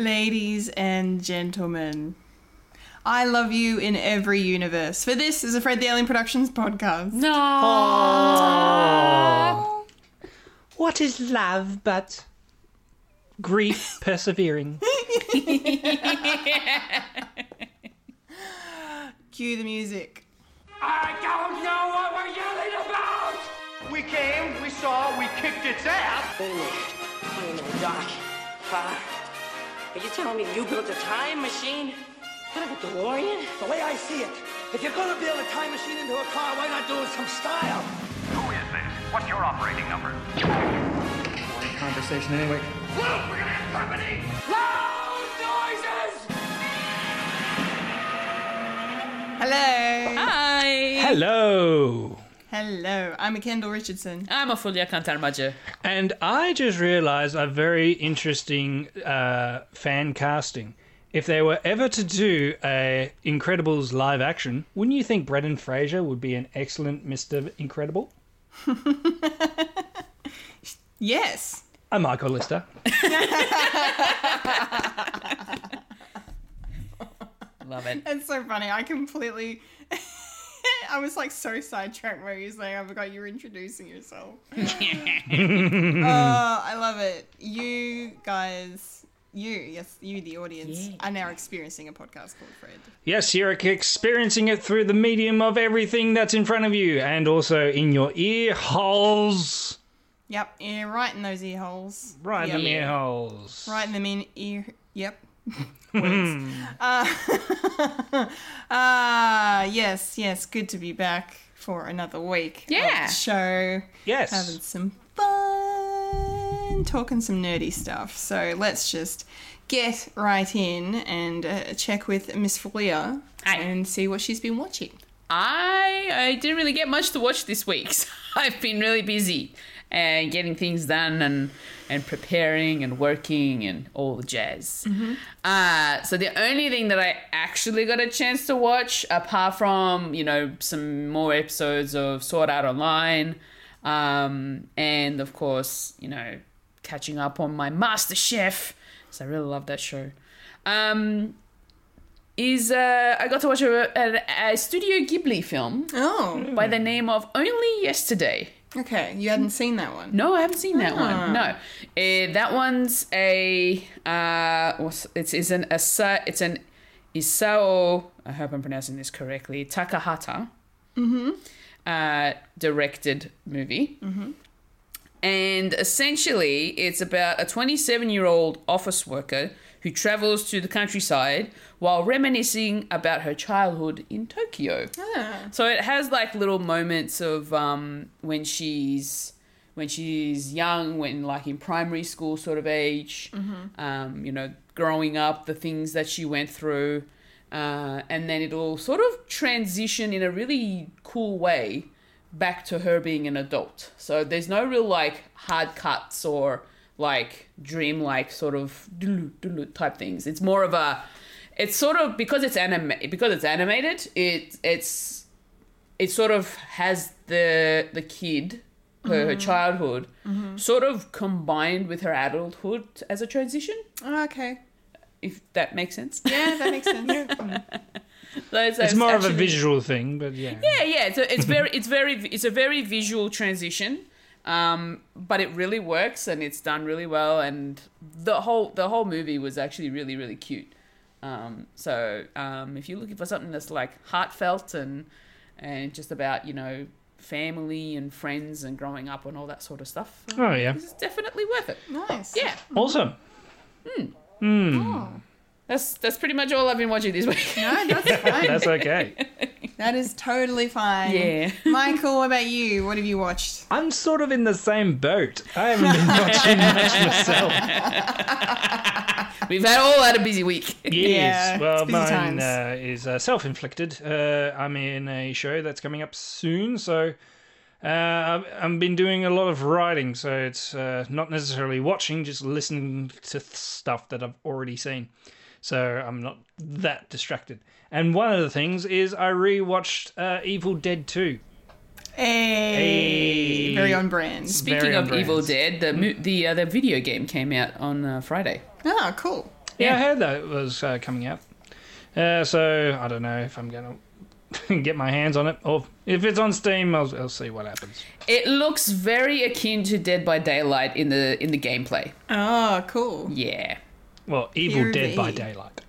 Ladies and gentlemen, I love you in every universe. For this is a Fred the Alien Productions podcast. No. What is love but grief persevering? Cue the music. I don't know what we're yelling about! We came, we saw, we kicked its ass. Wait a minute. Wait a minute, Doc. Uh, are you telling me you built a time machine? Kind of a DeLorean? The way I see it, if you're gonna build a time machine into a car, why not do it some style? Who is this? What's your operating number? Conversation anyway. Luke, we're gonna have company! Loud noises! Hello. Hi. Hello. Hello. I'm a Kendall Richardson. I'm a Fulia Kantarmaja. And I just realised a very interesting uh, fan casting. If they were ever to do a Incredibles live action, wouldn't you think Brendan Fraser would be an excellent Mr. Incredible? Yes. I'm Michael Lister. Love it. It's so funny. I completely. I was like so sidetracked where you saying I forgot you were introducing yourself. oh, I love it. You guys, you, yes, you, the audience, Yeah. are now experiencing a podcast called Fred. Yes, you're experiencing it through the medium of everything that's in front of you and also in your ear holes. Yep, yeah, right in those ear holes. Right yep. in the ear holes. Right in them in ear. Yep. Words. uh, uh, yes, yes. Good to be back for another week. of Yeah. the show. Yes. Having some fun, talking some nerdy stuff. So let's just get right in and uh, check with Miss Folia and see what she's been watching. I I didn't really get much to watch this week. So I've been really busy and getting things done and and preparing and working and all the jazz. Uh, so the only thing that I actually got a chance to watch, apart from you know some more episodes of Sword Art Online, um, and of course you know catching up on my Master Chef. So I really love that show. Um, is uh, I got to watch a, a, a Studio Ghibli film Oh, by the name of Only Yesterday. Okay. You hadn't seen that one. No, I haven't seen that one. No, uh, that one's a uh, it's is an asa, it's an Isao. I hope I'm pronouncing this correctly. Takahata. Uh, directed movie. And essentially, it's about a 27 year old office worker who travels to the countryside while reminiscing about her childhood in Tokyo. So it has like little moments of um, when she's when she's young, when like in primary school sort of age, um, you know, growing up, the things that she went through, uh, and then it'll sort of transition in a really cool way back to her being an adult. So there's no real like hard cuts or like dream-like sort of dulu dulu type things. It's more of a it's sort of because it's anima- because it's animated, it it's it sort of has the the kid her, her mm-hmm. childhood mm-hmm. sort of combined with her adulthood as a transition Oh, okay. if that makes sense Yeah, that makes sense. So it's, It's more of a visual thing, but yeah. yeah yeah it's, a, it's very it's very it's a very visual transition um but it really works and it's done really well and the whole the whole movie was actually really really cute um so um if you're looking for something that's like heartfelt and and just about you know family and friends and growing up and all that sort of stuff Oh, yeah. it's definitely worth it nice. yeah Awesome. that's that's pretty much all i've been watching this week No, that's fine. That's okay. that is totally fine. Yeah. Michael, what about you? What have you watched? I'm sort of in the same boat. I haven't been watching much myself. we've had all had a busy week Yes. Yeah, well, mine uh, is uh, self-inflicted. Uh, I'm in a show that's coming up soon, so uh, I've, I've been doing a lot of writing. So it's uh, not necessarily watching, just listening to th- stuff that I've already seen. So I'm not that distracted. And one of the things is I rewatched uh, Evil Dead 2. Hey, Hey. very on brand. Speaking Very of brand. Evil Dead, the mo- the uh, the video game came out on uh, Friday. Oh, cool. Yeah, I heard that it was uh, coming out. Uh, so I don't know if I'm gonna get my hands on it, or if it's on Steam, I'll, I'll see what happens. It looks very akin to Dead by Daylight in the in the gameplay. Oh, cool. Yeah. Well, Evil POV. Dead by Daylight.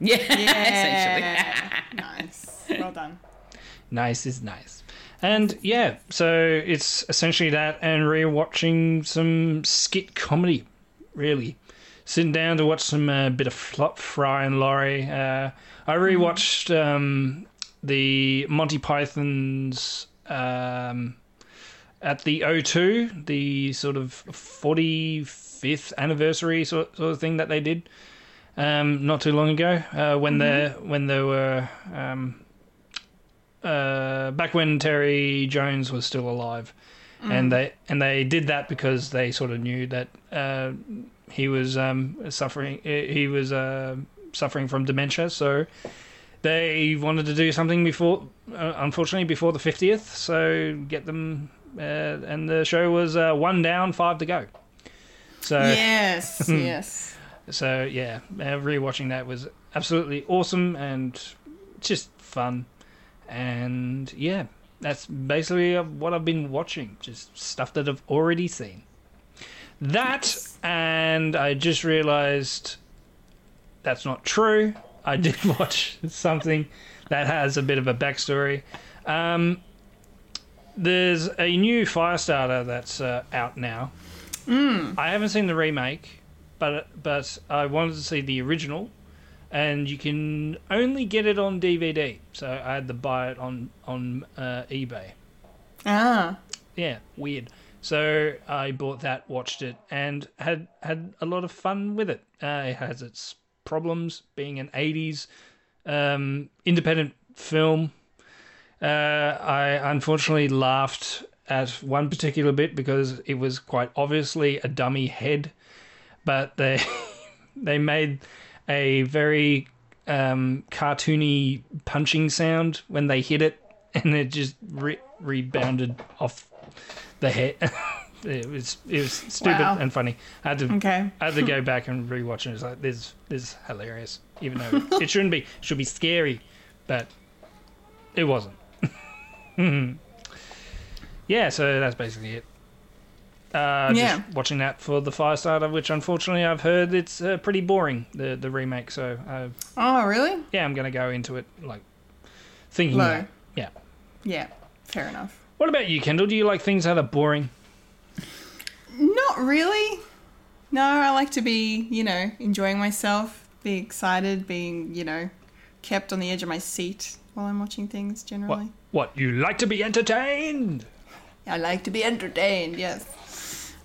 Yeah, essentially. Nice. Well done. Nice is nice. And yeah, so it's essentially that and rewatching some skit comedy, really. Sitting down to watch some uh, bit of Flop Fry and Laurie. Uh, I rewatched um, the Monty Python's um, at the O2, the sort of 45th anniversary sort, sort of thing that they did um, not too long ago uh, when they when they were um, uh, back when Terry Jones was still alive, and they and they did that because they sort of knew that uh, he was um, suffering he was uh, suffering from dementia, so they wanted to do something before, uh, unfortunately, before the fiftieth. So get them, uh, and the show was uh, one down, five to go. So Yes, yes. So yeah, uh, rewatching that was absolutely awesome and just fun. And yeah, that's basically what I've been watching, just stuff that I've already seen. That and I just realized that's not true. I did watch something that has a bit of a backstory. Um, there's a new Firestarter that's uh, out now. I haven't seen the remake, but but I wanted to see the original, and you can only get it on DVD. So I had to buy it on on uh, eBay. Ah, Yeah, weird. So I bought that, watched it, and had had a lot of fun with it. Uh, it has its problems being an '80s um, independent film. Uh, I unfortunately laughed at one particular bit because it was quite obviously a dummy head, but they they made a very um, cartoony punching sound when they hit it, and it just re- rebounded off the head. it was it was stupid Wow. and funny. I had to okay. I had to go back and rewatch it. It's like this this is hilarious, even though it shouldn't be. It should be scary, but it wasn't. yeah, so that's basically it. Uh, Yeah. Just watching that for the Firestarter, which unfortunately I've heard it's uh, pretty boring the the remake. So uh, Oh, really? yeah, I'm gonna go into it like thinking. Low. that. Yeah. Yeah. Fair enough. What about you, Kendall? Do you like things that are boring? Not really. No, I like to be, you know, enjoying myself, be excited, being, you know, kept on the edge of my seat while I'm watching things What? generally. What you like to be entertained? I like to be entertained, yes.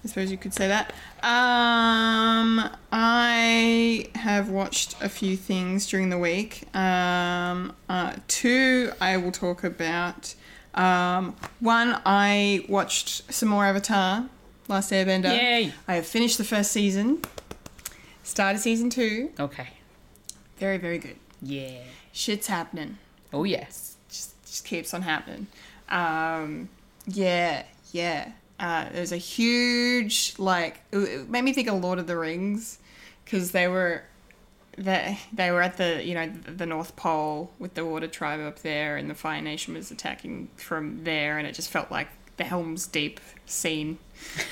I suppose you could say that. Um, I have watched a few things during the week. Um, uh, two I will talk about. Um, one, I watched some more Avatar, Last Airbender. Yay. I have finished the first season. Started season two. Okay. Very, very good. Yeah. Shit's happening Oh yes. just just keeps on happening. Um, yeah, yeah. Uh, there's a huge like it- made me think of Lord of the Rings because they were they they were at the you know the North Pole with the Water Tribe up there, and the Fire Nation was attacking from there, and it just felt like the Helm's Deep scene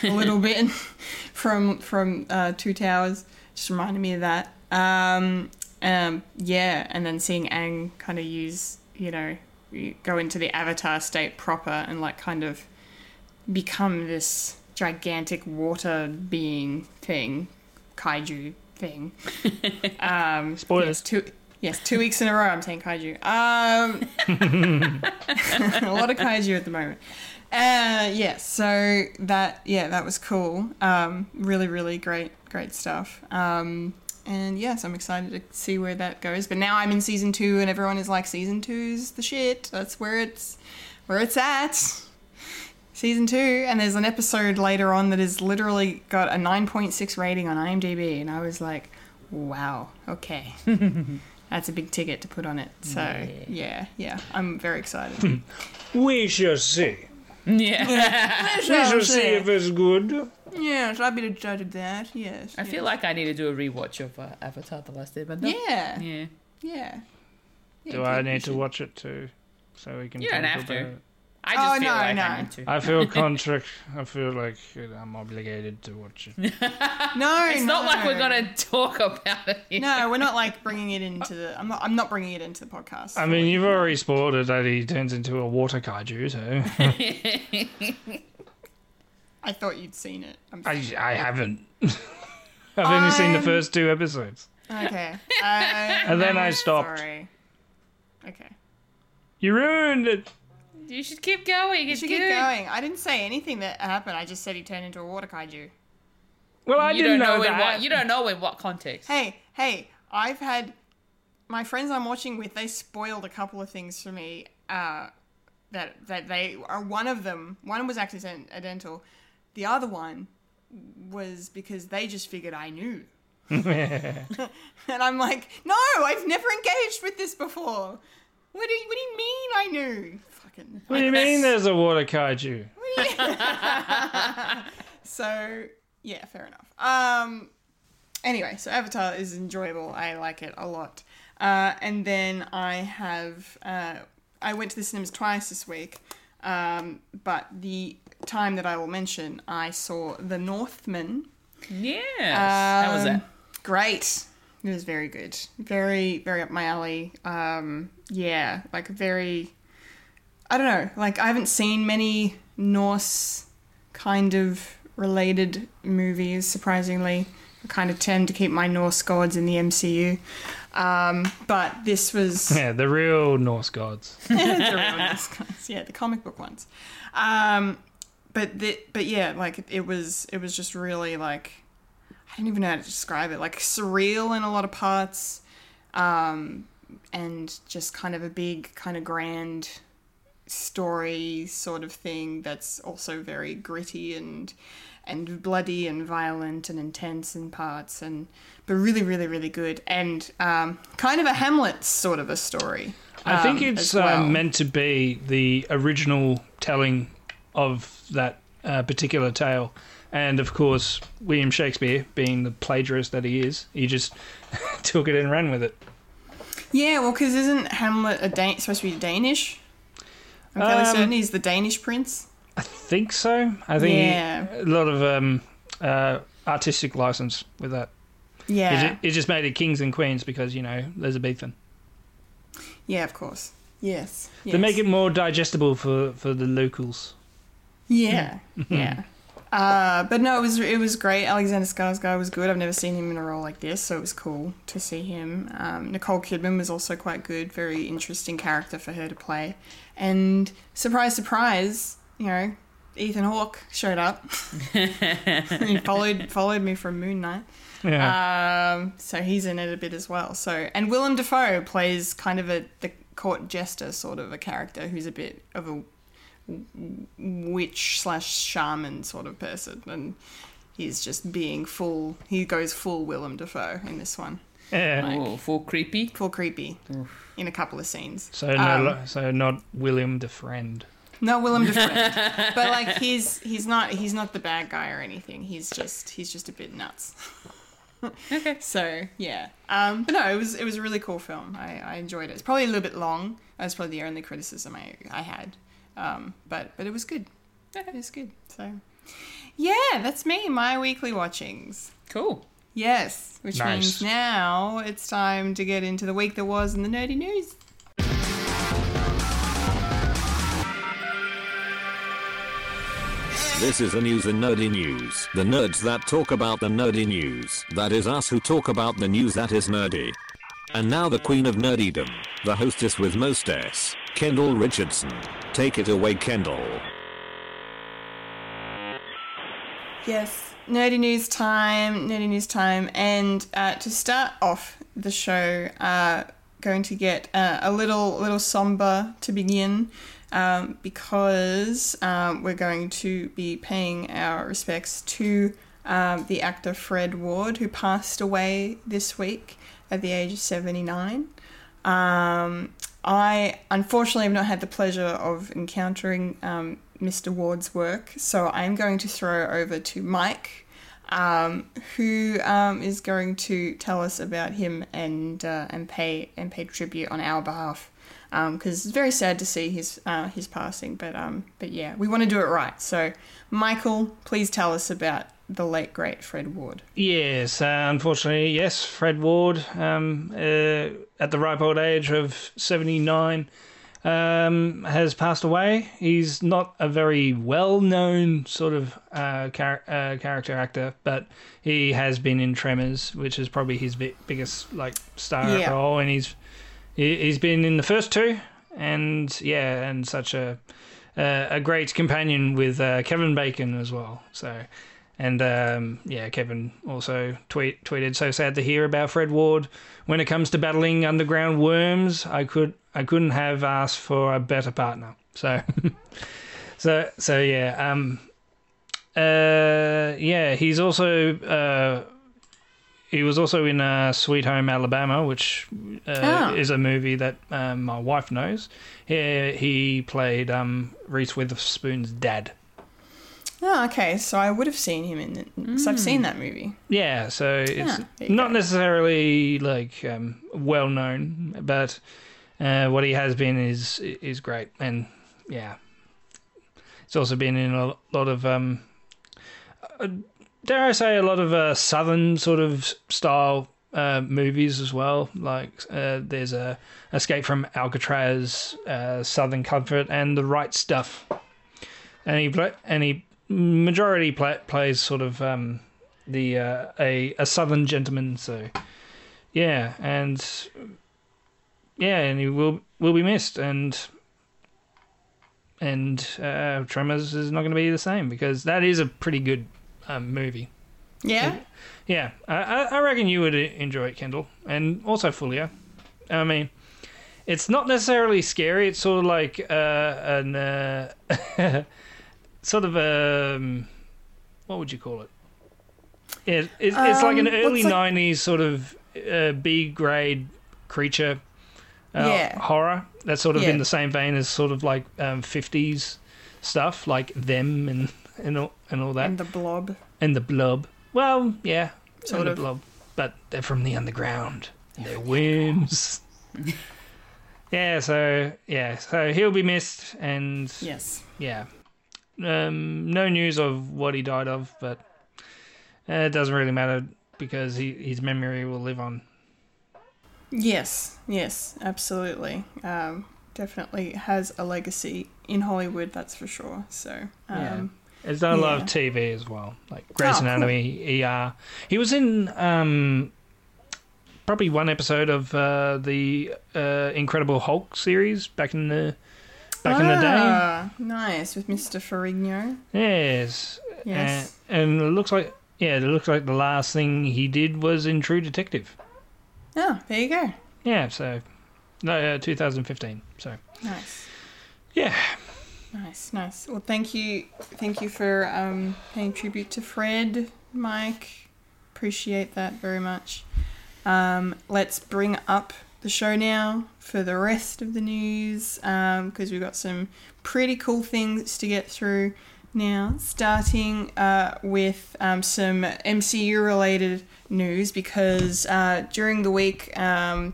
a little bit from from uh, Two Towers. Just reminded me of that. Um, um, yeah, and then seeing Aang kind of use, you know, go into the Avatar state proper and like kind of become this gigantic water being thing, kaiju thing. Um, Spoilers. Yes, two, yes, two weeks in a row I'm saying kaiju. Um, a lot of kaiju at the moment. Uh, yeah, so that yeah, that was cool. Um, really, really great, great stuff. Um, and yes, I'm excited to see where that goes. But now I'm in season two, and everyone is like, season two's the shit. That's where it's where it's at. Season two, and there's an episode later on that has literally got a 9.6 rating on IMDb, and I was like, wow, okay. That's a big ticket to put on it. So, yeah, yeah, I'm very excited. We shall see. Yeah. We shall see if it's good. Yes, I'll be the judge of that. Yes. I feel like I need to do a rewatch of uh, Avatar: The Last Airbender. Yeah. Yeah. Yeah. Yeah, Do you I could- you need to watch it too? So we can You talk don't have to. about it? I just Oh, feel no, like no. I need to. I feel contract. I feel like I'm obligated to watch it. No, it's not like we're gonna talk about it. here. No, we're not like bringing it into the. I'm not. I'm not bringing it into the podcast. I mean, you've already spoiled it that he turns into a water kaiju, so I thought you'd seen it. I'm I, I haven't. I've only seen the first two episodes. okay. Uh, And then I stopped. Sorry. Okay. You ruined it. You should keep going. You should good. keep going. I didn't say anything that happened. I just said he turned into a water kaiju. Well, I You didn't don't know, know, in that. what you don't know in what context. Hey, hey, I've had my friends I'm watching with. They spoiled a couple of things for me. Uh, that that they are one of them. One was accidental. The other one was because they just figured I knew. and I'm like, no, I've never engaged with this before. What do you, what do you mean I knew? Fucking. What do you mean there's a water kaiju? So yeah, fair enough. Um, anyway, so Avatar is enjoyable. I like it a lot. Uh, and then I have uh, I went to the cinemas twice this week. Um, but the time that I will mention, I saw The Northman. Yes. How was Um, that? Great. It was very good. Very, very up my alley. Um, yeah, like very. I don't know. Like I haven't seen many Norse kind of related movies. Surprisingly, I kind of tend to keep my Norse gods in the MCU. Um, but this was Yeah, the real Norse gods. the real Norse gods. Yeah, the comic book ones. Um, but the, but yeah, like it, was it was just really like I don't even know how to describe it. Like surreal in a lot of parts, um, and just kind of a big kind of grand story sort of thing that's also very gritty and and bloody and violent and intense in parts and but really really really good and um, kind of a Hamlet sort of a story. I think um, it's well. uh, meant to be the original telling of that uh, particular tale. And of course, William Shakespeare, being the plagiarist that he is, he just took it and ran with it. Yeah, well, because isn't Hamlet a Dan- supposed to be Danish? I'm fairly Um, certain he's the Danish prince. I think so. I think Yeah. a lot of um, uh, artistic license with that. It, Yeah, it just made it kings and queens because, you know, Elizabethan. yeah, of course. Yes, To yes. make it more digestible for, for the locals. Yeah, yeah. Uh, but no, it was it was great. Alexander Skarsgård was good. I've never seen him in a role like this, so it was cool to see him. Um, Nicole Kidman was also quite good. Very interesting character for her to play. And surprise, surprise, you know, Ethan Hawke showed up. he followed followed me from Moon Knight. Yeah. Um, so he's in it a bit as well. So and Willem Dafoe plays kind of a the court jester sort of a character who's a bit of a witch slash shaman sort of person, and he's just being full. He goes full Willem Dafoe in this one, yeah. Oh, full creepy. full creepy in a couple of scenes. So, no, Um, so not William the friend. No Willem Dafoe, but like he's he's not he's not the bad guy or anything. He's just he's just a bit nuts. Okay. So yeah, um, but no, it was it was a really cool film. I, I enjoyed it. It's probably a little bit long. That's probably the only criticism I I had, um, but but it was good. It was good. So yeah, that's me. My weekly watchings. Cool. Yes, which Nice. means now it's time to get into the week that was in the nerdy news. This is the news in nerdy news. The nerds that talk about the nerdy news. That is us who talk about the news that is nerdy. And now the queen of nerdydom, the hostess with most S, Kendall Richardson. Take it away, Kendall. Yes, nerdy news time, nerdy news time, and uh, to start off the show, uh, going to get uh, a little little somber to begin, um, because um, we're going to be paying our respects to um, the actor Fred Ward, who passed away this week at the age of seventy nine. Um, I unfortunately have not had the pleasure of encountering um, Mr. Ward's work. So I'm going to throw over to Mike, um, who um, is going to tell us about him and uh, and pay and pay tribute on our behalf. Because it's very sad to see his uh, his passing, but um, but yeah, we want to do it right. So, Michael, please tell us about the late great Fred Ward. Yes, uh, unfortunately, yes, Fred Ward, um, uh, at the ripe old age of 79, um, has passed away. He's not a very well known sort of uh, char- uh, character actor, but he has been in Tremors, which is probably his bi- biggest like star Yeah. role, and he's he- he's been in the first two, and yeah, and such a uh, a great companion with uh, Kevin Bacon as well. So, and um, yeah, Kevin also tweet, tweeted, "So sad to hear about Fred Ward. When it comes to battling underground worms, I could I couldn't have asked for a better partner." So, so so yeah, um, uh, yeah, he's also. Uh, he was also in uh, Sweet Home Alabama, which uh, Ah. is a movie that um, my wife knows. He, he played um, Reese Witherspoon's dad. Oh, okay. So I would have seen him in it because I've seen that movie. Yeah, so it's there you not go. necessarily like um, well known, but uh, what he has been is is great, and yeah, it's also been in a lot of um, uh, dare I say a lot of uh, southern sort of style uh, movies as well. Like uh, there's a Escape from Alcatraz, uh, Southern Comfort, and The Right Stuff, and he pla and he majority pla plays sort of um, the uh, a a southern gentleman. So yeah, and yeah, and he will will be missed, and and uh, Tremors is not going to be the same because that is a pretty good um, movie. Yeah. Yeah, I, I I reckon you would enjoy it, Kendall, and also Fulia. I mean, it's not necessarily scary. It's sort of like uh, an uh, sort of um, what would you call it? Yeah, it, it's like an Um, early like- '90s sort of uh, B grade creature uh, Yeah. horror. That's sort of Yeah. in the same vein as sort of like um, '50s stuff, like them and and all, and all that And the blob. and the blob. Well, yeah, Sort and of. the blob, but they're from the underground. They're worms. yeah, so yeah, so he'll be missed, and Yes. yeah, um, no news of what he died of, but uh, it doesn't really matter because he, his memory will live on. Yes. Yes. Absolutely. Um, definitely has a legacy in Hollywood. That's for sure. So. Um, Yeah. He's done a lot of TV as well, like Grey's Oh, cool. Anatomy, ER. He was in um, probably one episode of uh, the uh, Incredible Hulk series back in the back in the day. Ah, Nice with Mr. Ferrigno. Yes, Yes. and, and it looks like yeah, it looks like the last thing he did was in True Detective. Oh, there you go. Yeah, so no, uh, 2015. So Nice. yeah, Nice, nice. Well, thank you, thank you for um, paying tribute to Fred, Mike. Appreciate that very much. Um, let's bring up the show now for the rest of the news because we've got some pretty cool things to get through now. Starting uh, with um, some MCU related news because uh, during the week. Um,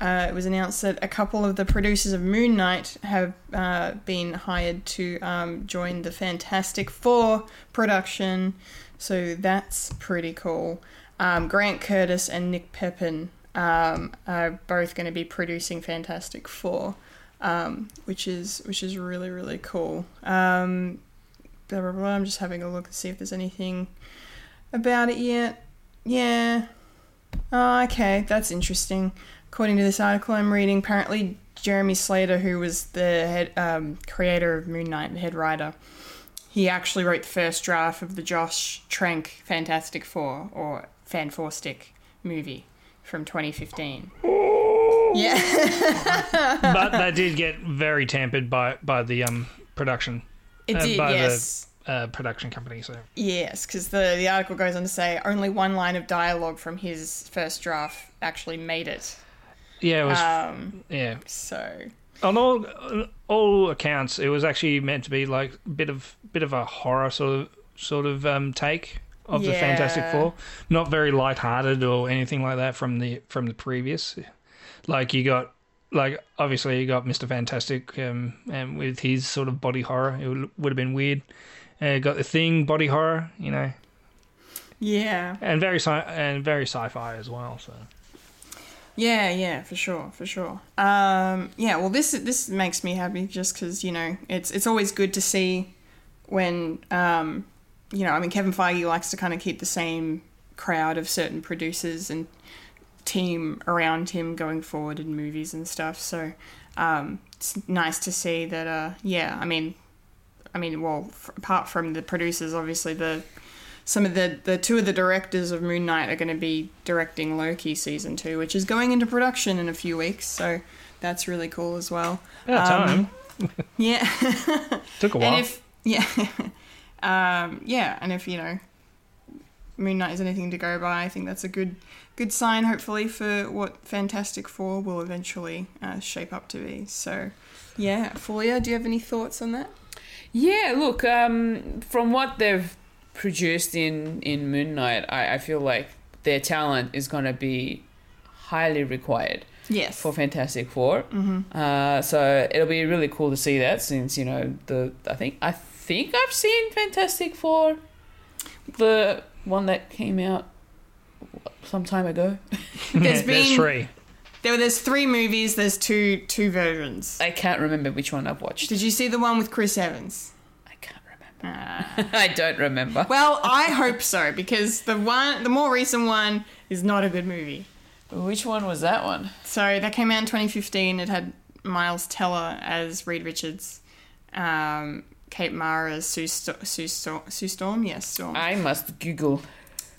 uh, it was announced that a couple of the producers of Moon Knight have uh, been hired to um, join the Fantastic Four production. So that's pretty cool. Um, Grant Curtis and Nick Pepin um, are both going to be producing Fantastic Four, um, which is which is really really cool. Um, blah, blah, blah. I'm just having a look to see if there's anything about it yet. Yeah. Oh, okay, that's interesting. According to this article I'm reading, apparently Jeremy Slater, who was the head um, creator of Moon Knight, the head writer, he actually wrote the first draft of the Josh Trank Fantastic Four or Fan Four Stick movie from 2015. Yeah, but that did get very tampered by by the um production it Uh, did. by the- Yes, uh, production company. So yes, because the the article goes on to say only one line of dialogue from his first draft actually made it. yeah, it was Um, yeah. So on all on all accounts, it was actually meant to be like a bit of bit of a horror sort of sort of um, take of the Fantastic Four. Not very light-hearted or anything like that from the from the previous. Like you got like obviously you got Mister Fantastic um, and with his sort of body horror, it would, would have been weird. Uh, got the Thing body horror, you know, Yeah. and very sci- and very sci-fi as well. So Yeah, yeah, for sure, for sure. Um, yeah, well, this this makes me happy just because you know it's it's always good to see when um, you know I mean Kevin Feige likes to kind of keep the same crowd of certain producers and team around him going forward in movies and stuff. So um, it's nice to see that. Uh, yeah, I mean, I mean, well, f- apart from the producers, obviously the some of the the two of the directors of Moon Knight are going to be directing Loki season two, which is going into production in a few weeks. So that's really cool as well. About Um, time. Yeah. Took a while. And if yeah, um, yeah, and if you know, Moon Knight is anything to go by, I think that's a good good sign. Hopefully for what Fantastic Four will eventually uh, shape up to be. So, yeah, Fulia, do you have any thoughts on that? Yeah, look, um, from what they've produced in, in Moon Knight, I, I feel like their talent is going to be highly required Yes. for Fantastic 4 Mm-hmm. Uh, so it'll be really cool to see that since, you know, the I think I think I've seen Fantastic Four, the one that came out some time ago. There's There's been three. there there's three movies. There's two two versions. I can't remember which one I've watched. Did you see the one with Chris Evans? I can't remember. I don't remember. Well, I hope so because the one the more recent one is not a good movie. Which one was that one? So that came out in 2015. It had Miles Teller as Reed Richards, um, Kate Mara as Sue, Sto- Sue, Sto- Sue Storm. Yes, Storm. I must Google.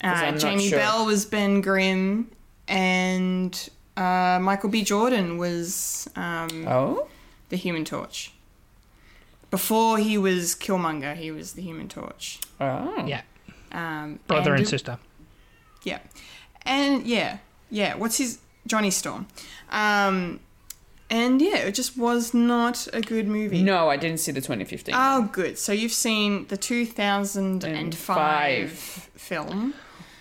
Uh, I'm not Jamie sure. Bell was Ben Grimm, and uh, Michael B. Jordan was um, Oh? the Human Torch. Before he was Killmonger, he was the Human Torch. Oh. Yeah, Um, brother and it- sister. Yeah. And yeah, yeah. What's his Johnny Storm? Um, and yeah, it just was not a good movie. No, I didn't see the 2015. Oh, good. So you've seen the 2005 film.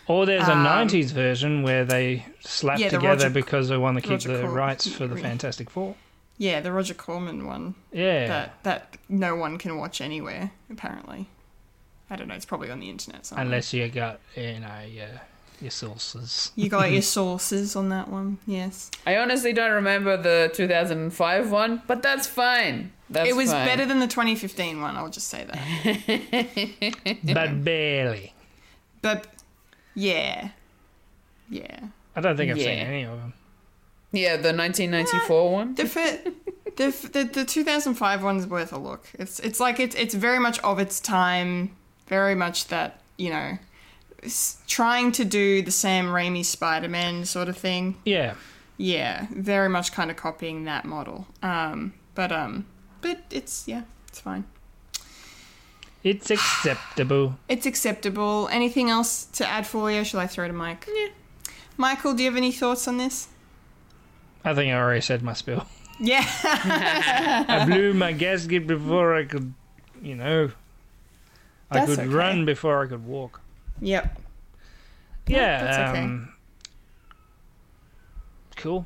Or there's a Um, 90s version where they slap Yeah, the together Roger- because they want to keep Roger the Cor- rights for the Fantastic Four. Yeah, the Roger Corman one Yeah. that that no one can watch anywhere apparently. I don't know. It's probably on the internet somewhere. Unless you got, you know, your, your sources. you got your sources on that one. Yes, I honestly don't remember the 2005 one, but that's fine. That's it was fine. better than the 2015 one. I'll just say that. but barely. But yeah, yeah. I don't think I've seen any of them. Yeah, the 1994 one. The, fir- the, the the 2005 one's worth a look. It's it's like it's it's very much of its time, very much that you know, s- trying to do the Sam Raimi Spider-Man sort of thing. Yeah. Yeah, very much kind of copying that model. Um, but um, but it's yeah, it's fine. It's acceptable. It's acceptable. Anything else to add for you? Shall I throw to Mike? Yeah. Michael, do you have any thoughts on this? I think I already said my spill. Yeah. I blew my gasket before I could, you know, I That's could okay. run before I could walk. Yep. Yeah. that's okay. um, Cool.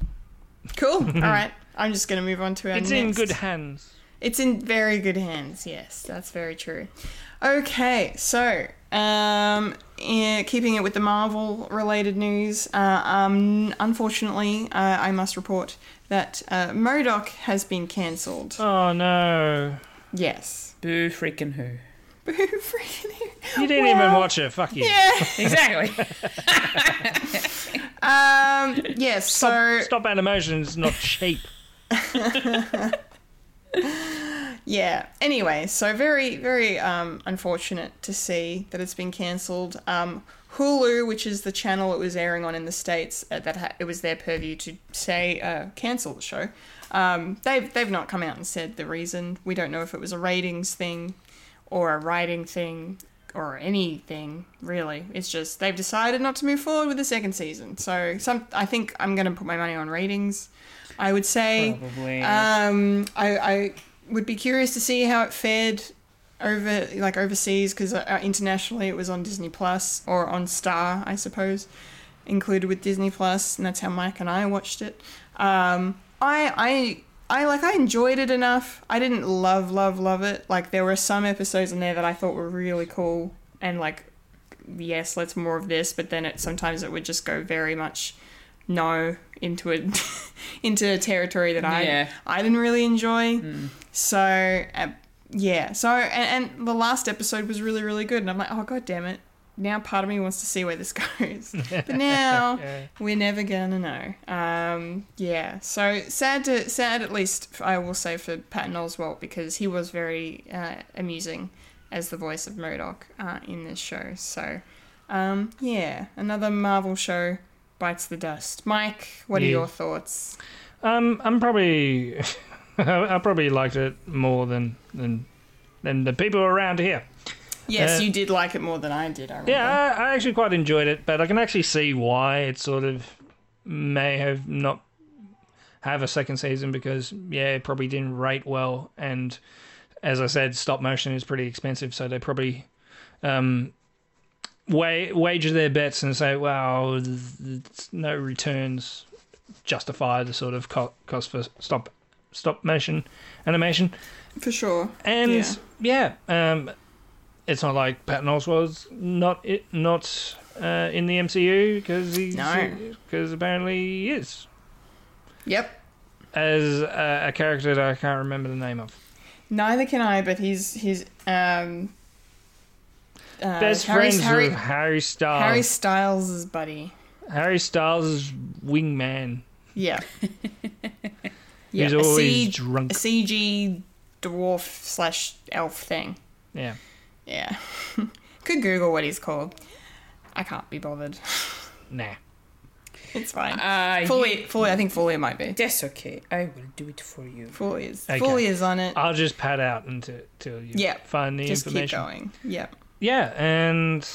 Cool. All right. I'm just gonna move on to our It's next. in good hands. It's in very good hands. Yes, that's very true. Okay, so um, eh, keeping it with the Marvel-related news, uh, um, unfortunately, uh, I must report that uh, MODOK has been cancelled. Oh no. Yes. Boo freaking who. Boo freaking You didn't even watch it. Fuck you. Yeah. Exactly. Um. Yes. So Stop animation is not cheap. yeah. Anyway, so very, very um, unfortunate to see that it's been cancelled. Um, Hulu, which is the channel it was airing on in the states, uh, that ha- it was their purview to say uh, cancel the show. Um, they've they've not come out and said the reason. We don't know if it was a ratings thing or a writing thing or anything really. It's just they've decided not to move forward with the second season. So some I think I'm going to put my money on ratings. I would say Probably. um, I, I would be curious to see how it fared over like overseas because uh, internationally it was on Disney Plus or on Star, I suppose, included with Disney Plus, and that's how Mike and I watched it. Um, I I I like I enjoyed it enough. I didn't love love love it. Like there were some episodes in there that I thought were really cool and like yes, let's more of this, but then it sometimes it would just go very much no into it into a territory that I Yeah. I didn't really enjoy. So uh, yeah, so and, and the last episode was really really good, and I'm like, oh god damn it! Now part of me wants to see where this goes, but now we're never gonna know. Um, yeah, so sad to sad at least I will say for Patton Oswalt because he was very uh, amusing as the voice of MODOK uh, in this show. So um, yeah, another Marvel show bites the dust. Mike, what are your thoughts? Um, I'm probably, I probably liked it more than than than the people around here. Yes, Uh, you did like it more than I did. I remember. Yeah, I, I actually quite enjoyed it, but I can actually see why it sort of may have not have a second season because yeah, it probably didn't rate well, and as I said, stop motion is pretty expensive, so they probably um, wa- wager their bets and say, th- no returns justify the sort of co- cost for stop stop motion animation. for sure. And Yeah. yeah, um, it's not like Patton Oswalt's not it not uh, in the MCU because he's No. because apparently he is Yep. as a, a character that I can't remember the name of. Neither can I, but he's he's um uh, Best Harry, friends Harry, with Harry Styles. Harry Styles' buddy. Harry Styles' wingman. Yeah. yeah. He's a always C- drunk. A CG dwarf slash elf thing. Yeah, Yeah. Could Google what he's called. I can't be bothered. nah. It's fine. Uh, Fully, fully. I think Fully might be. That's okay. I will do it for you. Fully is. Okay. Fully is on it. I'll just pad out until, until you Yeah. find the Just keep information. going. Yeah. yeah and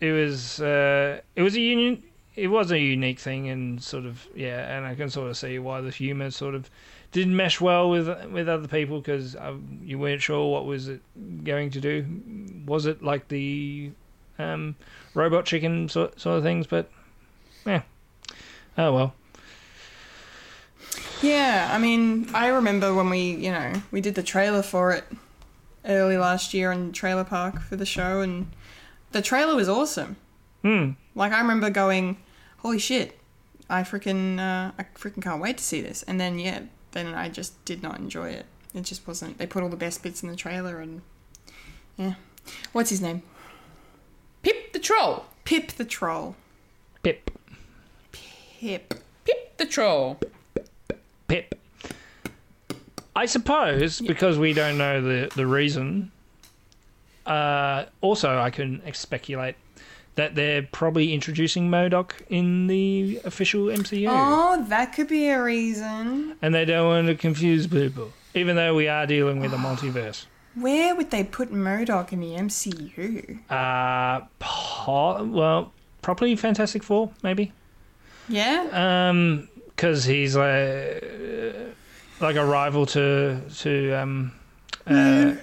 it was uh it was a union it was a unique thing and sort of yeah and i can sort of see why the humor sort of didn't mesh well with with other people because uh, you weren't sure what was it going to do. Was it like the um robot chicken sort, sort of things? But yeah. Oh well. Yeah, I mean, I remember when we, you know, we did the trailer for it early last year on Trailer Park for the show, and the trailer was awesome. hmm. Like, I remember going, "Holy shit, I freaking, uh, I freaking can't wait to see this." And then, yeah, then I just did not enjoy it. It just wasn't. They put all the best bits in the trailer, and yeah, what's his name? Pip the troll. Pip the troll. pip Pip. Pip the troll. Pip. I suppose because we don't know the the reason. Uh, also, I can speculate that they're probably introducing MODOK in the official MCU, Oh, that could be a reason. and they don't want to confuse people. Even though we are dealing with a multiverse. Where would they put MODOK in the MCU? Uh, po- well, probably Fantastic Four, maybe. Yeah. Um, because he's like like a rival to to um uh,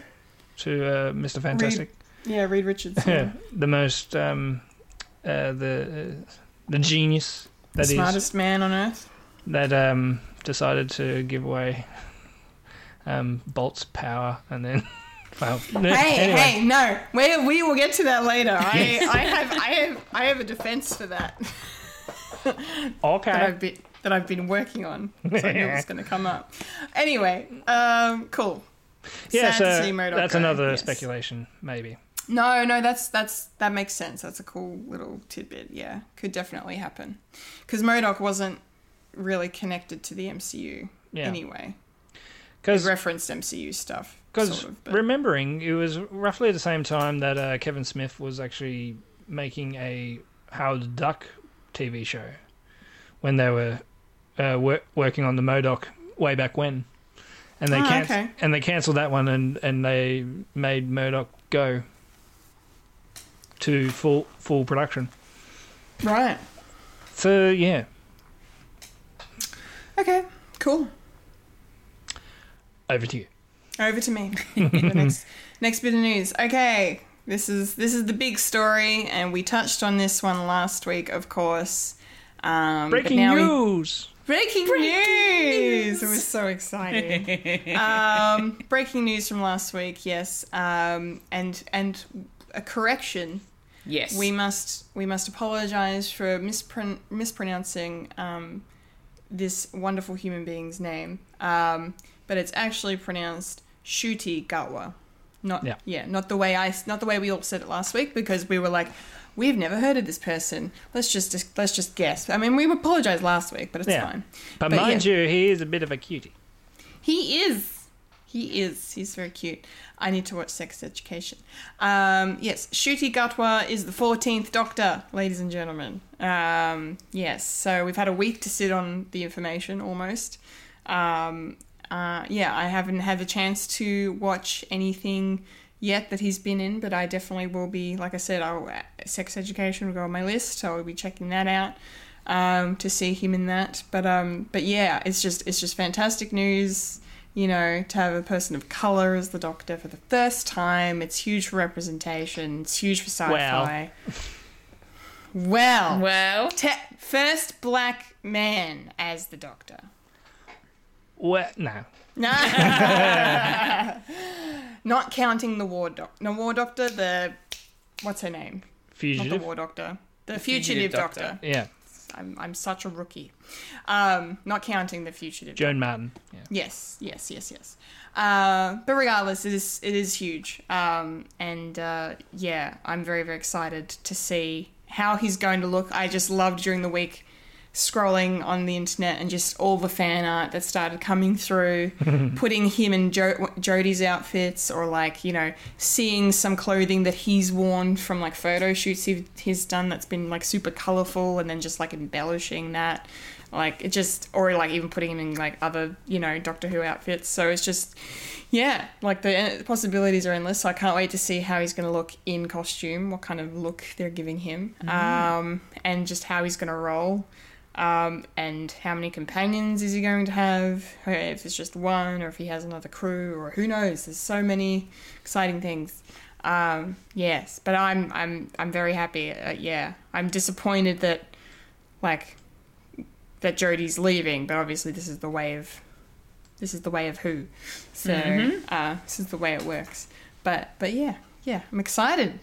to uh, Mr. Fantastic. Yeah, Reed Richards. Yeah, the most um uh, the uh, the genius that is the that is smartest man on earth. that um decided to give away um Bolt's power and then well Hey, anyway. hey, no, we we will get to that later. I, I have I have I have a defense for that okay. that I've been that I've been working on. So I knew it was going to come up. Anyway, um, cool. yeah Sad so to see that's another yes. speculation maybe No, no, that's that's that makes sense. That's a cool little tidbit. Yeah, could definitely happen because MODOK wasn't really connected to the MCU Yeah. anyway. Because referenced MCU stuff. Because sort of, remembering, it was roughly at the same time that uh, Kevin Smith was actually making a Howard Duck TV show when they were uh, wor- working on the MODOK way back when, and they Ah, can- okay. and they cancelled that one and and they made MODOK go. To full full production. Right. So yeah, Okay. Cool. over to you. Over to me. next next bit of news. Okay, this is this is the big story, and we touched on this one last week, of course. Um, Breaking now we- news. breaking, news! It was so exciting. um, breaking news from last week, yes, um, and and a correction. Yes. We must we must apologize for mispron- mispronouncing um, this wonderful human being's name, um, but it's actually pronounced Ncuti Gatwa. Not Yeah. not the way I not the way we all said it last week because we were like, we've never heard of this person. Let's just let's just guess. I mean, we apologized last week, but it's Yeah. fine. But, But mind yeah. you, he is a bit of a cutie. He is. He is. He's very cute. I need to watch Sex Education. Um, yes, Ncuti Gatwa is the 14th Doctor, ladies and gentlemen. Um, yes, so we've had a week to sit on the information almost. Um, uh, yeah, I haven't had the chance to watch anything yet that he's been in, but I definitely will be, like I said, I'll, Sex Education will go on my list, so I'll be checking that out um, to see him in that. But um, but yeah, it's just it's just fantastic news. You know, to have a person of color as the Doctor for the first time, it's huge for representation. It's huge for sci-fi. Well, well, te- first black man as the Doctor. Well, no. No, not counting the war doc. No, war doctor. The what's her name? Not the war doctor. The, fugitive, fugitive doctor. doctor. Yeah. I'm I'm such a rookie. Um, not counting the fugitive. Jo Martin. Yeah. Yes, yes, yes, yes. Uh, but regardless, it is it is huge. Um, and uh, yeah, I'm very very excited to see how he's going to look. I just loved during the week scrolling on the internet and just all the fan art that started coming through, putting him in jo- Jodie's outfits or like you know seeing some clothing that he's worn from like photo shoots he- he's done that's been like super colorful and then just like embellishing that. Like it just or like even putting him in like other you know doctor who outfits. So it's just yeah like the possibilities are endless. So i can't wait to see how he's going to look in costume what kind of look they're giving him. Um, and just how he's going to roll um, and how many companions is he going to have if it's just one or if he has another crew or who knows there's so many exciting things um, yes but i'm i'm i'm very happy uh, yeah i'm disappointed that like that Jodie's leaving, but obviously this is the way of this is the way of who. So uh, this is the way it works. But but yeah, yeah, I'm excited.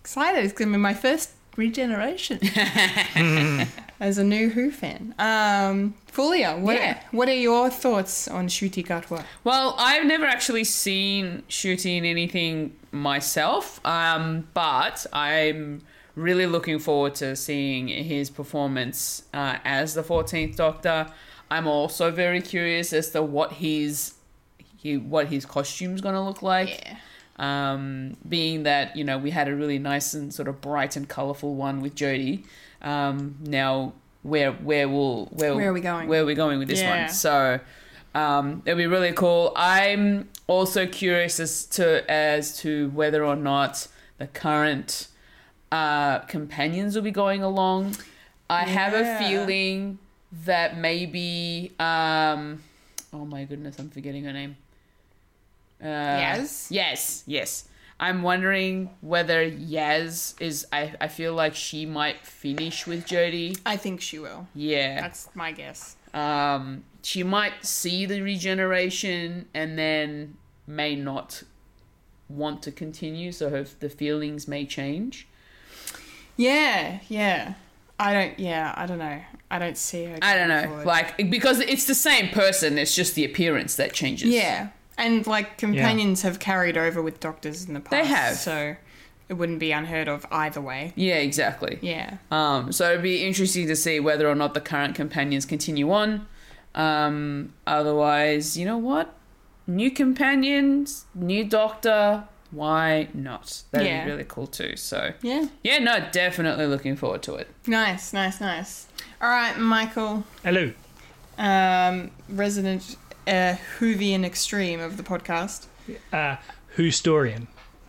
Excited. It's gonna be my first regeneration as a new Who fan. Um, Fulia, what Yeah. what are your thoughts on Ncuti Gatwa? Well, I've never actually seen shooting anything myself, um, but I'm really looking forward to seeing his performance uh, as the 14th Doctor. I'm also very curious as to what his he, what his costume's going to look like. Yeah. Um, being that you know we had a really nice and sort of bright and colourful one with Jodie. Um, now where where will where, Where are we going? Where are we going with this Yeah. one? So um, it'll be really cool. I'm also curious as to as to whether or not the current uh, companions will be going along. I have a feeling that maybe um, oh my goodness, I'm forgetting her name. Uh, Yaz? Yes, yes. I'm wondering whether Yaz is. I, I feel like she might finish with Jodie. I think she will. Yeah. That's my guess. Um, she might see the regeneration and then may not want to continue, so her, the feelings may change. Yeah, yeah. I don't. Yeah, I don't know. I don't see her. I don't know, forward. like because it's the same person. It's just the appearance that changes. Yeah, and like companions have carried over with doctors in the past. They have. so it wouldn't be unheard of either way. Yeah, exactly. Yeah, Um, so it'd be interesting to see whether or not the current companions continue on. Um, otherwise, you know what? New companions, new doctor. Why not? That'd Yeah. be really cool too. So yeah. yeah, no, definitely looking forward to it. Nice, nice, nice. All right, Michael, Hello. um, resident uh, Whovian extreme of the podcast. Uh, Who Storian.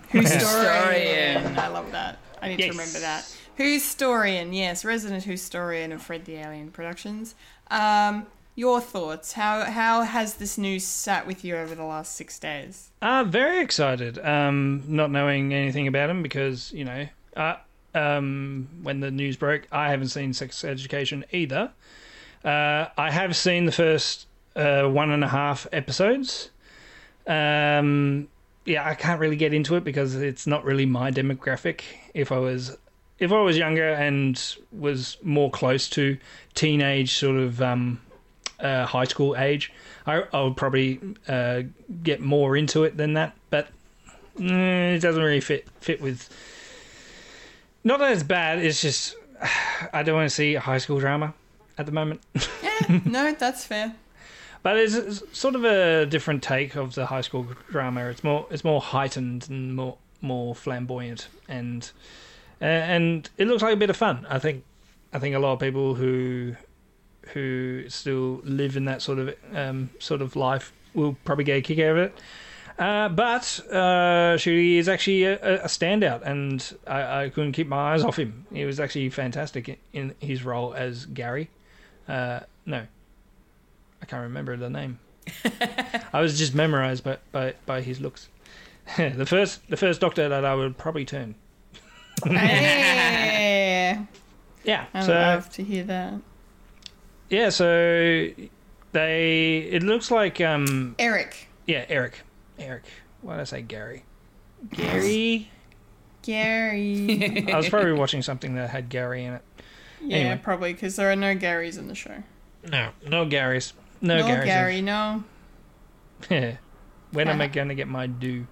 Who's Historian. I love that. I need Yes. to remember that. Who's Storian? Yes, resident Who's Storian of Fred the Alien Productions. Um, your thoughts? How how has this news sat with you over the last six days? Uh, very excited. Um, not knowing anything about him because, you know, uh, um, when the news broke, I haven't seen Sex Education either. Uh, I have seen the first uh, one and a half episodes. Um, yeah, I can't really get into it because it's not really my demographic. If I was, if I was younger and was more close to teenage sort of um, uh, high school age, I, I would probably uh, get more into it than that. But mm, it doesn't really fit fit with. Not that it's bad. It's just I don't want to see a high school drama at the moment. Yeah, no, that's fair. But it's, sort of a different take of the high school drama. It's more it's more heightened and more more flamboyant and uh, and it looks like a bit of fun. I think I think a lot of people who who still live in that sort of um, sort of life will probably get a kick out of it. Uh, but uh, Ncuti is actually a, a standout, and I, I couldn't keep my eyes off him. He was actually fantastic in his role as Gary. Uh, no, I can't remember the name. I was just memorized by, by, by his looks. the first the first doctor that I would probably turn. Hey, Yeah. I so love to hear that. yeah, so they it looks like um Eric, yeah, Eric. Eric. Why did I say Gary? Gary. Gary. I was probably watching something that had Gary in it. yeah, Anyway. probably because there are no Garys in the show. No, no Garys. No, No, Garys. Gary, no. when am I going to get my due?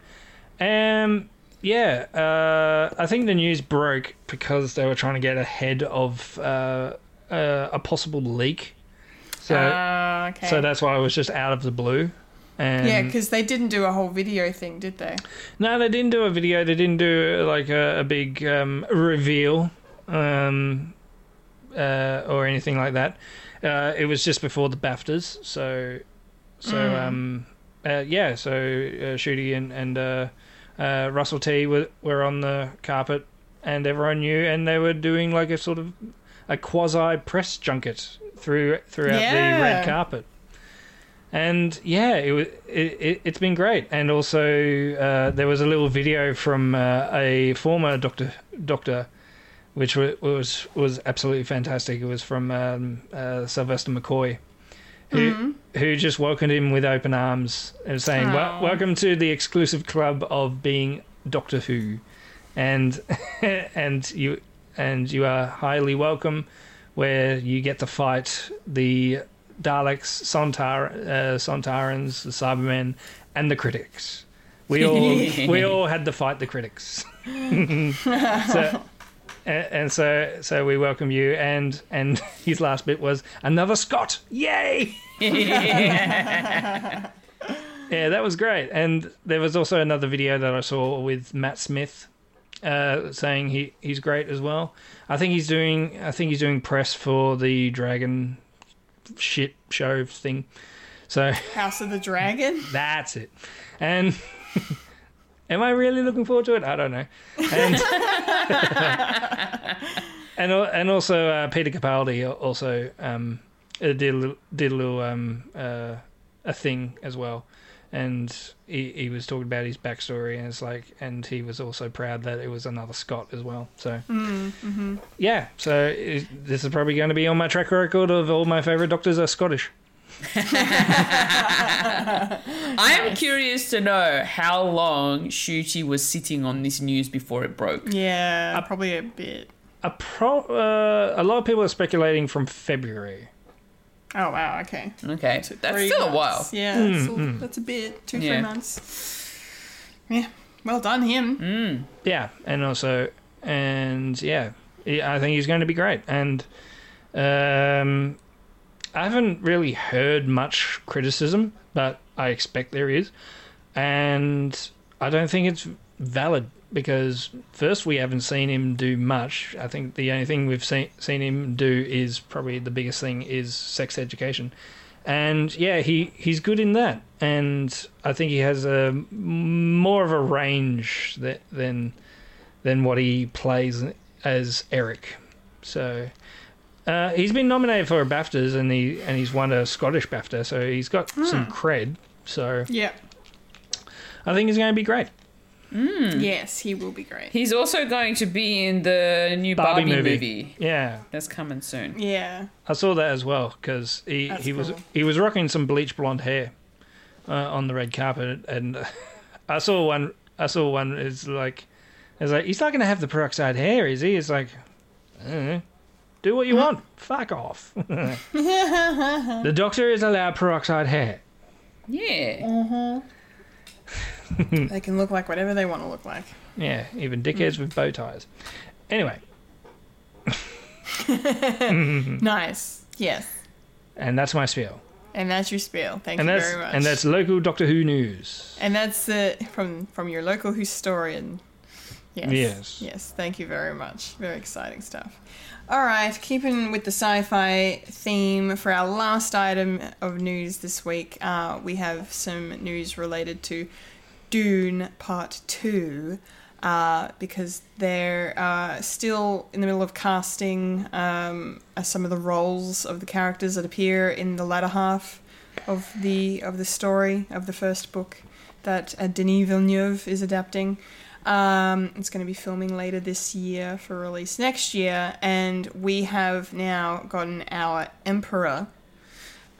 Um, yeah, uh, I think the news broke because they were trying to get ahead of uh, uh, a possible leak. So, Ah, okay. so that's why it was just out of the blue. And yeah, because they didn't do a whole video thing, did they? no, they didn't do a video. They didn't do like a, a big um, reveal um, uh, or anything like that. Uh, it was just before the BAFTAs, so so um, uh, yeah. So uh, Ncuti and and uh, uh, Russell T were were on the carpet, and everyone knew, and they were doing like a sort of a quasi press junket through throughout the red carpet. And yeah, it, was- it, it it's been great. And also, uh, there was a little video from uh, a former doctor doctor, which was was absolutely fantastic. It was from um, uh, Sylvester McCoy, who who just welcomed him with open arms and saying, well, "Welcome to the exclusive club of being Doctor Who," and and you and you are highly welcome, where you get to fight the Daleks, Sontar, uh, Sontarans, the Cybermen, and the critics. We all we all had to fight the critics. so, and, and so so we welcome you. And and his last bit was another Scot. Yay! yeah, that was great. And there was also another video that I saw with Matt Smith uh, saying he, he's great as well. I think he's doing I think he's doing press for the Dragon shit show thing. So House of the Dragon. that's it. And am I really looking forward to it? I don't know. And and, and also uh, Peter Capaldi also um, uh, did a little, did a little um, uh, a thing as well. And he, he was talking about his backstory, and it's like, and he was also proud that it was another Scot as well. So, yeah. So it, this is probably going to be on my track record of all my favorite doctors are Scottish. I'm curious to know how long Ncuti was sitting on this news before it broke. Yeah, probably a bit. A pro, uh, a lot of people are speculating from February. Oh wow. Okay. Okay, so that's Three still a while. Yeah, that's, a- that's a bit. Two, Yeah. three months. Yeah. Well done, him. Yeah, and also, and yeah, yeah, I think he's going to be great. And um, I haven't really heard much criticism, but I expect there is, and I don't think it's valid because first we haven't seen him do much. I think the only thing we've seen seen him do is probably the biggest thing is sex education, and yeah, he he's good in that, and I think he has a more of a range that, than than what he plays as Eric. So. Uh, he's been nominated for a BAFTAs and he and he's won a Scottish BAFTA, so he's got some cred. So Yeah. I think he's going to be great. Yes, he will be great. He's also going to be in the new Barbie Barbie, movie. movie. Yeah, that's coming soon. Yeah. I saw that as well because he, That's he was he was rocking some bleach blonde hair uh, on the red carpet, and uh, I saw one. I saw one. It's like, it's like he's not going to have the peroxide hair, is he? It's like, I don't know. Do what you want. Fuck off. the doctor is allowed peroxide hair. Yeah. Uh-huh. They can look like whatever they want to look like. Yeah, even dickheads with bow ties. Anyway, Nice. Yes. and that's my spiel. And that's your spiel. Thank And you that's very much. and that's local Doctor Who news. And that's the from from your local historian. Yes. Yes. Yes. Thank you very much. Very exciting stuff. All right, keeping with the sci-fi theme for our last item of news this week, uh, we have some news related to Dune Part Two. Uh, because they're uh, still in the middle of casting um, uh, some of the roles of the characters that appear in the latter half of the of the story of the first book that uh, Denis Villeneuve is adapting. Um, it's going to be filming later this year for release next year, and we have now gotten our Emperor,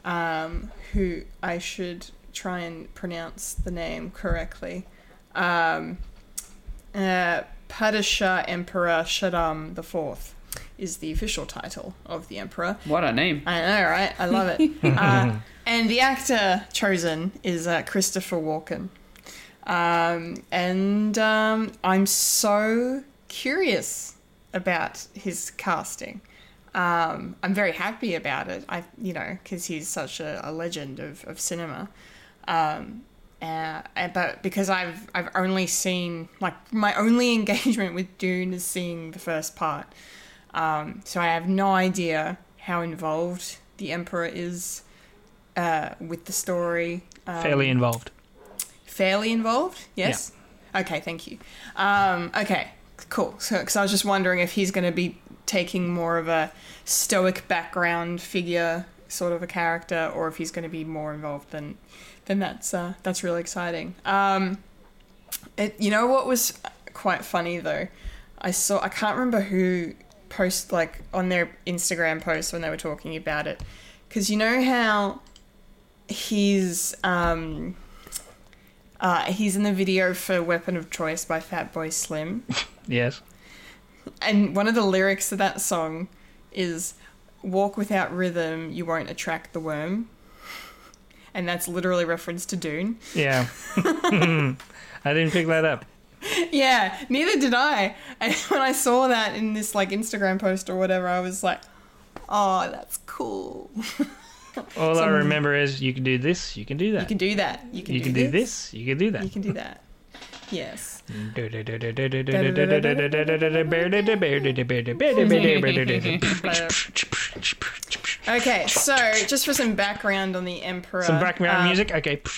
um, who I should try and pronounce the name correctly. Um, uh, Padishah Emperor Shaddam IV is the official title of the Emperor. What a name. I know, right? I love it. uh, and the actor chosen is uh, Christopher Walken. Um, and um, I'm so curious about his casting. Um, I'm very happy about it. I, you know, because he's such a, a legend of, of cinema. Um, uh, but because I've I've only seen like my only engagement with Dune is seeing the first part, um, so I have no idea how involved the Emperor is uh, with the story. Um, Fairly involved. Fairly involved. Yes. Okay. Thank you. Um, okay. Cool. So, because I was just wondering if he's going to be taking more of a stoic background figure sort of a character, or if he's going to be more involved than then that's uh, that's really exciting. Um, it, you know what was quite funny though? I saw I can't remember who post like on their Instagram post when they were talking about it, because you know how he's um, uh, he's in the video for "Weapon of Choice" by Fatboy Slim, Yes. and one of the lyrics of that song is "Walk without rhythm, you won't attract the worm." And that's literally reference to Dune. Yeah. I didn't pick that up. Yeah, neither did I. And when I saw that in this like Instagram post or whatever, I was like, "Oh, that's cool. All I remember is you can do this, you can do that. You can do that. You can, You do, can this. do this, you can do that. You can do that." Yes. Okay, so just for some background on the Emperor. Some background uh, music. Okay.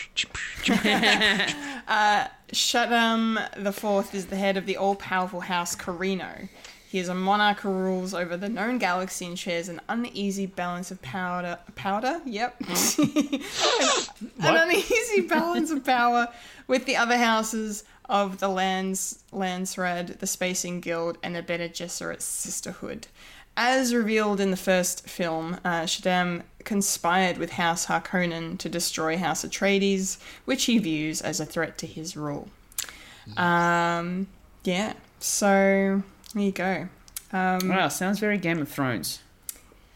Shaddam the Fourth is the head of the all-powerful House Corrino. He is a monarch who rules over the known galaxy and shares an uneasy balance of powder. Powder? Yep. an, an uneasy balance of power with the other houses of the Lands, Landsraad, the Spacing Guild, and the Bene Gesserit Sisterhood. As revealed in the first film, uh, Shaddam conspired with House Harkonnen to destroy House Atreides, which he views as a threat to his rule. Um, yeah, so there you go. Um, Wow, sounds very Game of Thrones.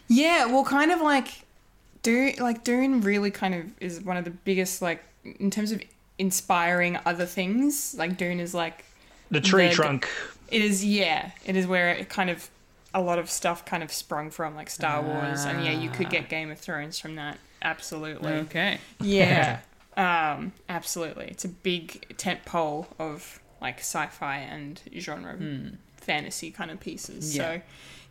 yeah, well, kind of like Dune. Like Dune really kind of is one of the biggest like in terms of inspiring other things. Like Dune is like The tree The- trunk. it is. Yeah, it is where it kind of a lot of stuff kind of sprung from, like Star Wars, and yeah, you could get Game of Thrones from that. Absolutely. Okay. Yeah. um, absolutely. It's a big tent pole of like sci-fi and genre fantasy kind of pieces. Yeah. So,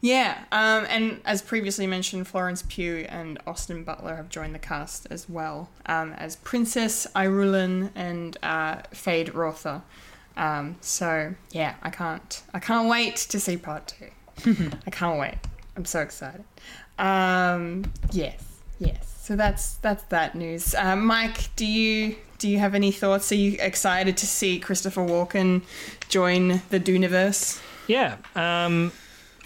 yeah. Um, and as previously mentioned, Florence Pugh and Austin Butler have joined the cast as well um, as Princess Irulan and uh, Feyd-Rautha. Um, so yeah, I can't I can't wait to see part two. I can't wait. I'm so excited. Um, yes, yes. So that's that's that news. Uh, Mike, do you do you have any thoughts? Are you excited to see Christopher Walken join the Duniverse? Yeah, um,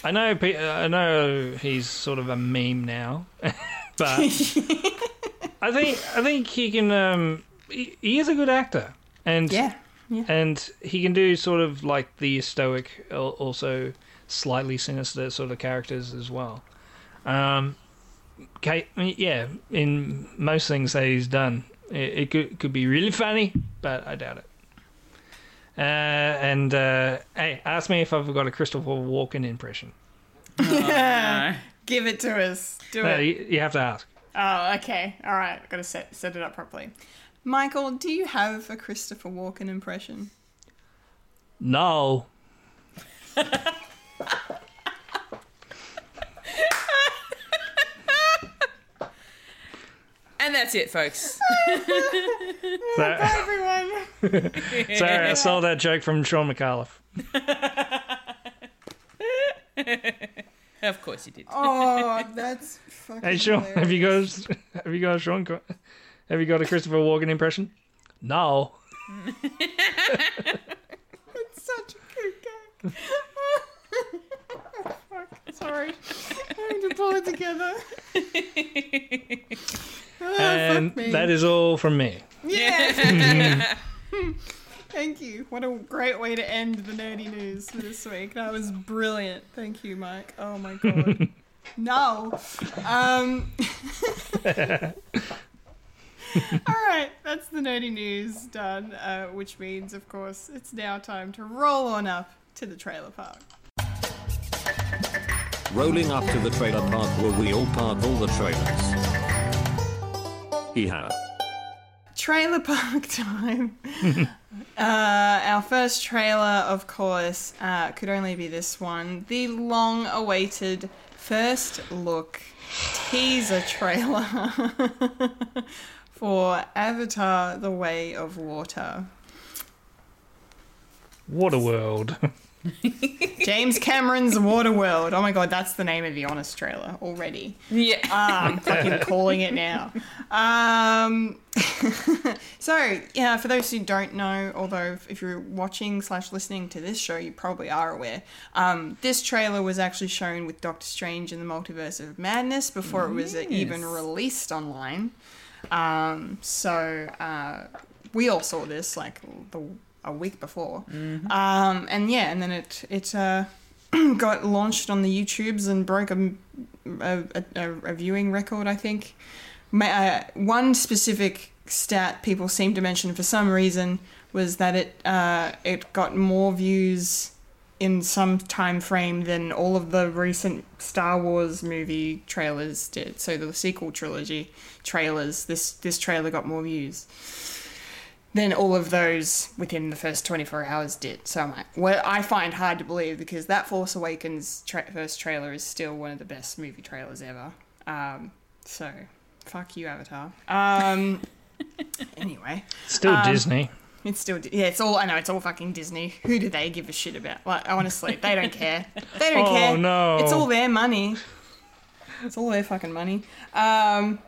I know. pe- I know he's sort of a meme now, but I think I think he can. Um, he, he is a good actor, and Yeah, yeah. and he can do sort of like the stoic, also slightly sinister sort of characters as well. Um, Kate, yeah, in most things that he's done, it, it could could be really funny, but I doubt it. Uh, and uh, hey, ask me if I've got a Christopher Walken impression. Give it to us. Do No, it. you, you have to ask. Oh, okay. All right. Got to set set it up properly. Michael, do you have a Christopher Walken impression? No. And that's it, folks. So, Everyone. sorry, I saw that joke from Sean McAuliffe. of course you did. Oh, that's fucking. Hey, Sean, have you got have you got a Sean? Have you got a Christopher Walken impression? No. It's such a good gag. Fuck. Sorry. I have to pull it together. Oh, And fuck me. that is all from me. Yeah. Thank you. What a great way to end the nerdy news for this week. That was brilliant. Thank you, Mike. Oh my god. no. Um. All right, that's the nerdy news done. Uh, which means, of course, it's now time to roll on up to the trailer park. Rolling up to the trailer park where we all park all the trailers. Yeah. Trailer park time. uh, our first trailer, of course, uh, could only be this one the long awaited first look teaser trailer for Avatar The Way of Water. Waterworld. James Cameron's Waterworld. Oh my god, that's the name of the honest trailer already. Yeah. I'm fucking calling it now. Um, so, yeah, for those who don't know, although if you're watching slash listening to this show, you probably are aware, um, this trailer was actually shown with Doctor Strange in the Multiverse of Madness before it was uh, even released online. Um, so, uh, we all saw this like the, a week before. Um, and yeah, and then it, it, uh, got launched on the YouTubes and broke a, a, a, a viewing record, I think. Uh, one specific stat people seem to mention for some reason was that it uh, it got more views in some time frame than all of the recent Star Wars movie trailers did. So the sequel trilogy trailers, this this trailer got more views than all of those within the first 24 hours did. So I'm like, well, I find hard to believe because that Force Awakens tra- first trailer is still one of the best movie trailers ever. Um, so fuck you, Avatar. Um, anyway, Still Um, Disney. it's still yeah, it's all I know. It's all fucking Disney. Who do they give a shit about? Like I honestly, they don't care. They don't Oh, care. no. it's all their money. It's all their fucking money. Um,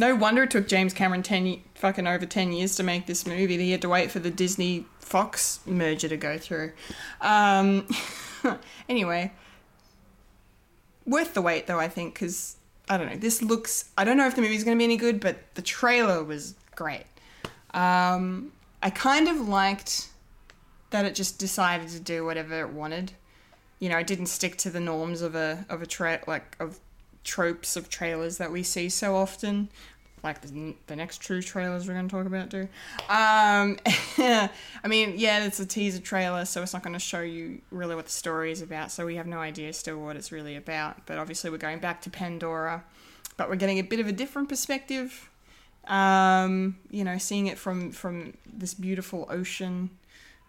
no wonder it took James Cameron ten fucking over ten years to make this movie. He had to wait for the Disney Fox merger to go through. Um, anyway, worth the wait though. I think because I don't know. This looks. I don't know if the movie's going to be any good, but the trailer was great. Um, I kind of liked that it just decided to do whatever it wanted. You know, it didn't stick to the norms of a of a tra- like of tropes of trailers that we see so often. Like the, the next true trailers we're going to talk about too. Um, I mean, yeah, it's a teaser trailer, so it's not going to show you really what the story is about. So we have no idea still what it's really about. But obviously, we're going back to Pandora, but we're getting a bit of a different perspective um, you know, seeing it from from this beautiful ocean,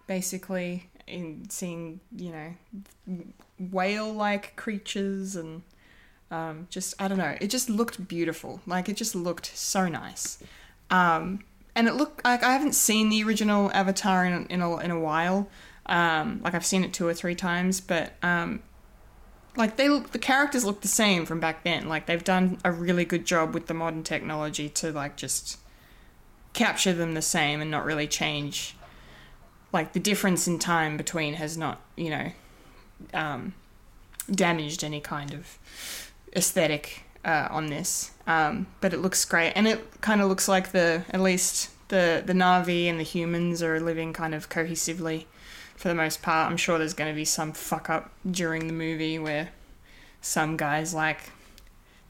basically, and seeing you know whale like creatures and um, just I don't know. It just looked beautiful. Like it just looked so nice. Um, and it looked like I haven't seen the original Avatar in in a, in a while. Um, like I've seen it two or three times, but um, like they look, the characters look the same from back then. Like they've done a really good job with the modern technology to like just capture them the same and not really change. Like the difference in time between has not, you know, um, damaged any kind of aesthetic uh, on this. Um, but it looks great, and it kind of looks like the at least the the Na'vi and the humans are living kind of cohesively for the most part. I'm sure there's going to be some fuck up during the movie where some guys like,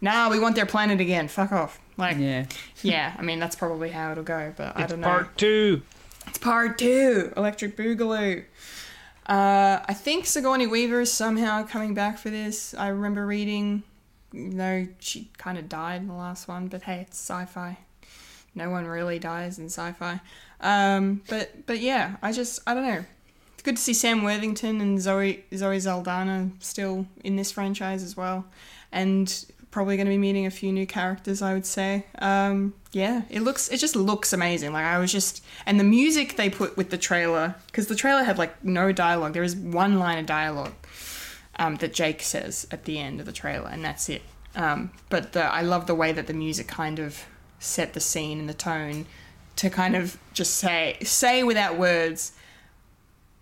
nah, we want their planet again. Fuck off. Like, yeah, Yeah. I mean that's probably how it'll go. But I don't know. part two. It's part two, Electric Boogaloo. Uh, I think Sigourney Weaver is somehow coming back for this. I remember reading, you know, she kind of died in the last one, but hey, it's sci-fi. No one really dies in sci-fi. Um, but but yeah, I just I don't know. It's good to see Sam Worthington and Zoe Zoe Saldana still in this franchise as well, and probably going to be meeting a few new characters. I would say. Um, yeah, it looks it just looks amazing. Like I was just and the music they put with the trailer because the trailer had like no dialogue. There is one line of dialogue um, that Jake says at the end of the trailer, and that's it. Um, but the, I love the way that the music kind of set the scene and the tone to kind of just say say without words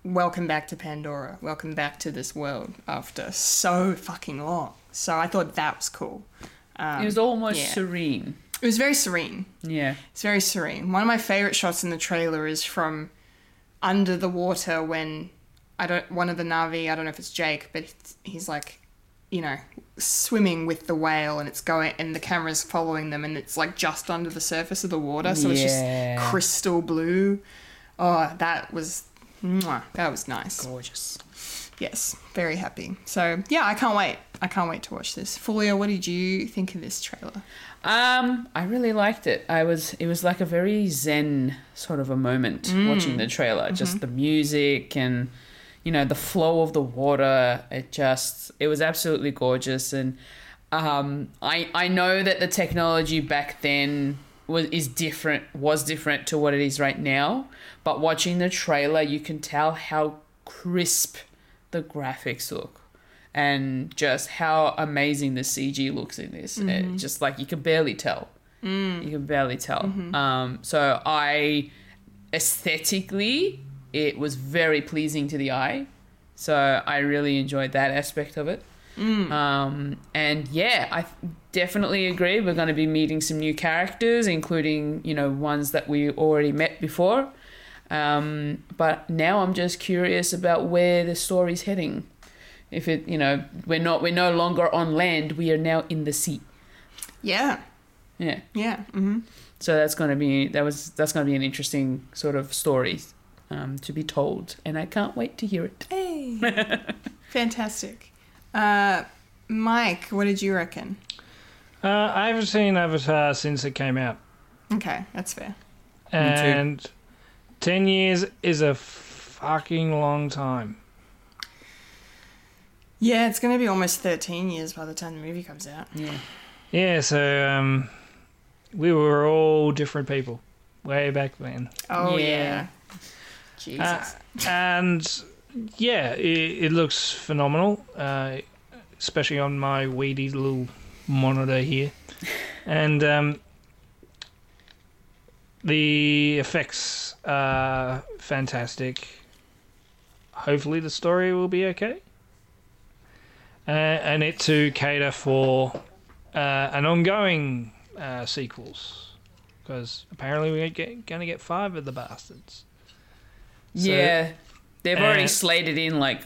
welcome back to Pandora. Welcome back to this world after so fucking long. So I thought that was cool. Um, It was almost yeah. serene. It was very serene. Yeah. It's very serene. One of my favorite shots in the trailer is from under the water when I don't one of the Na'vi, I don't know if it's Jake, but he's like, you know, swimming with the whale and it's going and the camera's following them and it's like just under the surface of the water, so it's just crystal blue. Oh, that was mwah, that was nice. Gorgeous. Yes, very happy. So yeah, I can't wait. I can't wait to watch this. Fulia, what did you think of this trailer? Um, I really liked it. I was it was like a very zen sort of a moment Mm. watching the trailer. Mm-hmm. Just the music and you know the flow of the water. It just it was absolutely gorgeous and um I I know that the technology back then was is different was different to what it is right now, but watching the trailer you can tell how crisp the graphics look and just how amazing the CG looks in this. It just like you can barely tell. You can barely tell. Um, so I aesthetically, it was very pleasing to the eye. So I really enjoyed that aspect of it. Um, and yeah, I definitely agree. We're going to be meeting some new characters, including you know ones that we already met before. Um, but now I'm just curious about where the story's heading. If it, you know, we're not, we're no longer on land. We are now in the sea. Yeah, Yeah. yeah. hmm So that's going to be that was that's going to be an interesting sort of story um, to be told, and I can't wait to hear it. Hey, fantastic. Uh, Mike, what did you reckon? Uh, I haven't seen Avatar since it came out, Okay, that's fair. and ten years is a fucking long time. Yeah, it's going to be almost 13 years by the time the movie comes out. Yeah. Yeah, so um, we were all different people way back then. Oh, yeah. Yeah. Jesus. Uh, and yeah, it, it looks phenomenal, uh, especially on my weedy little monitor here. And um, the effects are fantastic. Hopefully, the story will be okay. Uh, and it to cater for uh, an ongoing uh, sequels. Because apparently we're to get five of the bastards. So- yeah, they've already slated in like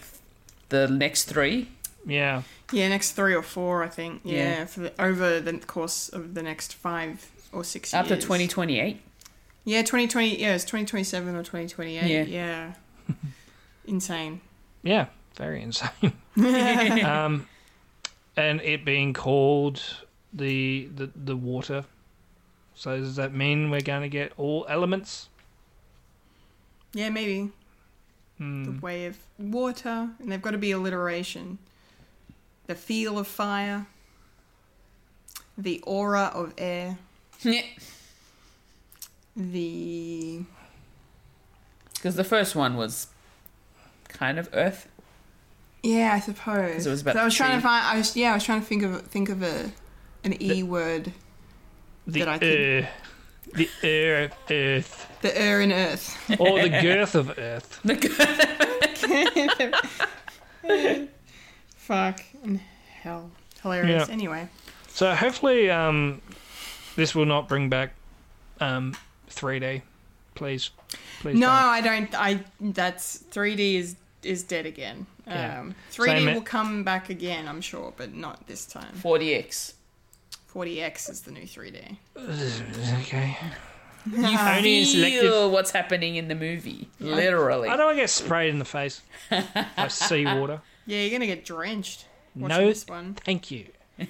the next three. Yeah. yeah, next three or four, I think. Yeah, Yeah. for the, over the course of the next five or six years. After 2028. Yeah, 2020. Yeah, it's 2027 or 2028. Yeah. Yeah. Insane. Yeah, very insane. um, and it being called the, the the water. So does that mean we're going to get all elements? Yeah, maybe. The way of water, and they've got to be alliteration. The feel of fire. The aura of air. Yeah. The Because the first one was kind of Earth. yeah, I suppose. 'Cause it was about So I was trying to tree. find. I was yeah, I was trying to think of think of a an e word. The That I could- uh, the air of Earth, The air in earth. or the girth of Earth. The girth. Fuck hell, hilarious. Yeah. Anyway, So hopefully, um, this will not bring back um 3D. Please, please. no, don't. I don't. I that's 3D is is dead again. Yeah. Um, 3D it- will come back again, I'm sure, but not this time. 4DX. 4DX is the new 3D. Okay. You Only in feel selective- what's happening in the movie. Literally. I don't want to get sprayed in the face by seawater. Yeah, you're gonna get drenched. Watching No, this one. thank you.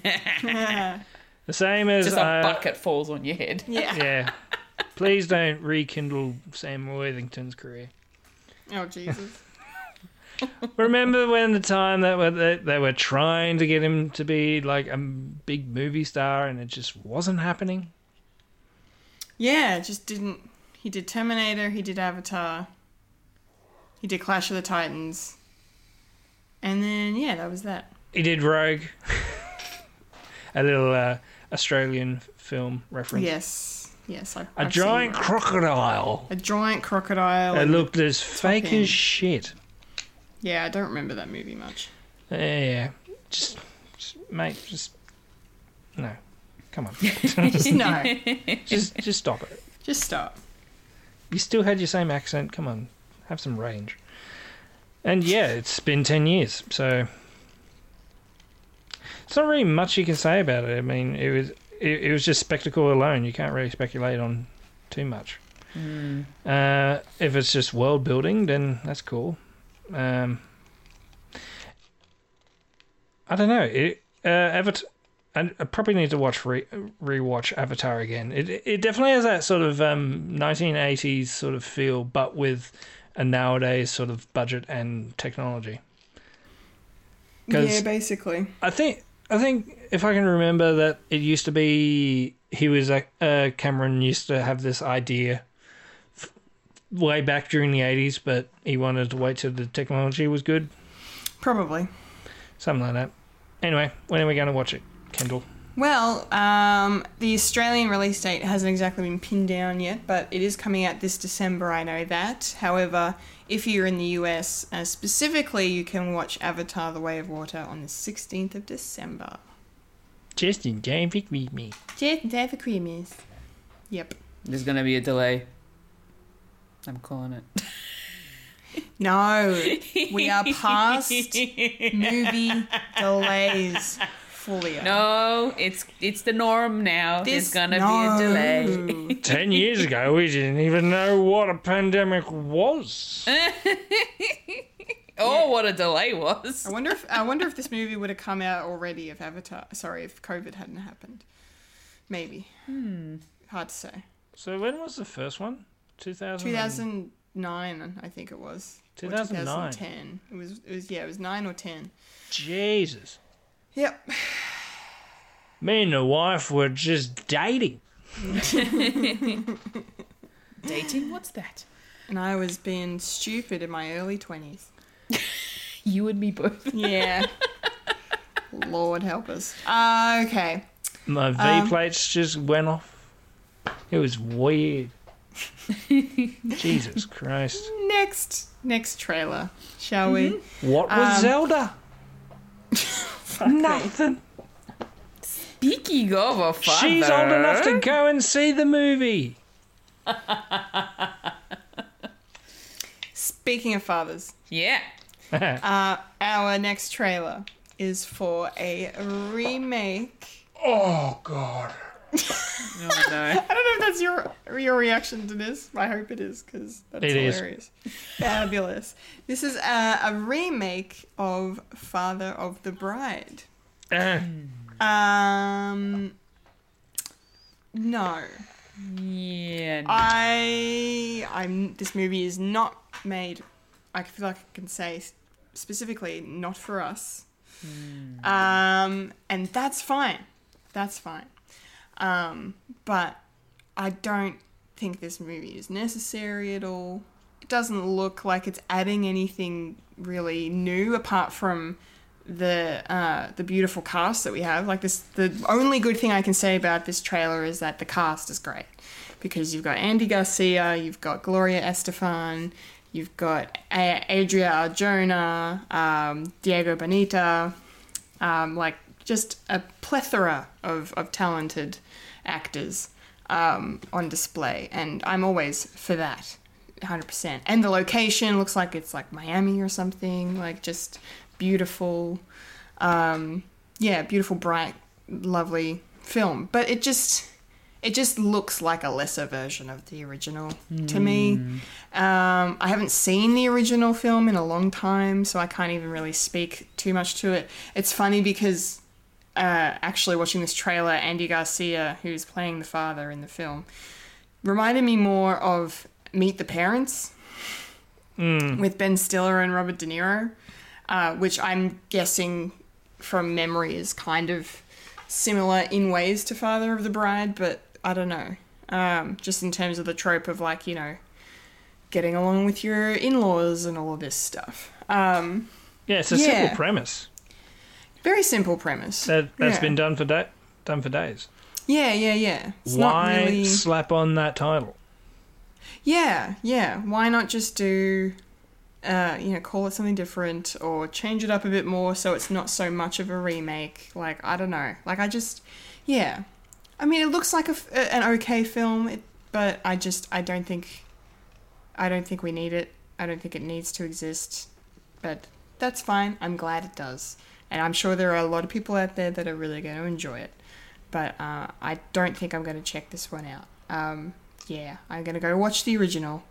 The same as Just a uh, bucket falls on your head. Yeah. Yeah. Please don't rekindle Sam Worthington's career. Oh Jesus. Remember when the time that were, they, they were trying to get him to be like a big movie star and it just wasn't happening? Yeah, it just didn't. He did Terminator. He did Avatar. He did Clash of the Titans. And then yeah, that was that. He did Rogue. a little uh, Australian film reference. Yes. Yes. I, A I've giant crocodile. A giant crocodile. It looked as fake as shit. Yeah, I don't remember that movie much. Yeah. Just, just mate, just no. Come on. Just no. just just stop it. Just stop. You still had your same accent. Come on. Have some range. And yeah, it's been 10 years, so it's not really much you can say about it. I mean, it was it, it was just spectacle alone. You can't really speculate on too much. Uh, if it's just world building, then that's cool. Um, I don't know. It, uh, Avatar. I I probably need to watch re rewatch Avatar again. It it definitely has that sort of um, 1980s sort of feel, but with a nowadays sort of budget and technology. Yeah, basically. I think I think if I can remember that it used to be he was a uh, Cameron used to have this idea way back during the 80s, but he wanted to wait till the technology was good, Probably. something like that. Anyway, when are we going to watch it, Kendall? Well, um, the Australian release date hasn't exactly been pinned down yet, but it is coming out this December, I know that. However, if you're in the US, uh, specifically, you can watch Avatar The Way of Water on the 16th of December. Just in time to meet me. Just day for creamies. Yep. There's going to be a delay. I'm calling it. No, we are past movie delays fully. No, it's it's the norm now. There's gonna no. be a delay. Ten years ago, we didn't even know what a pandemic was. Oh, what a delay was. I wonder if I wonder if this movie would have come out already if Avatar. Sorry, if COVID hadn't happened. Maybe. Hmm. Hard to say. So when was the first one? 2000. 2009, I think it was. 2009. 2010. It was. It was. Yeah, it was nine or ten. Jesus. Yep. Me and the wife were just dating. Dating? What's that? And I was being stupid in my early twenties. You and me both. Yeah. Lord help us. Uh, okay. My V Um, plates just went off. It was weird. Jesus Christ. Next. Next trailer, shall we? What was Um, Zelda? Nothing. Speaking of a father. She's old enough to go and see the movie. Speaking of fathers, Yeah. uh, our next trailer is for a remake. Oh, God. Oh, no. I don't know if that's your your reaction to this. I hope it is because that's It is. hilarious, fabulous. This is a, a remake of Father of the Bride. Uh, Um, no, Yeah. no. I I'm. This movie is not made I feel like I can say specifically not for us. Um, and that's fine. That's fine. Um, but I don't think this movie is necessary at all. It doesn't look like it's adding anything really new apart from the uh, the beautiful cast that we have. Like this, the only good thing I can say about this trailer is that the cast is great because you've got Andy Garcia, you've got Gloria Estefan, you've got Adria Arjona, um, Diego Boneta, um, like just a plethora of, of talented actors um, on display, and I'm always for that, 100%. And the location looks like it's like Miami or something, like just beautiful, um, yeah, beautiful, bright, lovely film. But it just it just looks like a lesser version of the original to me. Um, I haven't seen the original film in a long time, so I can't even really speak too much to it. It's funny because uh, actually watching this trailer, Andy Garcia, who's playing the father in the film, reminded me more of Meet the Parents with Ben Stiller and Robert De Niro, uh, which I'm guessing from memory is kind of similar in ways to Father of the Bride, but I don't know. Um, just in terms of the trope of like, you know, getting along with your in laws and all of this stuff. Um, Yeah, it's a Yeah. simple premise very simple premise. that that's Yeah. been done for da- done for days. Yeah, yeah, yeah. It's Why not really. slap on that title? Yeah, yeah. Why not just do, uh, you know, call it something different or change it up a bit more so it's not so much of a remake? Like, I don't know. Like, I just, yeah. I mean, it looks like a an okay film, but I just, I don't think, I don't think we need it. I don't think it needs to exist. But that's fine. I'm glad it does. And I'm sure there are a lot of people out there that are really going to enjoy it. But uh, I don't think I'm going to check this one out. Um, yeah, I'm going to go watch the original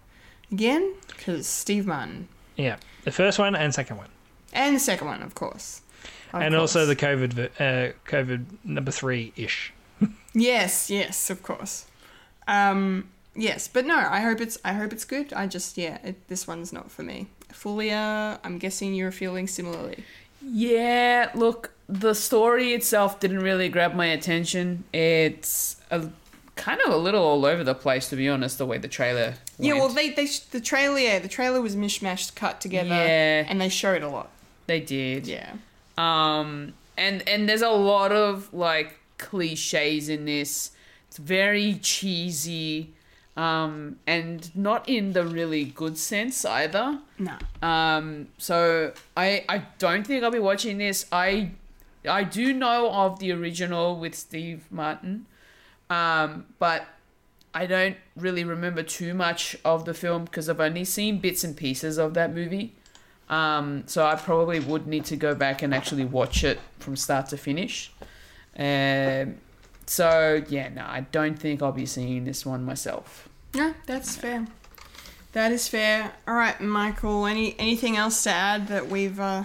again because Steve Martin. Yeah, the first one and second one, And the second one, of course. Of and also the COVID uh, COVID number three ish. Yes, yes, of course. Um, yes, but no, I hope it's I hope it's good. I just yeah, it, this one's not for me. Fulia, I'm guessing you're feeling similarly. Yeah, look, the story itself didn't really grab my attention. It's a, kind of a little all over the place, to be honest, the way the trailer. Yeah, well, they they the trailer yeah, the trailer was mishmashed, cut together, Yeah. and they showed a lot. they did. Yeah, Um, and and there's a lot of like cliches in this. It's very cheesy, um, and not in the really good sense either. no, Um, so I I don't think I'll be watching this. I I do know of the original with Steve Martin, um, but I don't really remember too much of the film because I've only seen bits and pieces of that movie. Um, so I probably would need to go back and actually watch it from start to finish. Um, so yeah, no, I don't think I'll be seeing this one myself. no, that's fair. That is fair. All right, Michael. Any anything else to add that we've uh,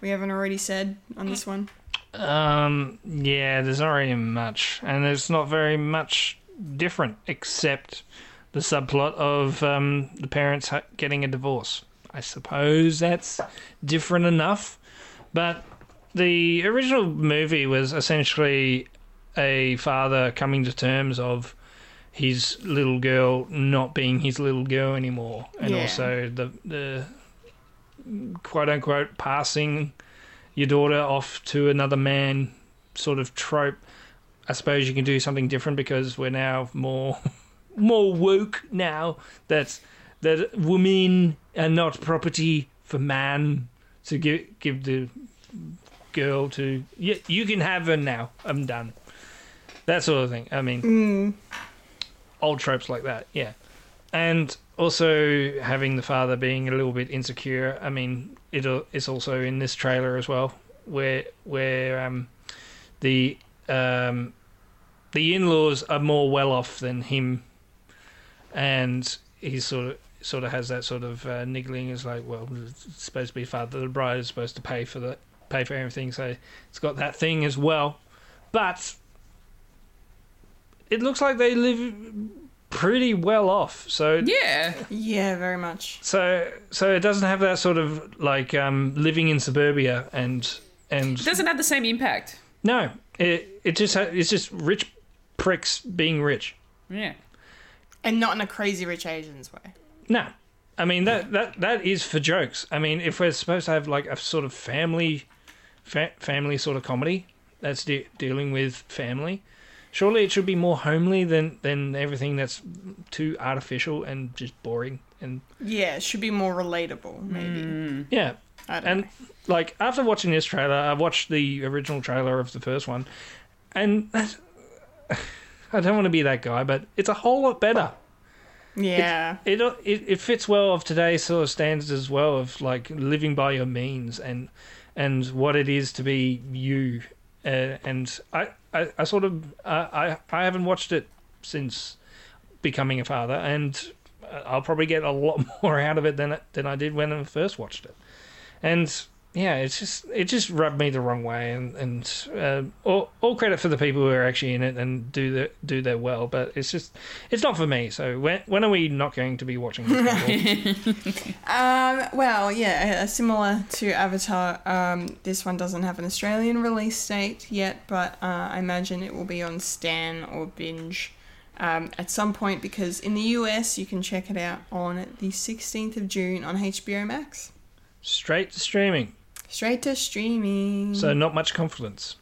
we haven't already said on this one? Um, yeah, there's not really much, and there's not very much different except the subplot of um, the parents getting a divorce. I suppose that's different enough, but the original movie was essentially a father coming to terms of his little girl not being his little girl anymore, and Yeah. also the the quote unquote passing your daughter off to another man sort of trope. I suppose you can do something different because we're now more more woke now that that women are not property for man to give give the girl to yeah, you can have her now. I'm done. That sort of thing. I mean old tropes like that, yeah. And also having the father being a little bit insecure. I mean, it it's also in this trailer as well, where where um, the um, the in-laws are more well off than him, and he sort of sort of has that sort of uh, niggling. Is like, well, it's supposed to be father. The bride is supposed to pay for the pay for everything, so it's got that thing as well. But it looks like they live pretty well off. So Yeah. Yeah, very much. so so it doesn't have that sort of like um, living in suburbia and and It doesn't have the same impact. no, it it just ha- it's just rich pricks being rich. Yeah. And not in a crazy rich Asians way. No. I mean that, that that is for jokes. I mean, if we're supposed to have like a sort of family, fa- family sort of comedy that's de- dealing with family, surely it should be more homely than than everything that's too artificial and just boring. And Yeah, it should be more relatable, maybe. yeah, I don't and know. like after watching this trailer, I watched the original trailer of the first one, and that's, I don't want to be that guy, but it's a whole lot better. Yeah. it, it it fits well of today's sort of standards as well of like living by your means and and what it is to be you uh, and I, I, I sort of uh, I I haven't watched it since becoming a father and I'll probably get a lot more out of it than than I did when I first watched it. And yeah it's just it just rubbed me the wrong way and and uh, all, all credit for the people who are actually in it and do the do their well but it's just it's not for me so when when are we not going to be watching this? Um, well, yeah, similar to Avatar, um, this one doesn't have an Australian release date yet, but uh, I imagine it will be on Stan or Binge um, at some point because in the US you can check it out on the 16th of June on HBO Max. straight to streaming Straight to streaming. so not much confidence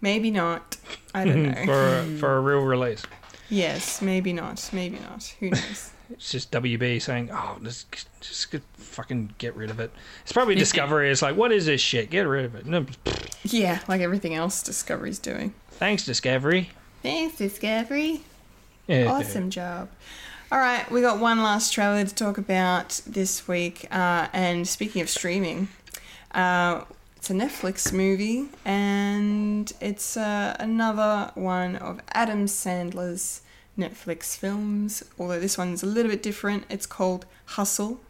maybe not. I don't know. for a, for a real release yes, maybe not. Maybe not. Who knows? it's just WB saying oh let's just get, fucking get rid of it it's probably Discovery it's like what is this shit get rid of it no, yeah, like everything else Discovery's doing. thanks Discovery Thanks, Discovery. yeah Awesome job. All right, we got one last trailer to talk about this week. Uh, and speaking of streaming, uh, it's a Netflix movie, and it's uh, another one of Adam Sandler's Netflix films. Although this one's a little bit different. It's called Hustle.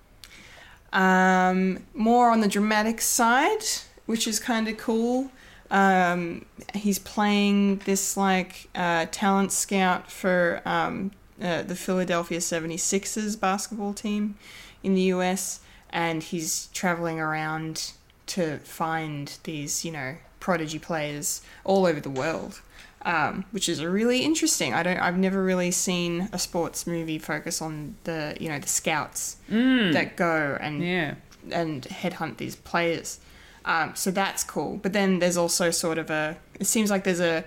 Um, more on the dramatic side, which is kind of cool. Um, he's playing this like uh, talent scout for um, uh, the Philadelphia 76ers basketball team in the US, and he's traveling around to find these, you know, prodigy players all over the world. Um, which is really interesting. I don't. I've never really seen a sports movie focus on the, you know, the scouts that go and Yeah. and headhunt these players. Um, so that's cool. But then there's also sort of a. It seems like there's a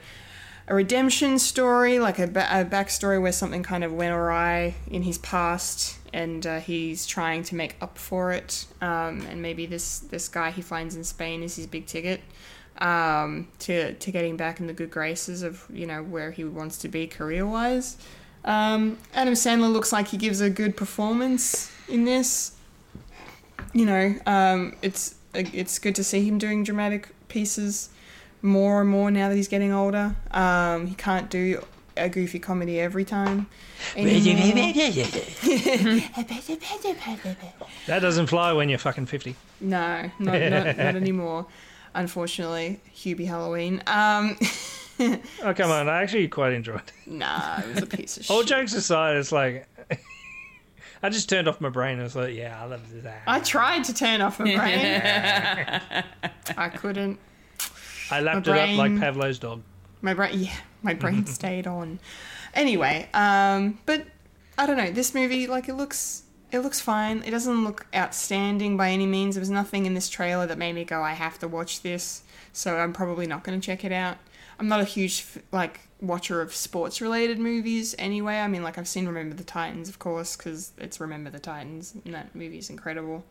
a redemption story, like a, ba- a backstory where something kind of went awry in his past, and uh, he's trying to make up for it. Um, and maybe this this guy he finds in Spain is his big ticket um, to to getting back in the good graces of you know where he wants to be career wise. Um, Adam Sandler looks like he gives a good performance in this. You know, um, it's it's good to see him doing dramatic pieces more and more now that he's getting older. Um, he can't do a goofy comedy every time. that doesn't fly when you're fucking 50 No, not, not, not anymore. Unfortunately, Hubie Halloween. Um, oh come on I actually quite enjoyed it nah, it was a piece of shit. all shit. jokes aside it's like I just turned off my brain I was like yeah I love that I tried to turn off my brain. I couldn't. I lapped My it up like brain- Pavlov's dog My brain, yeah, my brain stayed on. Anyway, um, but I don't know. This movie, like, it looks, it looks fine. It doesn't look outstanding by any means. There was nothing in this trailer that made me go, I have to watch this. So I'm probably not going to check it out. I'm not a huge like watcher of sports related movies anyway. I mean, like I've seen Remember the Titans, of course, because it's Remember the Titans, and that movie is incredible.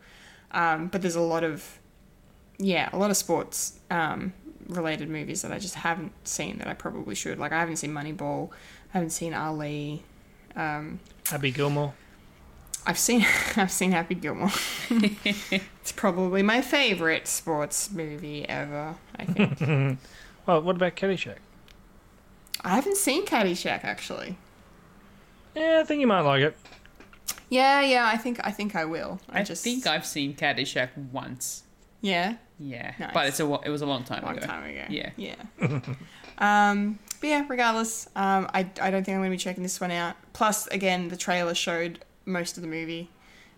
Um, but there's a lot of yeah, a lot of sports um, related movies that I just haven't seen that I probably should. Like I haven't seen Moneyball, I haven't seen Ali. Um, Happy Gilmore I've seen I've seen Happy Gilmore. it's probably my favorite sports movie ever. I think well what about Caddyshack I haven't seen Caddyshack actually. yeah I think you might like it Yeah, yeah, I think I think I will. I, I just think I've seen Caddyshack once. Yeah, Yeah, Nice. but it's a it was a long time ago. long ago. time ago. Yeah. yeah. Um, but yeah, regardless, um, I, I don't think I'm going to be checking this one out. Plus, again, the trailer showed most of the movie.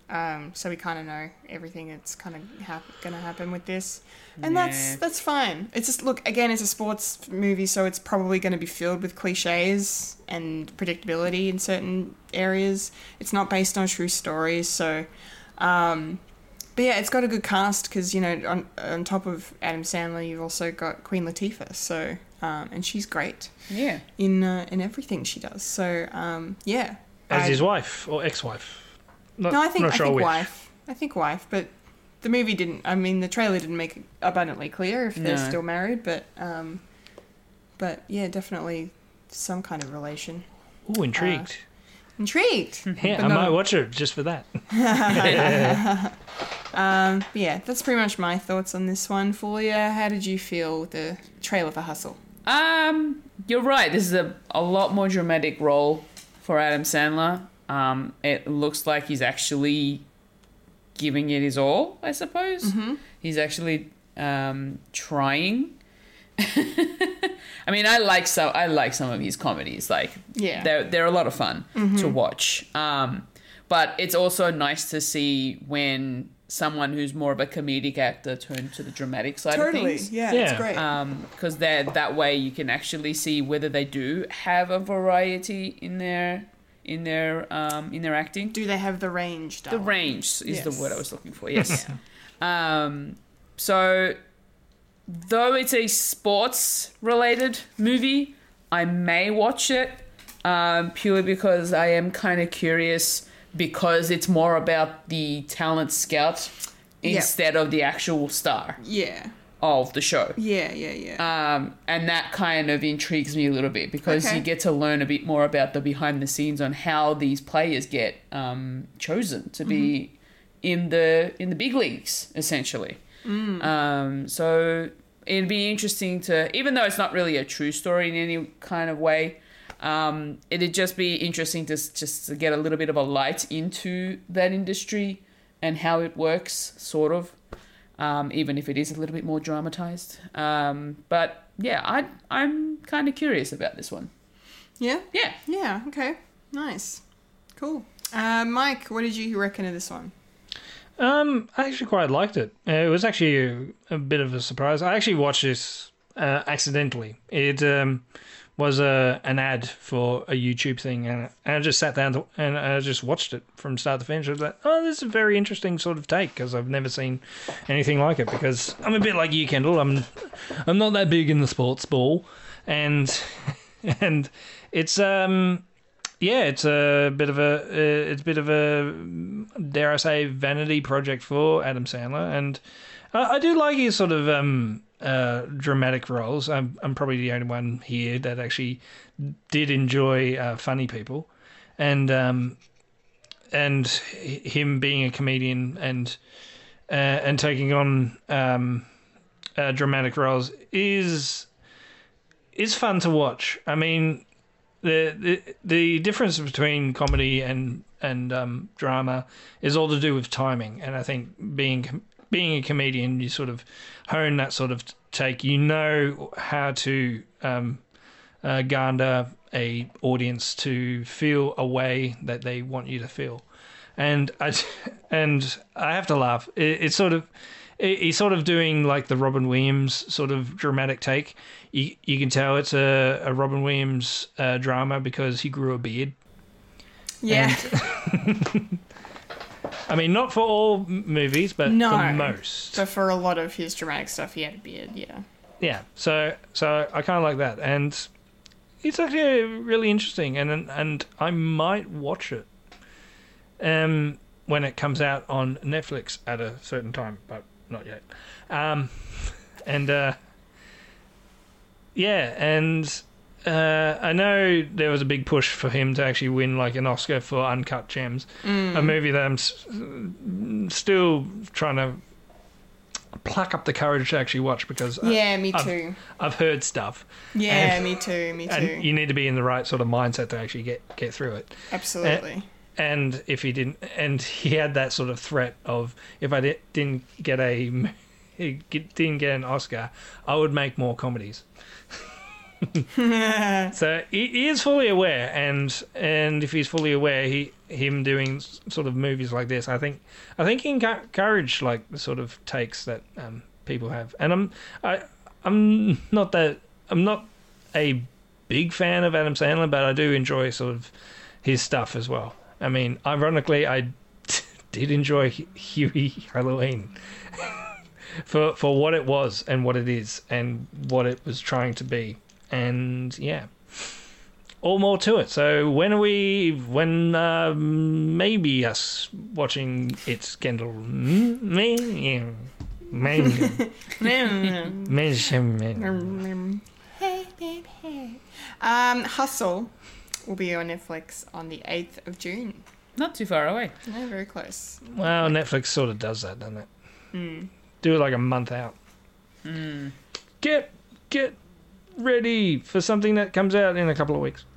Um, so we kind of know everything that's kind of hap- going to happen with this, and that's that's fine. It's just look again, it's a sports movie, so it's probably going to be filled with cliches and predictability in certain areas. It's not based on true stories, so um, but yeah, it's got a good cast because you know on on top of Adam Sandler, you've also got Queen Latifah, so um, and she's great Yeah. in uh, in everything she does. So um, yeah, As I- his wife or ex-wife. Not, No, I think not I think wife. I think wife, but the movie didn't. I mean, the trailer didn't make it abundantly clear if they're No. still married, but um, but yeah, definitely some kind of relation. Ooh, intrigued. Intrigued. yeah, but I not- might watch it just for that. Um, but yeah, that's pretty much my thoughts on this one. Fulia, how did you feel with the trailer for Hustle? Um, you're right. This is a, a lot more dramatic role for Adam Sandler. Um, it looks like he's actually giving it his all. I suppose he's actually um, trying. I mean, I like some. I like some of his comedies. Like, Yeah. they're they're a lot of fun to watch. Um, but it's also nice to see when someone who's more of a comedic actor turn to the dramatic side of things yeah, Yeah. it's great. because that that way you can actually see whether they do have a variety in their in their um, in their acting. Do they have the range? The range is the word I was looking for. Yes. um, so though it's a sports related movie, I may watch it um, purely because I am kind of curious because it's more about the talent scout Yeah. instead of the actual star Yeah, of the show. yeah, yeah, yeah. Um, and that kind of intrigues me a little bit because Okay. you get to learn a bit more about the behind the scenes on how these players get um, chosen to be Mm-hmm. in the in the big leagues, essentially. Mm. Um, so it'd be interesting to, even though it's not really a true story in any kind of way, um, it'd just be interesting to just to get a little bit of a light into that industry and how it works, sort of um, even if it is a little bit more dramatized. Um, but yeah, I I'm kind of curious about this one. yeah, Yeah, yeah. Okay, nice, cool. Uh, Mike, what did you reckon of this one? Um, I actually quite liked it. Uh, it was actually a, a bit of a surprise. I actually watched this uh, accidentally. It um, was a an ad for a YouTube thing, and, and I just sat down to, and I just watched it from start to finish. I was like, "Oh, this is a very interesting sort of take," because I've never seen anything like it. Because I'm a bit like you, Kendall. I'm I'm not that big in the sports ball, and and it's um yeah, it's a bit of a uh, it's a bit of a dare I say vanity project for Adam Sandler, and I, I do like his sort of um, uh, dramatic roles. I'm I'm probably the only one here that actually did enjoy uh, funny people, and um, and him being a comedian and uh, and taking on um, uh, dramatic roles is is fun to watch. I mean, the the the difference between comedy and and um, drama is all to do with timing, and I think being being a comedian, you sort of hone that sort of take. You know how to um, uh, garner a audience to feel a way that they want you to feel, and I and I have to laugh. It, it's sort of he's sort of doing like the Robin Williams sort of dramatic take. You you can tell it's a, a Robin Williams uh, drama because he grew a beard. Yeah, I mean, not for all movies, but No. for most. but for a lot of his dramatic stuff, he had a beard. Yeah, Yeah. So so I kind of like that, and it's actually really interesting, and and I might watch it. Um, when it comes out on Netflix at a certain time, but not yet. Um, and uh, yeah, and uh, I know there was a big push for him to actually win like an Oscar for Uncut Gems, a movie that I'm s- still trying to pluck up the courage to actually watch because I- yeah, me I've- too. I've heard stuff, Yeah, and- me too. Me too. and you need to be in the right sort of mindset to actually get get through it. Absolutely. And if he didn't, and he had that sort of threat of if I di- didn't get a didn't get an Oscar, I would make more comedies. so he, he is fully aware, and and if he's fully aware, he him doing sort of movies like this, I think I think he encour- encourage like the sort of takes that um, people have, and I'm I I'm not that I'm not a big fan of Adam Sandler, but I do enjoy sort of his stuff as well. I mean, ironically, I did enjoy Hubie Halloween for for what it was and what it is and what it was trying to be, and yeah, all more to it. So when are we? When uh, maybe us watching it, Kendall? Me, yeah. Hey, babe, hey. Um, Hustle will be on Netflix on the 8th of June. Not too far away. No, very close. Well, Netflix sort of does that, doesn't it? Hmm. Do it like a month out. Hmm. Get get ready for something that comes out in a couple of weeks.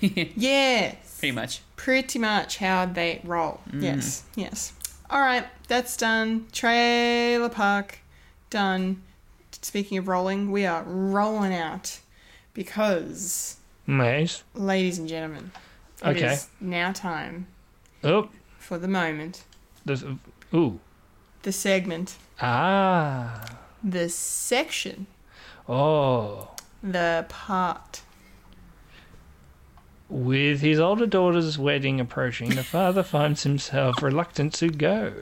Yes. Pretty much. Pretty much how they roll. Hmm. Yes, yes. All right, that's done. Trailer Park, done. Speaking of rolling, we are rolling out because, Nice. ladies and gentlemen, it is Okay. now time Oh, for the moment, there's ooh the segment, ah the section, oh. the part. With his older daughter's wedding approaching, the father finds himself reluctant to go.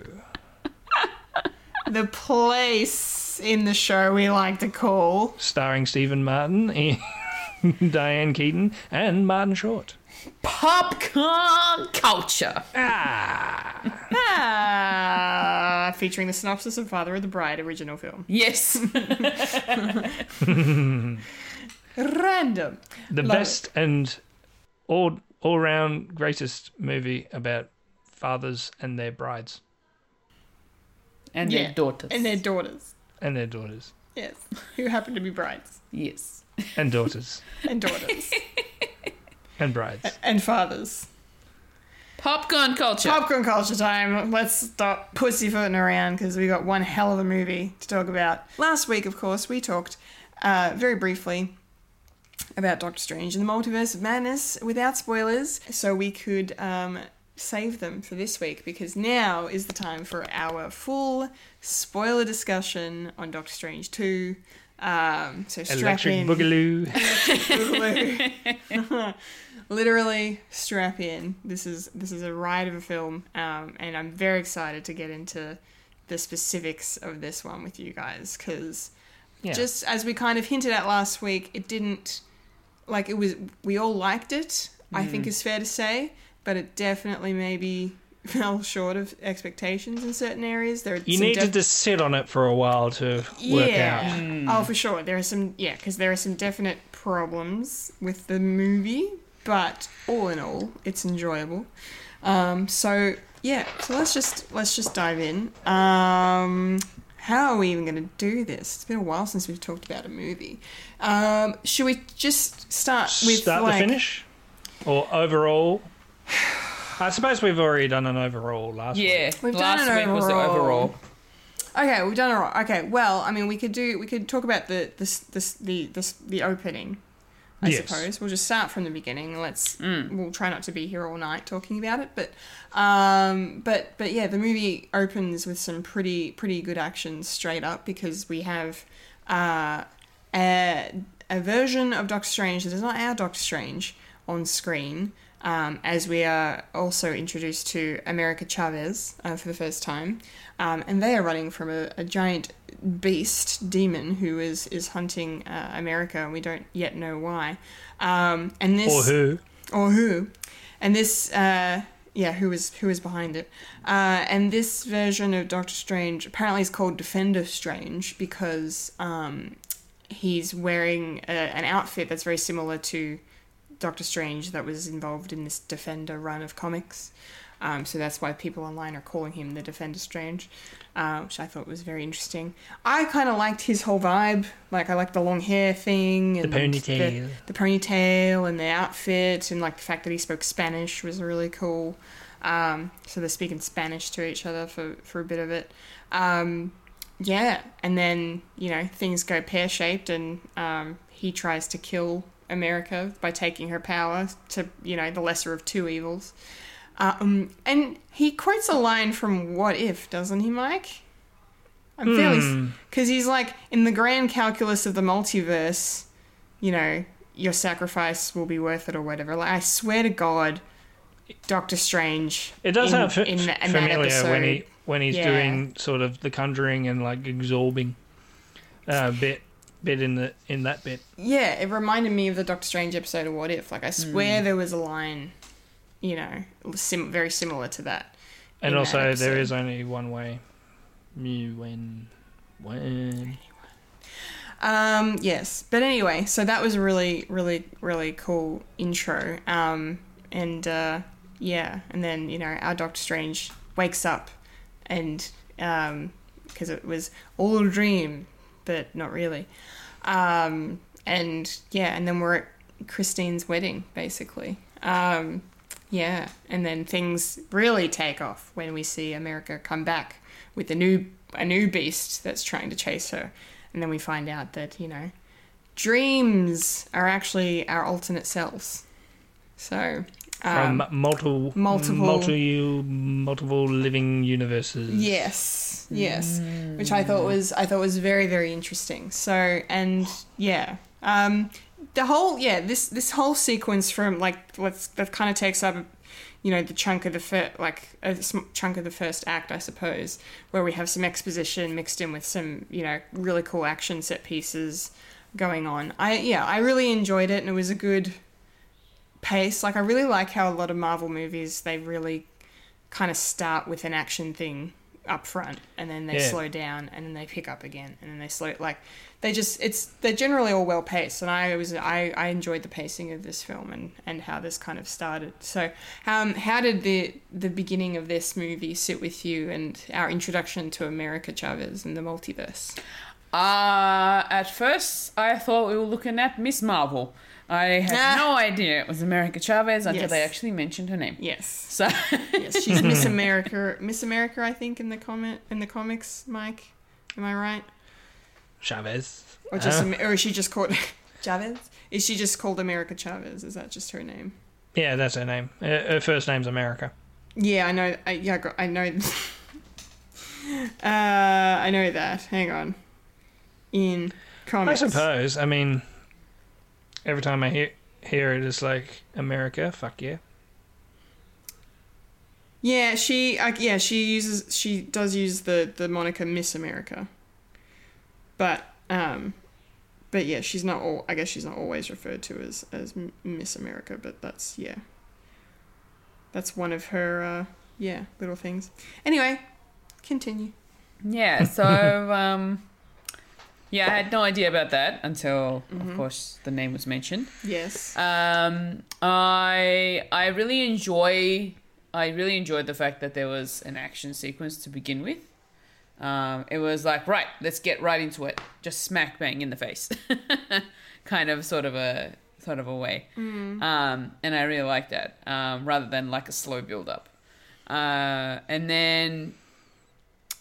the place in the show we like to call Starring Stephen Martin, Diane Keaton, and Martin Short. Popcorn culture. ah, ah. featuring the synopsis of Father of the Bride original film. Yes. Random. The Love best and all all round greatest movie about fathers and their brides and Yeah, their daughters. And their daughters. and their daughters Yes. Who happen to be brides. yes. And daughters And daughters. and brides. and fathers. Popcorn culture. Popcorn culture time. Let's stop pussyfooting around because we got one hell of a movie to talk about. Last week, of course, we talked uh, very briefly about Doctor Strange and the Multiverse of Madness without spoilers, so we could um, save them for this week because now is the time for our full spoiler discussion on Doctor Strange 2. Um, so strap Electric in. Boogaloo. Boogaloo. Literally strap in. This is this is a ride of a film, um, and I'm very excited to get into the specifics of this one with you guys because Yeah. just as we kind of hinted at last week, it didn't like it was. We all liked it. I think is fair to say, but it definitely maybe fell short of expectations in certain areas. There are You needed def- to sit on it for a while to work out. Oh, for sure. There are some, yeah, because there are some definite problems with the movie, but all in all, it's enjoyable. Um, so yeah, so let's just let's just dive in. Um, how are we even going to do this? It's been a while since we've talked about a movie. Um, should we just start with Start like, the finish? Or overall? I suppose we've already done an overall last Yeah. week. We've done Last an week was the overall. overall. Okay, we've done it right. Okay, well, I mean, we could do we could talk about the this this the this the opening. I Yes. suppose we'll just start from the beginning. Let's we'll try not to be here all night talking about it, but um, but but yeah, the movie opens with some pretty pretty good action straight up because we have uh, a a version of Doctor Strange that is not our Doctor Strange on screen. Um, as we are also introduced to America Chavez uh, for the first time, um, and they are running from a, a giant beast demon who is is hunting uh, America, and we don't yet know why. Um, and this Or who? or who, and this uh, yeah, who is who is behind it? Uh, and this version of Doctor Strange apparently is called Defender Strange because um, he's wearing a, an outfit that's very similar to Doctor Strange that was involved in this Defender run of comics. Um, so that's why people online are calling him the Defender Strange, uh, which I thought was very interesting. I kind of liked his whole vibe. Like I liked the long hair thing and the ponytail. the, the ponytail and the outfit, and like the fact that he spoke Spanish was really cool. Um, so they're speaking Spanish to each other for, for a bit of it. Um, yeah, and then you know things go pear shaped, and um, he tries to kill America by taking her power to you know the lesser of two evils. Um, and he quotes a line from What If, doesn't he, Mike? I'm fairly because he's like in the grand calculus of the multiverse, you know, your sacrifice will be worth it or whatever. Like I swear to God, Doctor Strange. It does in, sound f- in, in familiar episode, when he when he's Yeah. doing sort of the conjuring and like absorbing uh, bit bit in the in that bit. Yeah, it reminded me of the Doctor Strange episode of What If. Like I swear Hmm. there was a line, you know, sim- very similar to that. And in that also, there episode. is only one way. You when when Um, yes, but anyway, so that was a really, really, really cool intro. Um, and uh, yeah, and then you know our Doctor Strange wakes up, and um, because it was all a dream, but not really. Um, and yeah, and then we're at Christine's wedding, basically. Um, yeah, and then things really take off when we see America come back with a new a new beast that's trying to chase her, and then we find out that you know dreams are actually our alternate selves. So um, from multiple multiple- multiple multiple living universes. Yes, yes, which I thought was I thought was very very interesting. So and yeah, um, the whole yeah this this whole sequence from like let's that kind of takes up you know the chunk of the fir- like a sm- chunk of the first act I suppose where we have some exposition mixed in with some you know really cool action set pieces going on. I yeah I really enjoyed it and it was a good pace. Like I really like how a lot of Marvel movies they really kind of start with an action thing up front and then they Yeah. slow down and then they pick up again and then they slow like they just it's they're generally all well paced and I was I, I enjoyed the pacing of this film and, and how this kind of started. So um how did the the beginning of this movie sit with you and our introduction to America Chavez and the multiverse? Uh, at first, I thought we were looking at Miss Marvel. I had Ah. no idea it was America Chavez until Yes. they actually mentioned her name. Yes. So, Yes, she's Miss America Miss America I think in the comment in the comics, Mike. Am I right? Chavez. Or just Uh, or is she just called Chavez? Is she just called America Chavez? Is that just her name? yeah, that's her name. Uh, her first name's America. Yeah, I know. I, yeah, I got- I know. uh, I know that. Hang on. In comics, I suppose. I mean, every time I hear hear it, it's like America. Fuck yeah. Yeah, she. Uh, yeah, she uses. She does use the the moniker Miss America. But um, but yeah, she's not all. I guess she's not always referred to as as Miss America. But that's yeah. That's one of her uh yeah little things. Anyway, continue. yeah, so, um, yeah, I had no idea about that until, of course, the name was mentioned. Yes. Um, I I really enjoy I really enjoyed the fact that there was an action sequence to begin with. Um, it was like right, let's get right into it, just smack bang in the face, kind of sort of a sort of a way. Um, and I really like that um, rather than like a slow build up. Uh, and then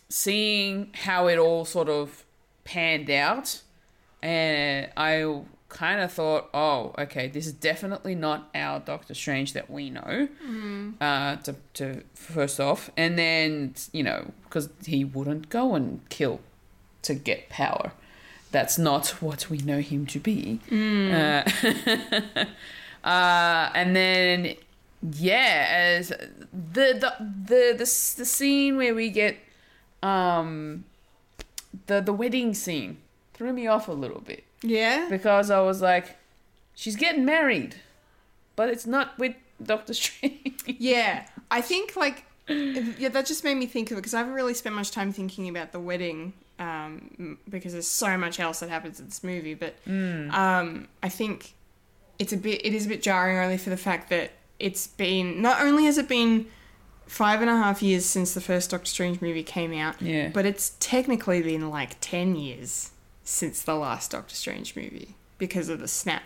seeing how it all sort of panned out and I kind of thought, oh, okay, this is definitely not our Doctor Strange that we know. Uh, to, to first off, and then you know, because he wouldn't go and kill to get power. That's not what we know him to be. Uh, uh, and then yeah, as the the the the, the scene where we get um the the wedding scene threw me off a little bit yeah. because I was like, she's getting married, but it's not with Doctor Strange. Yeah, I think like yeah, that just made me think of it because I haven't really spent much time thinking about the wedding um, because there's so much else that happens in this movie. But um, I think it's a bit it is a bit jarring only for the fact that it's been not only has it been five and a half years since the first Doctor Strange movie came out, Yeah. but it's technically been like ten years since the last Doctor Strange movie because of the snap.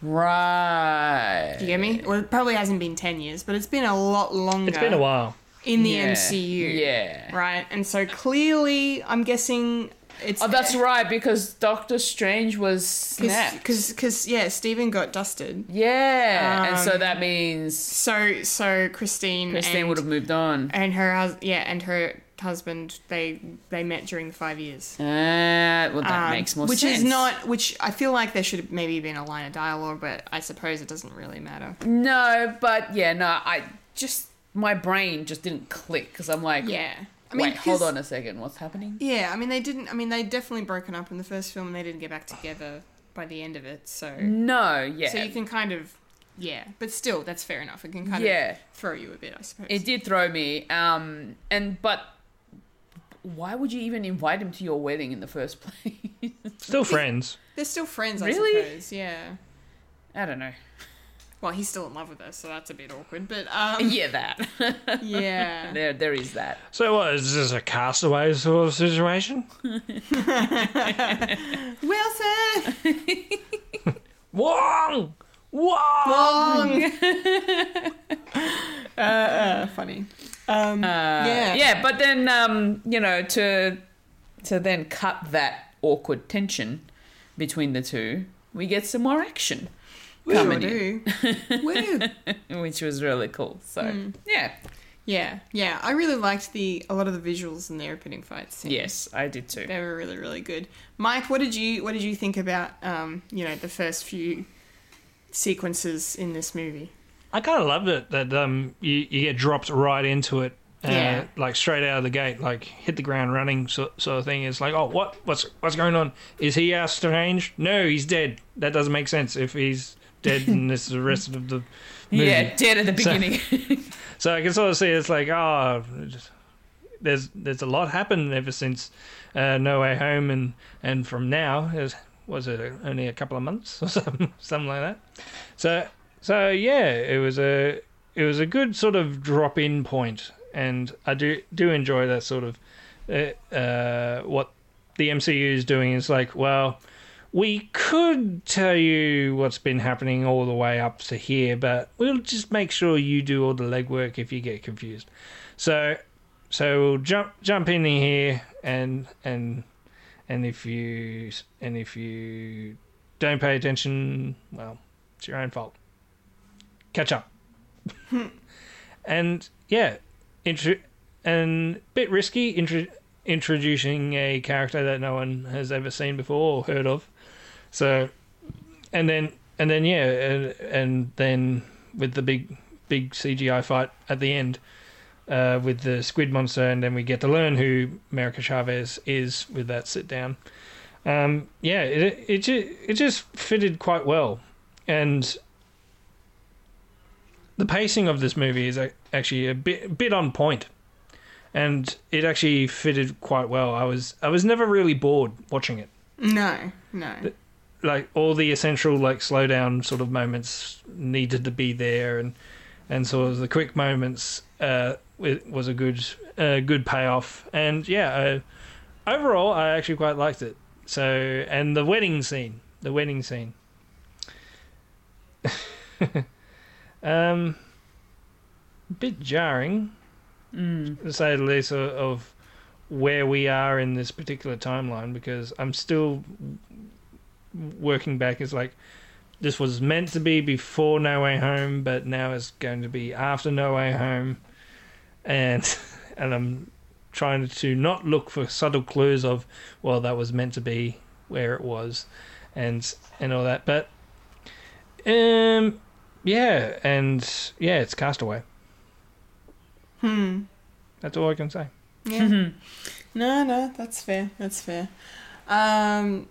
right. Do you get me? Well, it probably hasn't been ten years, but it's been a lot longer. It's been a while. in the Yeah. MCU. Yeah. Right? And so clearly, I'm guessing it's. Oh, that's right, because Doctor Strange was snapped. Because, because, yeah, Stephen got dusted. yeah, and so Um, that means So, so Christine. Christine would have moved on. And her, hus- yeah, and her husband, they they met during the five years. Uh, well, that Um, makes more which sense. is not, which I feel like there should have maybe been a line of dialogue, but I suppose it doesn't really matter. No, but yeah, no, I just my brain just didn't click because I'm like, Yeah. I mean, wait, hold 'cause- on a second, what's happening? Yeah, I mean, they didn't, I mean, they definitely broken up in the first film and they didn't get back together by the end of it, so. No, yeah, So you can kind of, yeah, but still, that's fair enough. It can kind Yeah. of throw you a bit, I suppose. it did throw me. Um, and but why would you even invite him to your wedding in the first place? Still friends. They're still friends, I Really? suppose. Yeah. I don't know. Well, he's still in love with her, so that's a bit awkward. But um, Yeah, that. yeah, there, there is that. So what is this a castaway sort of situation? Wilson. Wong! Wong! uh, uh, funny. Um, yeah, Yeah, but then um, you know, to to then cut that awkward tension between the two, we get some more action we sure in, do. Which was really cool. So Hmm. yeah, Yeah, yeah. I really liked the a lot of the visuals in the opening fight scene. yes, I did too. they were really really good. Mike, what did you what did you think about um, you know the first few sequences in this movie? I kind of loved it that um you, you get dropped right into it. Uh, Yeah. like straight out of the gate, like hit the ground running, sort, sort of thing. It's like, oh, what, what's, what's going on? Is he our strange? No, he's dead. That doesn't make sense if he's dead and this is the rest of the movie. Yeah, dead at the beginning. So I can sort of see it's like, oh, just- there's there's a lot happened ever since uh, No Way Home, and and from now, is was it only a couple of months or something, something like that. So so yeah, it was a it was a good sort of drop in point, and I do do enjoy that sort of uh, uh, what the MCU is doing. Is like, well, we could tell you what's been happening all the way up to here, but we'll just make sure you do all the legwork if you get confused. So, so we'll jump jump in here, and and and if you and if you don't pay attention, well, it's your own fault. Catch up. and yeah, intro- and bit risky intro- introducing a character that no one has ever seen before or heard of. So, and then and then yeah, and, and then with the big big CGI fight at the end uh, with the squid monster, and then we get to learn who America Chavez is with that sit down. Um, yeah, it it it just fitted quite well, and the pacing of this movie is actually a bit bit on point, and it actually fitted quite well. I was I was never really bored watching it No, no. Like all the essential like slowdown sort of moments needed to be there and and sort of the quick moments uh it was a good uh, good payoff. And yeah uh, overall I actually quite liked it. So and the wedding scene the wedding scene. Um a bit jarring to say the least of, of where we are in this particular timeline because I'm still working back is like this was meant to be before No Way Home, but now it's going to be after No Way Home, and and I'm trying to not look for subtle clues of well that was meant to be where it was, and and all that, but um yeah, and yeah, it's Castaway. Hmm. That's all I can say. Yeah. no, no, that's fair. That's fair. Um,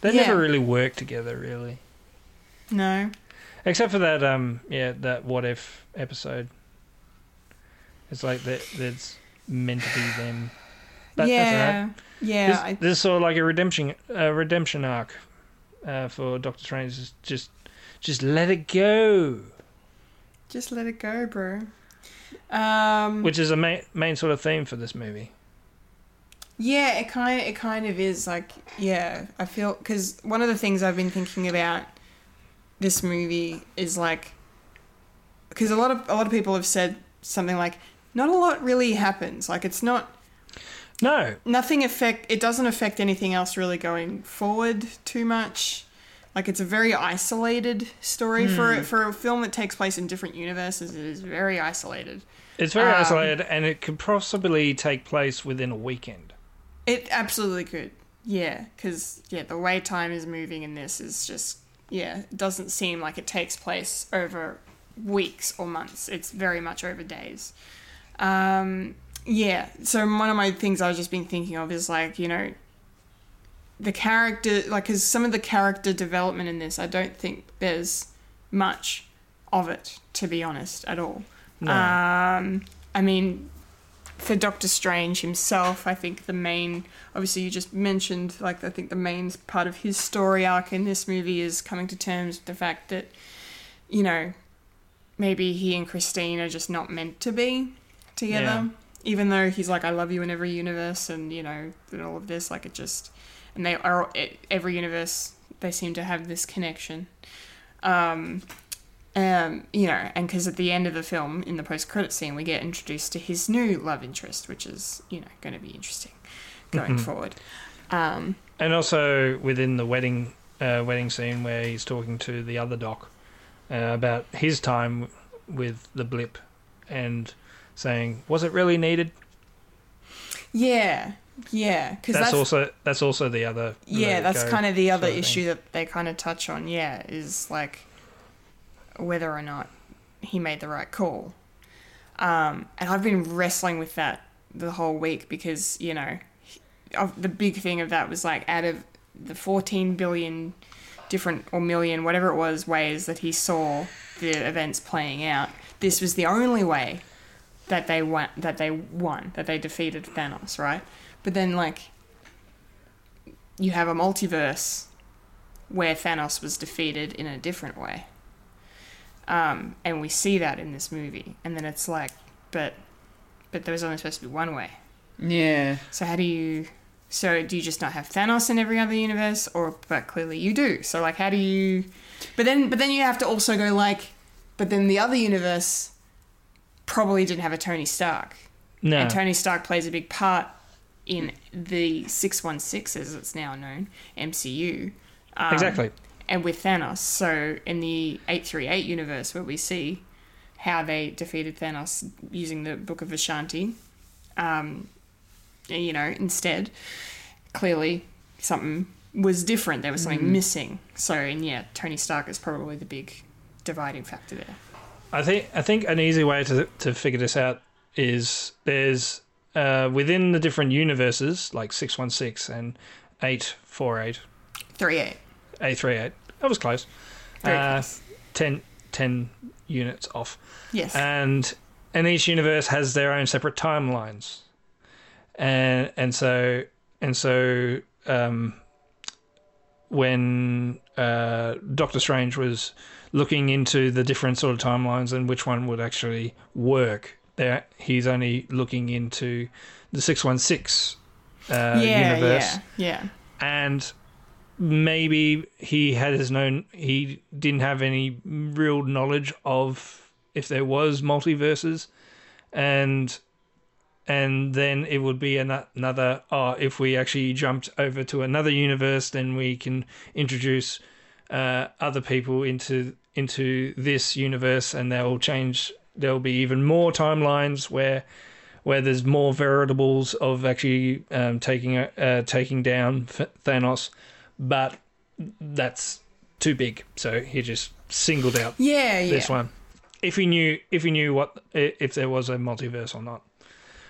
They Yeah. never really work together, really. no. Except for that, um, yeah, that what if episode. It's like that. That's meant to be them. But that's yeah. Yeah. This, I, this is sort of like a redemption, a redemption arc, uh, for Doctor Strange. Just, just, just let it go. just let it go, bro. Um, Which is a main, main sort of theme for this movie. Yeah, it kind it kind of is like yeah. I feel because one of the things I've been thinking about this movie is like because a lot of a lot of people have said something like not a lot really happens. Like it's not No, nothing affect it doesn't affect anything else really going forward too much. Like it's a very isolated story for Hmm. for a film that takes place in different universes. It is very isolated. it's very Um, isolated, and it could possibly take place within a weekend. It absolutely could. Yeah, because yeah, the way time is moving in this is just yeah, it doesn't seem like it takes place over weeks or months. It's very much over days. Um, yeah, so one of my things I've just been thinking of is like you know the character like because some of the character development in this I don't think there's much of it to be honest at all. Um, I mean, for Doctor Strange himself, I think the main, obviously, you just mentioned, like, I think the main part of his story arc in this movie is coming to terms with the fact that, you know, maybe he and Christine are just not meant to be together. Yeah. Even though he's like, I love you in every universe, and, you know, and all of this, like, it just, and they are, every universe, they seem to have this connection. Um, um, you know, and because at the end of the film, in the post-credit scene, we get introduced to his new love interest, which is, you know, going to be interesting going forward. Um, And also within the wedding uh, wedding scene where he's talking to the other doc uh, about his time with the blip and saying, "Was it really needed?" yeah, yeah, because That's, that's, also that's also the other. yeah, that's kind of the other sort of issue thing. that they kind of touch on. Yeah, is like whether or not he made the right call. Um, and I've been wrestling with that the whole week because you know, the big thing of that was like out of the 14 billion different or million whatever it was ways that he saw the events playing out, this was the only way that they won that they won that they defeated Thanos, right? But then like you have a multiverse where Thanos was defeated in a different way. Um, and we see that in this movie. And then it's like, but but there was only supposed to be one way. Yeah. So how do you so do you just not have Thanos in every other universe or but clearly you do. So like how do you But then but then you have to also go like but then the other universe probably didn't have a Tony Stark. No, And Tony Stark plays a big part in the 616 as it's now known, MCU. Um, exactly. And with Thanos. So in the 838 universe, where we see how they defeated Thanos using the Book of Vishanti, um, you know, instead, clearly something was different. There was something missing. So, and yeah, Tony Stark is probably the big dividing factor there. I think I think an easy way to to figure this out is there's uh, within the different universes like six one six and eight four eight 38. eight three eight. That was close. Very Uh, close. 10, 10 units off. Yes. and and each universe has their own separate timelines and and so and so um when uh doctor strange was looking into the different sort of timelines and which one would actually work there he's only looking into the 616 uh universe yeah, yeah. and maybe he had his known he didn't have any real knowledge of if there was multiverses and and then it would be another oh if we actually jumped over to another universe then we can introduce uh, other people into into this universe and they'll change there'll be even more timelines where where there's more variables of actually um, taking uh, taking down Th- Thanos, but that's too big. So he just singled out Yeah, yeah. this one. If he knew if he knew what if there was a multiverse or not,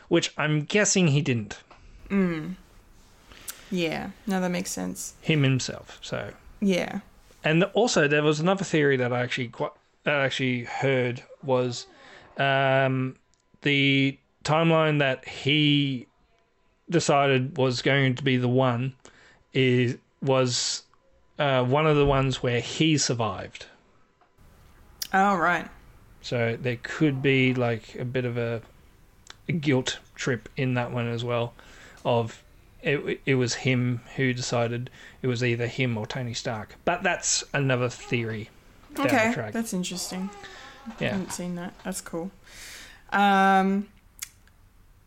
which I'm guessing he didn't. Yeah. No, that makes sense. Him himself. So Yeah. and also there was another theory that I actually quite that I actually heard was um, the timeline that he decided was going to be the one is was uh, one of the ones where he survived. Oh, right. So there could be like a bit of a, a guilt trip in that one as well, of it, it was him who decided it was either him or Tony Stark. But that's another theory. Okay, the track. that's interesting. I yeah. haven't seen that. That's cool. Um,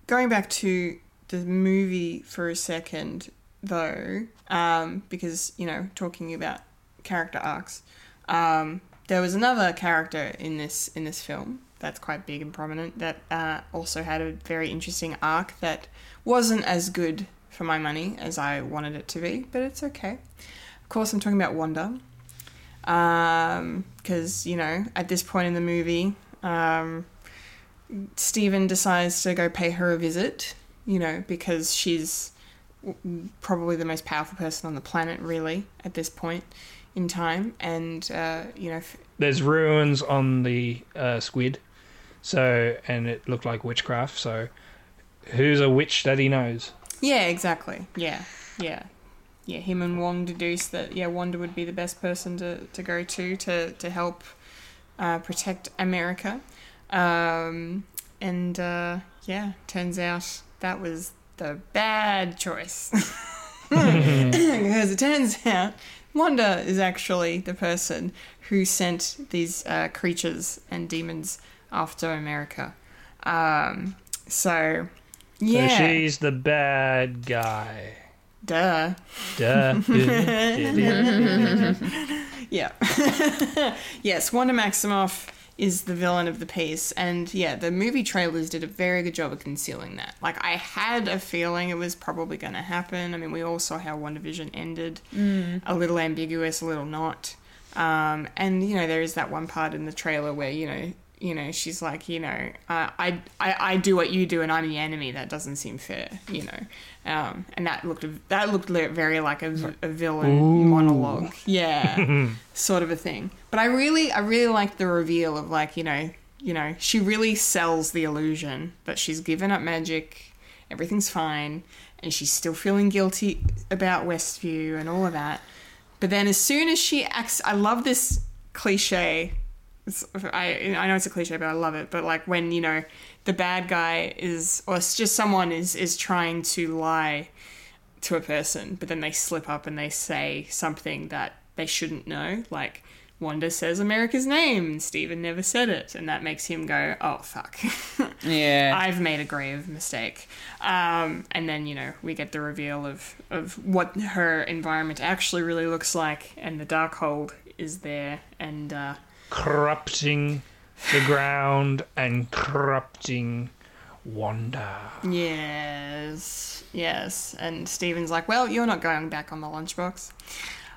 going back to the movie for a second, though, um, because you know, talking about character arcs, um, there was another character in this in this film that's quite big and prominent that uh, also had a very interesting arc that wasn't as good for my money as I wanted it to be, but it's okay. Of course, I'm talking about Wanda, because you know, at this point in the movie. Um, Stephen decides to go pay her a visit, you know, because she's probably the most powerful person on the planet, really, at this point in time. And, uh, you know, f- There's ruins on the uh, squid, so and it looked like witchcraft. So who's a witch that he knows? yeah, exactly. Yeah, yeah. Yeah, him and Wong deduce that, yeah, Wanda would be the best person to, to go to to, to help uh, protect America. Um, and, uh, yeah, turns out that was the bad choice. because it turns out Wanda is actually the person who sent these uh, creatures and demons after America. Um, so, yeah, So she's the bad guy. duh. Duh. Yeah. yes, Wanda Maximoff is the villain of the piece, and yeah, the movie trailers did a very good job of concealing that. Like, I had a feeling it was probably going to happen. I mean, we all saw how WandaVision ended. A little ambiguous, a little not. Um, and you know, there is that one part in the trailer where you know, you know, she's like, you know, uh, I, I, I do what you do, and I'm the enemy. That doesn't seem fair, you know. Um, and that looked that looked very like a villain monologue, yeah, sort of a thing. But I really, I really liked the reveal of like, you know, you know, she really sells the illusion that she's given up magic, everything's fine, and she's still feeling guilty about Westview and all of that. But then as soon as she acts, I love this cliche. I I know it's a cliche, but I love it. But like when you know the bad guy is, or it's just someone is is trying to lie to a person, but then they slip up and they say something that they shouldn't know. Like Wanda says America's name, and Steven never said it, and that makes him go, "Oh fuck." Yeah. I've made a grave mistake. Um, and then, you know, we get the reveal of, of what her environment actually really looks like, and the Darkhold is there, and uh, corrupting the ground and corrupting Wanda. yes, yes. And Steven's like, well, you're not going back on the lunchbox.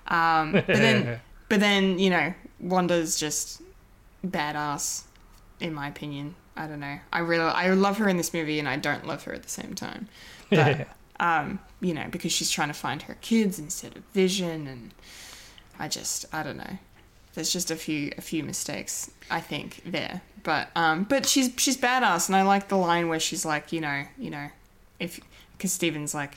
Um, but then, but then, you know, Wanda's just badass, in my opinion. I don't know. I really, I love her in this movie, and I don't love her at the same time. But um, you know, because she's trying to find her kids instead of Vision, and I just, I don't know. There's just a few, a few mistakes, I think, there. But, um, but she's she's badass, and I like the line where she's like, you know, you know, if because Steven's like,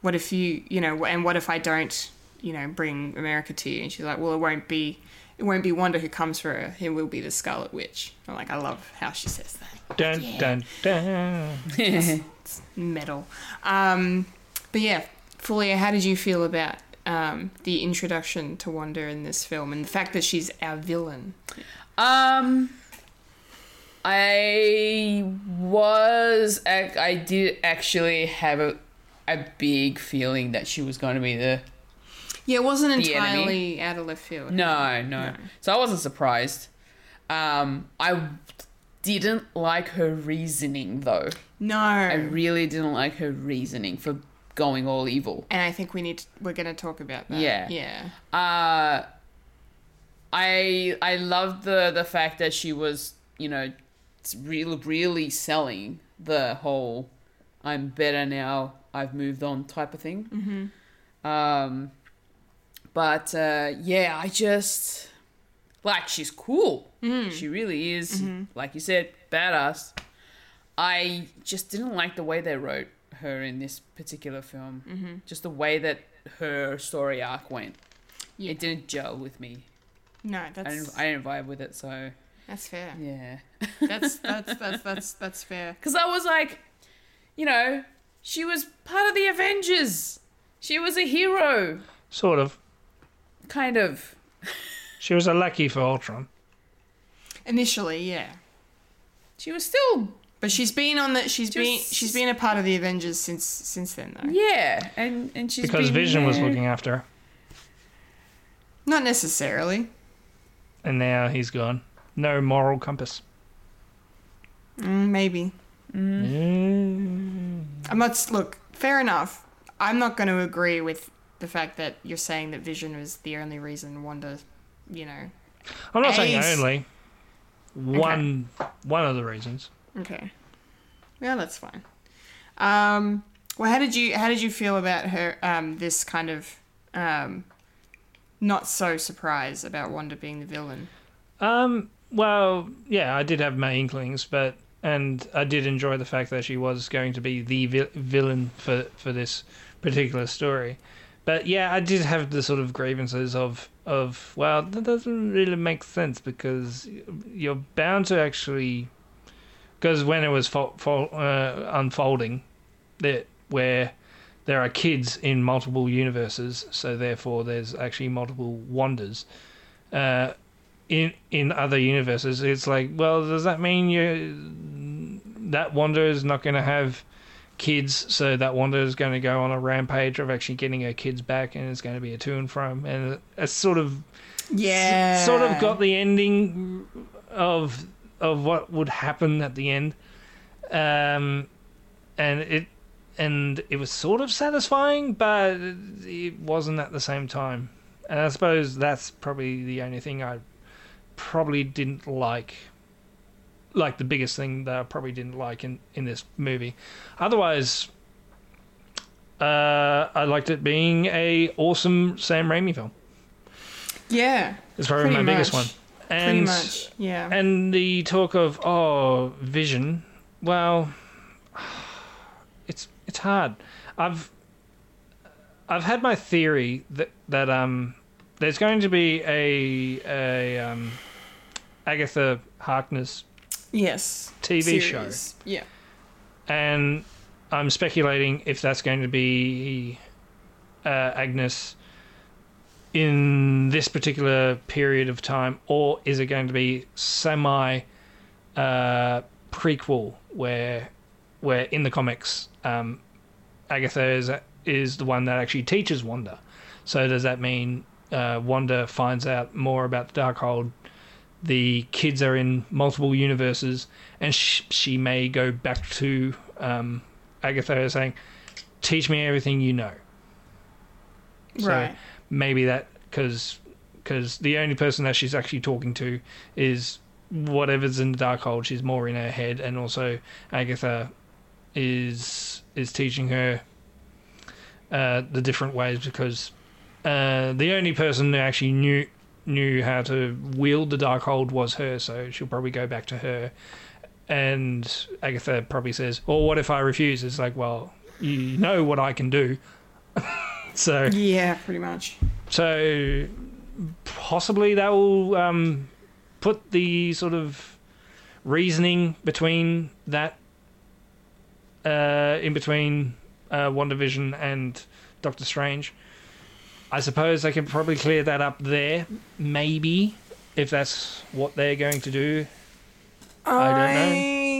what if you, you know, and what if I don't, you know, bring America to you? And she's like, well, it won't be. It won't be Wanda who comes for her. It will be the Scarlet Witch. I'm like, I love how she says that. Dun dun dun. metal. Um, but yeah, Fulia, how did you feel about um, the introduction to Wanda in this film and the fact that she's our villain? Um, I was, ac- I did actually have a, a big feeling that she was going to be the. Yeah, it wasn't The enemy? entirely out of left field. No, no. So I wasn't surprised. Um, I didn't like her reasoning though. No. I really didn't like her reasoning for going all evil. and I think we need. To, we're going to talk about that. Yeah. Yeah. Uh I I loved the the fact that she was, you know, really really selling the whole I'm better now, I've moved on type of thing. Mm-hmm. Um but uh yeah, I just like she's cool. She really is, like you said, badass. I just didn't like the way they wrote her in this particular film. Mm-hmm. Just the way that her story arc went. Yeah. It didn't gel with me. No, I that's didn't, I didn't vibe with it, so that's fair. yeah. That's that's that's that's that's fair. Because I was like, you know, she was part of the Avengers. She was a hero, Sort of. kind of. She was a lackey for Ultron. Initially, yeah. She was still But she's been on the she's been she's been a part of the Avengers since since then though. Yeah, and and she's because been Vision was looking after her, Not necessarily. and now he's gone. No moral compass. Mm, maybe. Mm. I'm not look, fair enough. I'm not going to agree with the fact that you're saying that Vision was the only reason Wanda, you know. I'm not saying only. One one of the reasons. Okay. Yeah, that's fine. Um well how did you how did you feel about her um this kind of um not so surprise about Wanda being the villain? Um. Well, yeah, I did have my inklings, but and I did enjoy the fact that she was going to be the vi- villain for for this particular story. But yeah, I did have the sort of grievances of of well, that doesn't really make sense because you're bound to actually because when it was fo- fo- uh, unfolding, that where there are kids in multiple universes, so therefore there's actually multiple Wandas. Uh, in in other universes, it's like, well, does that mean you that Wanda is not going to have kids? So that Wanda is going to go on a rampage of actually getting her kids back, and it's going to be a to and from, and it's sort of Yeah. sort of got the ending of of what would happen at the end, um, and it and it was sort of satisfying, but it wasn't at the same time. And I suppose that's probably the only thing I probably didn't like. Like the biggest thing that I probably didn't like in, in this movie. Otherwise, uh, I liked it being a awesome Sam Raimi film. Yeah. It's probably my biggest one. And, Pretty much. Yeah. And the talk of oh vision, well, it's it's hard. I've I've had my theory that that um there's going to be a a um Agatha Harkness yes. TV show. Yeah. and I'm speculating if that's going to be uh, Agnes in this particular period of time, or is it going to be semi uh, prequel where where in the comics um, Agatha is is the one that actually teaches Wanda. So does that mean uh, Wanda finds out more about the Darkhold? The kids are in multiple universes, and sh- she may go back to um, Agatha saying, "Teach me everything you know." So right. Maybe that because because the only person that she's actually talking to is whatever's in the Darkhold. She's more in her head, and also Agatha is is teaching her uh, the different ways because uh, the only person who actually knew knew how to wield the Darkhold was her. So she'll probably go back to her. And Agatha probably says, "Well, what if I refuse?" It's like, well, you know what I can do. so Yeah, pretty much. so possibly that will um, put the sort of reasoning between that uh, in between uh, WandaVision and Doctor Strange. I suppose they can probably clear that up there, maybe if that's what they're going to do. I don't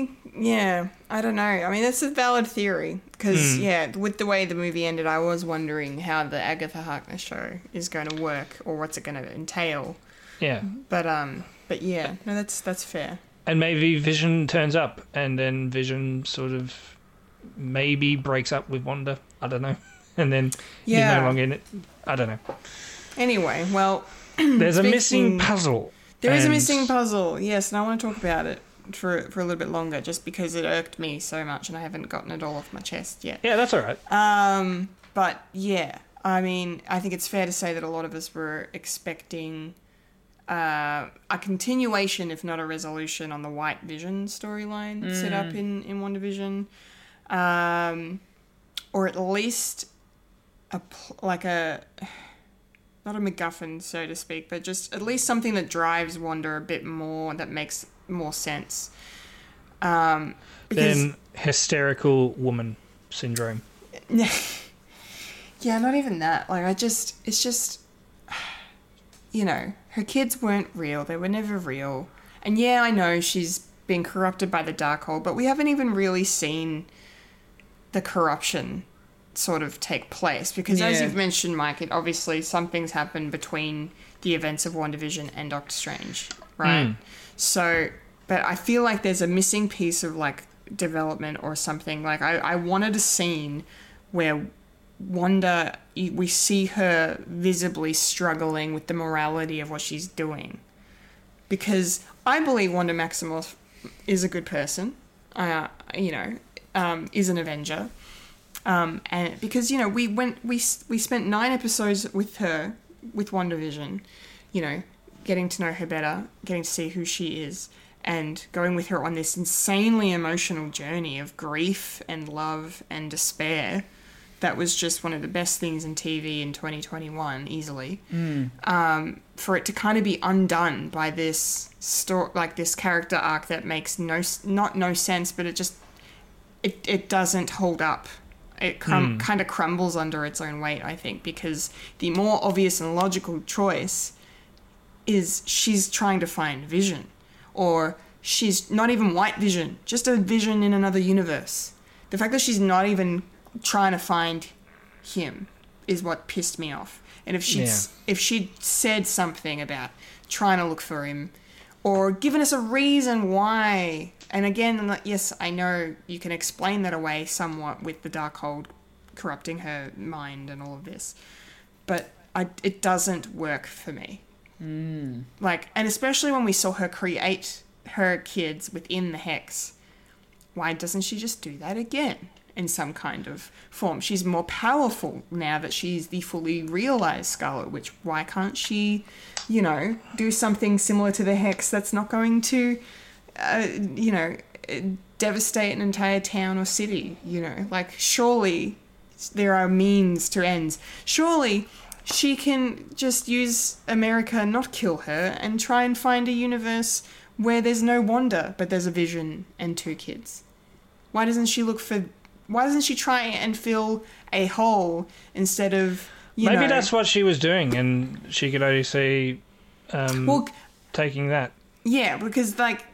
I yeah, I don't know. I mean, that's a valid theory because Hmm. yeah, with the way the movie ended, I was wondering how the Agatha Harkness show is going to work or what's it going to entail. Yeah, But um, but yeah, no, that's that's fair. and maybe Vision turns up, and then Vision sort of maybe breaks up with Wanda. I don't know, and then he's Yeah. no longer in it. I don't know. Anyway, well, There's a missing puzzle. there is a missing puzzle. Yes, and I want to talk about it for for a little bit longer, just because it irked me so much, and I haven't gotten it all off my chest yet. Yeah, that's all right. Um, but yeah, I mean, I think it's fair to say that a lot of us were expecting uh, a continuation, if not a resolution, on the White Vision storyline set up in in WandaVision, um, or at least a pl- like a not a MacGuffin, so to speak, but just at least something that drives Wanda a bit more, that makes more sense. Um, hysterical woman syndrome. Yeah, not even that. Like, I just, it's just, you know, her kids weren't real. They were never real. And yeah, I know she's been corrupted by the Darkhold, but we haven't even really seen the corruption sort of take place. Because as you've mentioned mike it obviously some things happen between the events of WandaVision and Doctor Strange right? So but I feel like there's a missing piece of like development or something. Like I, I wanted a scene where Wanda we see her visibly struggling with the morality of what she's doing. Because I believe Wanda Maximoff is a good person. Uh, you know, um, is an Avenger. Um, and because you know we went we we spent nine episodes with her with WandaVision, you know, getting to know her better, getting to see who she is, and going with her on this insanely emotional journey of grief and love and despair. That was just one of the best things in TV in 2021, easily um, for it to kind of be undone by this story, like this character arc that makes no not no sense, but it just it it doesn't hold up. It crum- hmm. kind of crumbles under its own weight, I think, because the more obvious and logical choice is she's trying to find Vision, or she's not even White Vision, just a Vision in another universe. The fact that she's not even trying to find him is what pissed me off. And if she'd Yeah. if she'd said something about trying to look for him, or given us a reason why, and again, yes, I know you can explain that away somewhat with the Darkhold corrupting her mind and all of this, but I, it doesn't work for me. Hmm. Like, and especially when we saw her create her kids within the hex, why doesn't she just do that again in some kind of form? She's more powerful now that she's the fully realized Scarlet Witch. Why can't she, you know, do something similar to the hex that's not going to, uh, you know, devastate an entire town or city? You know, like surely there are means to ends. Surely she can just use America, not kill her, and try and find a universe where there's no Wanda, but there's a Vision and two kids. Why doesn't she look for? Why doesn't she try and fill a hole instead of? You Maybe know, that's what she was doing, and she could only see um, Well, taking that. Yeah, because like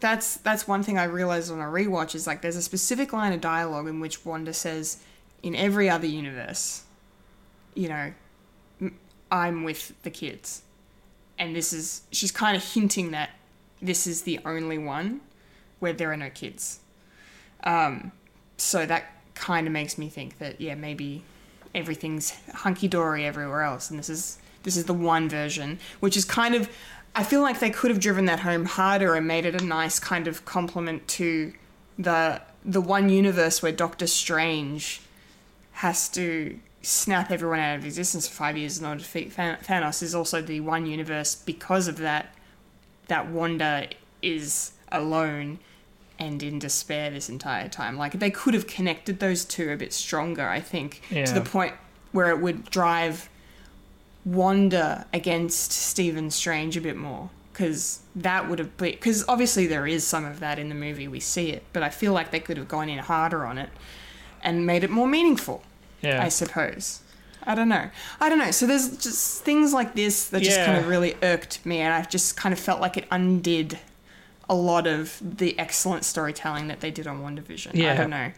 that's that's one thing I realized on a rewatch is like there's a specific line of dialogue in which Wanda says, "In every other universe, you know, I'm with the kids," and this is she's kind of hinting that this is the only one where there are no kids. Um, so that kind of makes me think that yeah maybe everything's hunky dory everywhere else, and this is this is the one version, which is kind of I feel like they could have driven that home harder and made it a nice kind of complement to the the one universe where Doctor Strange has to snap everyone out of existence for five years in order to defeat Than- Thanos is also the one universe because of that that Wanda is alone and in despair this entire time. Like they could have connected those two a bit stronger, I think, to the point where it would drive Wanda against Stephen Strange a bit more. Because that would have been. Because obviously there is some of that in the movie, we see it. But I feel like they could have gone in harder on it and made it more meaningful, Yeah. I suppose. I don't know. I don't know. So there's just things like this that just kind of really irked me, and I just kind of felt like it undid a lot of the excellent storytelling that they did on WandaVision. I Yeah. don't know.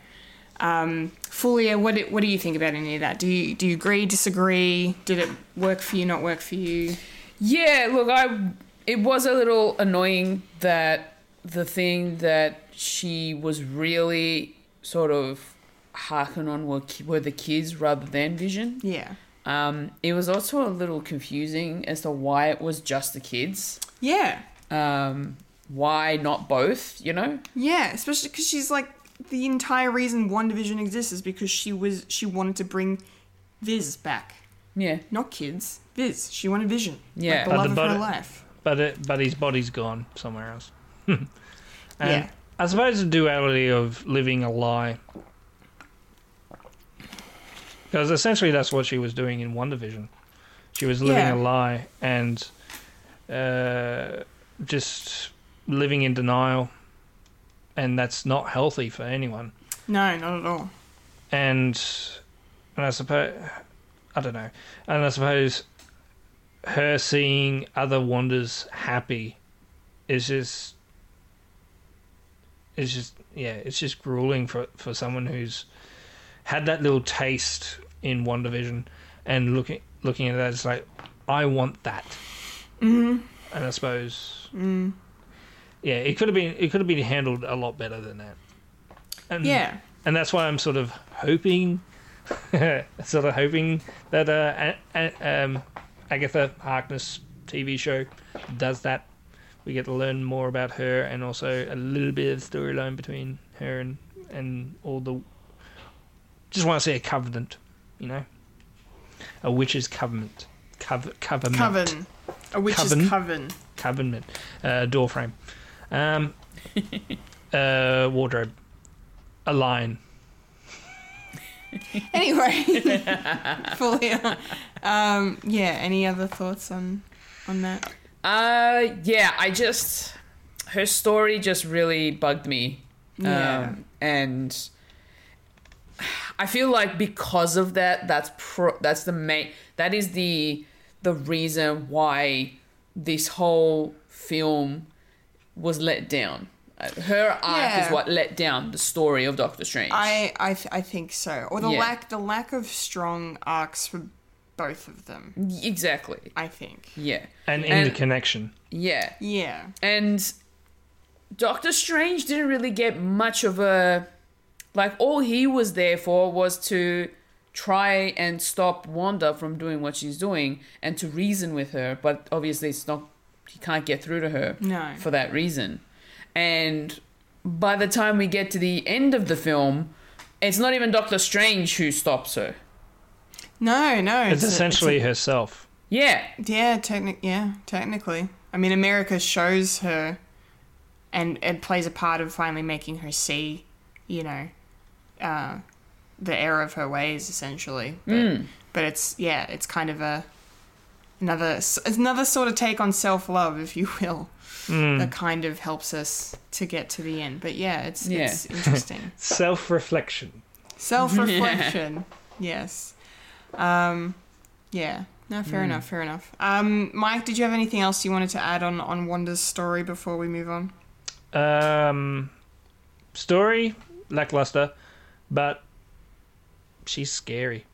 Um, Fulia, what do, what do you think about any of that? Do you do you agree, disagree? Did it work for you? Not work for you? Yeah, look, I it was a little annoying that the thing that she was really sort of harking on were, were the kids rather than Vision. Yeah, Um, it was also a little confusing as to why it was just the kids. yeah, Um, why not both? You know? yeah. Especially because she's like the entire reason WandaVision exists is because she was she wanted to bring Viz back, Yeah. not kids. Viz, she wanted Vision. Yeah. like the But love the of her body- life. but it, but his body's gone somewhere else. and Yeah. I suppose the duality of living a lie, because essentially that's what she was doing in WandaVision. She was living Yeah. a lie and uh, just living in denial, and that's not healthy for anyone. No, not at all. and and I suppose I don't know, and I suppose her seeing other Wandas happy is just it's just yeah, it's just grueling for for someone who's had that little taste in WandaVision and looking looking at that, it's like I want that. Mm-hmm. And I suppose, Mm. Yeah, it could have been it could have been handled a lot better than that. And, Yeah. and that's why I'm sort of hoping, sort of hoping that uh, a, um, Agatha Harkness TV show does that. We get to learn more about her and also a little bit of storyline between her and and all the. Just want to say a covenant, you know, a witch's covenant, Cov- covenant, Coven. A witch's Coven? coven. covenant, uh, door frame, um, uh, wardrobe, a line. Anyway, fully. Um, yeah. Any other thoughts on on that? Uh, yeah, I just her story just really bugged me. Yeah. Um, and I feel like because of that, that's pro- that's the main that is the the reason why this whole film was let down. Uh, Her arc Yeah. is what let down the story of Doctor Strange. I I, th- I think so. Or the Yeah. lack the lack of strong arcs for both of them. exactly. I think. Yeah. And in And- interconnection. Yeah. Yeah. And Doctor Strange didn't really get much of a like all he was there for was to try and stop Wanda from doing what she's doing and to reason with her, but obviously it's not he can't get through to her No. for that reason. And by the time we get to the end of the film, it's not even Doctor Strange who stops her. No, no. It's, a- essentially herself. Yeah. Yeah, technic yeah, technically. I mean, America shows her and it plays a part of finally making her see, you know, uh, the error of her ways, essentially. But, but it's yeah, it's kind of a another another sort of take on self love, if you will, that kind of helps us to get to the end. But yeah, it's Yeah. it's interesting. Self reflection. Self reflection. Yes. Um, yeah. No, fair enough. Fair enough. Um, Mike, did you have anything else you wanted to add on on Wanda's story before we move on? Um, story lackluster, but she's scary.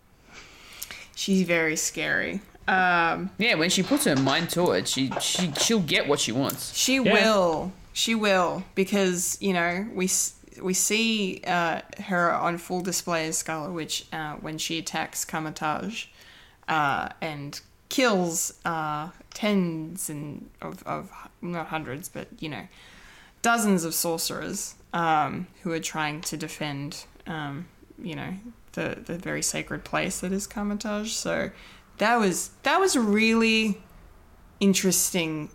She's very scary. Um, Yeah, when she puts her mind to it, she she she'll get what she wants. she Yeah. will. She will because you know we we see uh, her on full display as Scarlet Witch uh, when she attacks Kamar-Taj uh, and kills uh, tens and of, of not hundreds, but you know dozens of sorcerers um, who are trying to defend, um, you know, the the very sacred place that is Kamar-Taj. So that was that was a really interesting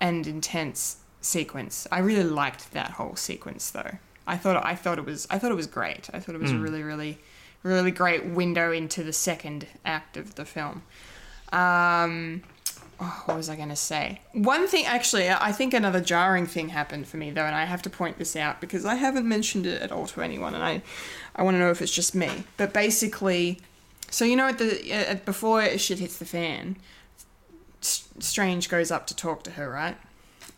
and intense sequence. I really liked that whole sequence, though. I thought I thought it was I thought it was great. I thought it was a really really really great window into the second act of the film. Um, oh, what was I going to say? One thing, actually, I think another jarring thing happened for me though, and I have to point this out because I haven't mentioned it at all to anyone, and I, I want to know if it's just me. But basically, so you know, at the uh, before shit hits the fan, S- Strange goes up to talk to her, right?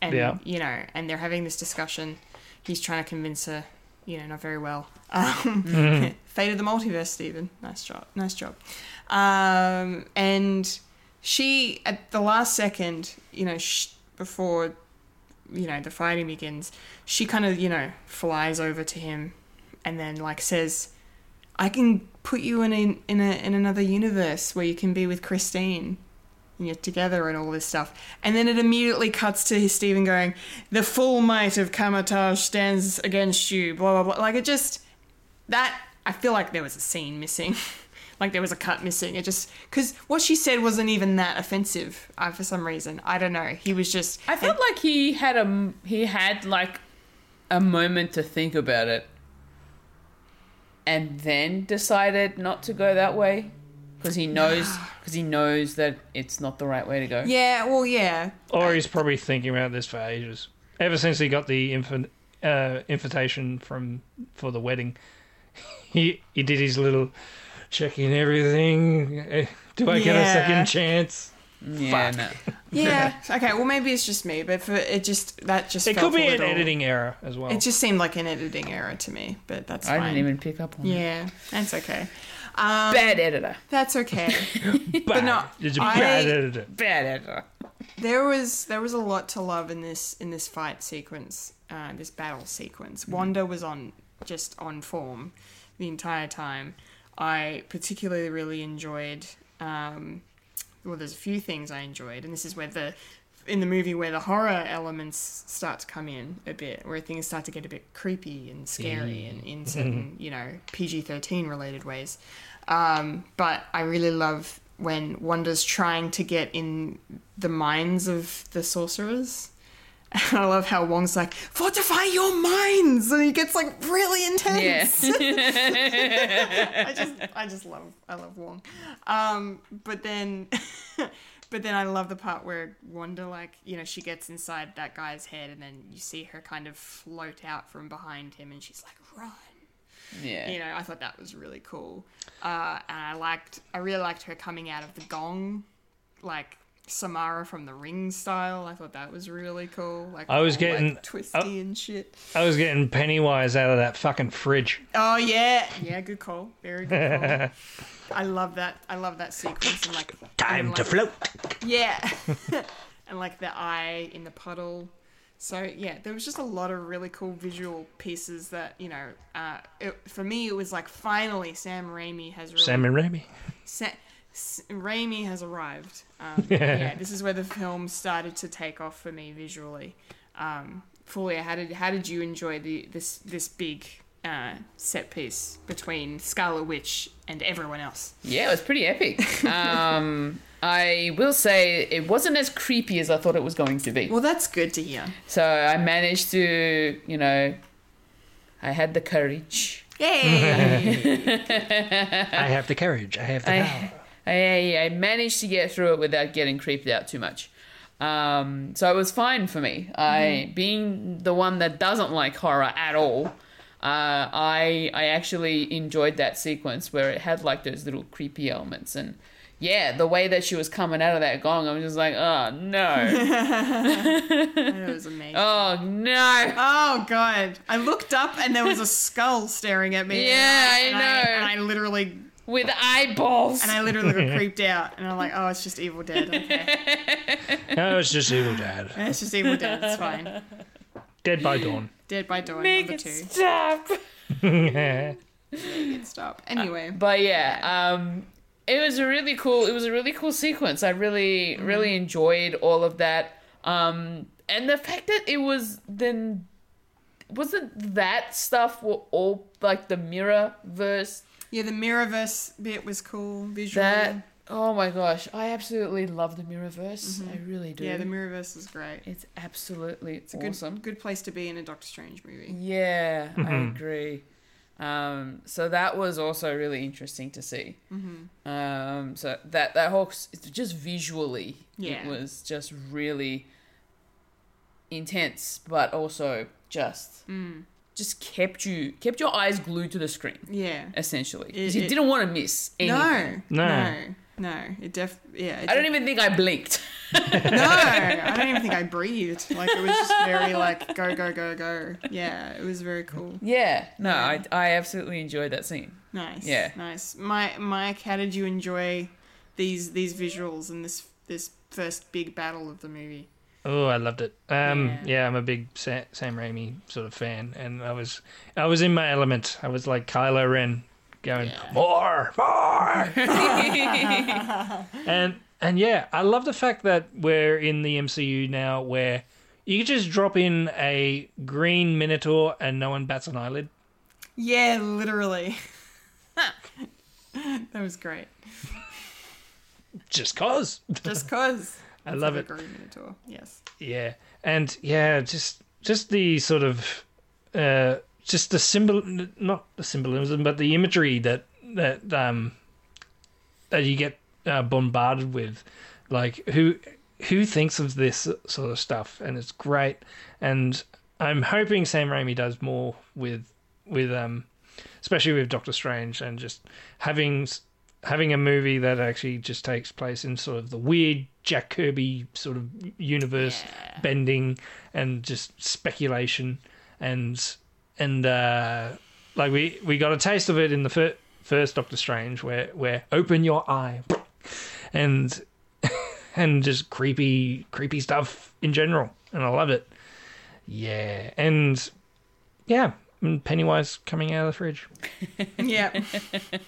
And Yeah. you know, and they're having this discussion. He's trying to convince her, you know, not very well. Um, Fate of the multiverse, Stephen. Nice job. Nice job. Um, and she, at the last second, you know, sh- before, you know, the fighting begins, she kind of, you know, flies over to him and then, like, says, I can put you in a, in a in another universe where you can be with Christine and you're together and all this stuff. And then it immediately cuts to Stephen going, The full might of Kamar-Taj stands against you, blah blah blah. Like it just that I feel like there was a scene missing. like there was a cut missing. It just because what she said wasn't even that offensive uh, for some reason. I don't know. He was just I felt like he had a he had like a moment to think about it, and then decided not to go that way because he knows because he knows that it's not the right way to go. Yeah, well yeah. Or he's probably thinking about this for ages. Ever since he got the inf- uh, invitation from for the wedding, he he did his little checking everything. Eh, Do I get a Yeah. second chance? Yeah, no. Yeah. okay. Well, maybe it's just me, but for it just that just It felt could be a an editing error as well. It just seemed like an editing error to me, but that's I fine. didn't even pick up on it. Yeah, that's okay. Um, Bad editor. That's okay. bad. no, it's a I- bad editor. Bad editor. there was there was a lot to love in this in this fight sequence, uh, this battle sequence. Wanda was on just on form the entire time. I particularly really enjoyed. Um, well, there's a few things I enjoyed, and this is where the in the movie where the horror elements start to come in a bit, where things start to get a bit creepy and scary, and in certain you know PG thirteen related ways. Um, but I really love when Wanda's trying to get in the minds of the sorcerers. I love how Wong's like, fortify your minds! And he gets like really intense. Yeah. I just I just love I love Wong. Um, but then but then I love the part where Wanda like, you know, she gets inside that guy's head and then you see her kind of float out from behind him and she's like, run. yeah. You know, I thought that was really cool. Uh, and I liked I really liked her coming out of the gong, like Samara from the ring style. I thought that was really cool. Like I was all, getting- like, twisty and shit. I was getting Pennywise out of that fucking fridge. Oh yeah, yeah, good call. Very good call. I love that. I love that sequence and like Time and, to like, float. Yeah, and like the eye in the puddle. So yeah, there was just a lot of really cool visual pieces that you know. Uh, it, for me, it was like finally Sam Raimi has really Sam and Raimi. Sa- S- Raimi has arrived. Um, yeah, this is where the film started to take off for me visually. Um, Fulia, how did how did you enjoy the this this big uh, set piece between Scarlet Witch and everyone else? Yeah, it was pretty epic. Um, I will say it wasn't as creepy as I thought it was going to be. Well, that's good to hear. So I managed to, you know, I had the courage. Yay! I have the courage. I have the power. I, I, I managed to get through it without getting creeped out too much. Um, so it was fine for me. I, being the one that doesn't like horror at all, uh, I I actually enjoyed that sequence where it had like those little creepy elements and yeah, the way that she was coming out of that gong, I was just like, oh no, that was amazing. oh no. Oh god! I looked up and there was a skull staring at me. Yeah, I and know. and I literally With eyeballs. and I literally got creeped out, and I'm like, oh, it's just Evil Dead. Okay, No, it's just Evil Dad. it's just Evil Dead. It's fine. Dead by Dawn. Dead by Dawn Make number it two. stop. Stop. Anyway. But yeah, um, it was a really cool. It was a really cool sequence. I really, really enjoyed all of that. Um, and the fact that it was then wasn't that stuff were all like the mirror verse Yeah, the Mirrorverse bit was cool visually. that. Oh my gosh, I absolutely love the Mirrorverse. I really do. yeah, the Mirrorverse is great. it's absolutely It's a awesome. good good place to be in a Doctor Strange movie. Yeah, I agree. Um, so that was also really interesting to see. Mm-hmm. Um, so that that whole just visually, Yeah. it was just really intense, but also just Mm. Just kept you kept your eyes glued to the screen Yeah. essentially, because you it- didn't want to miss anything. No, No. no, no. It def. Yeah. It I don't even think I blinked. No, I don't even think I breathed. Like it was just very like go go go go. Yeah, it was very cool. yeah, no, I I absolutely enjoyed that scene. Nice. Yeah. Nice. My Mike, how did you enjoy these these visuals and this this first big battle of the movie? Oh, I loved it. Um, Yeah. yeah. I'm a big Sa- Sam Raimi sort of fan, and I was I was in my element. I was like Kylo Ren, going more, more, and and yeah, I love the fact that we're in the MCU now, where you can just drop in a green Minotaur and no one bats an eyelid. Yeah, literally. that was great. Just cause. Just cause. I love it. Green Minotaur. Yes. Yeah, and yeah, just just the sort of uh, just the symbol, not the symbolism, but the imagery that that um that you get uh, bombarded with, like who who thinks of this sort of stuff, and it's great. And I'm hoping Sam Raimi does more with with um especially with Doctor Strange and just having having a movie that actually just takes place in sort of the weird Jack Kirby sort of universe bending and just speculation and and uh, like we we got a taste of it in the fir- first Doctor Strange where where open your eye and and just creepy creepy stuff in general and I love it. Yeah, and yeah, and Pennywise coming out of the fridge. yeah.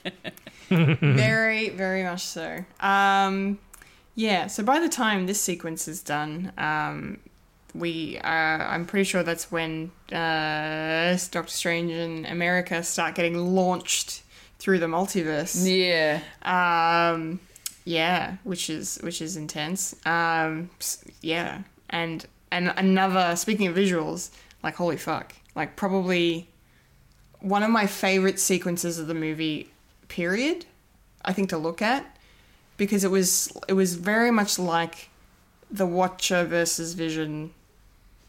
very, very much so. Um, yeah. So by the time this sequence is done, um, we uh, I'm pretty sure that's when uh, Doctor Strange and America start getting launched through the multiverse. Yeah. Um, yeah, which is which is intense. Um, yeah, and and another. Speaking of visuals, like holy fuck, like probably one of my favorite sequences of the movie. Period. I think to look at because it was it was very much like the Watcher versus Vision,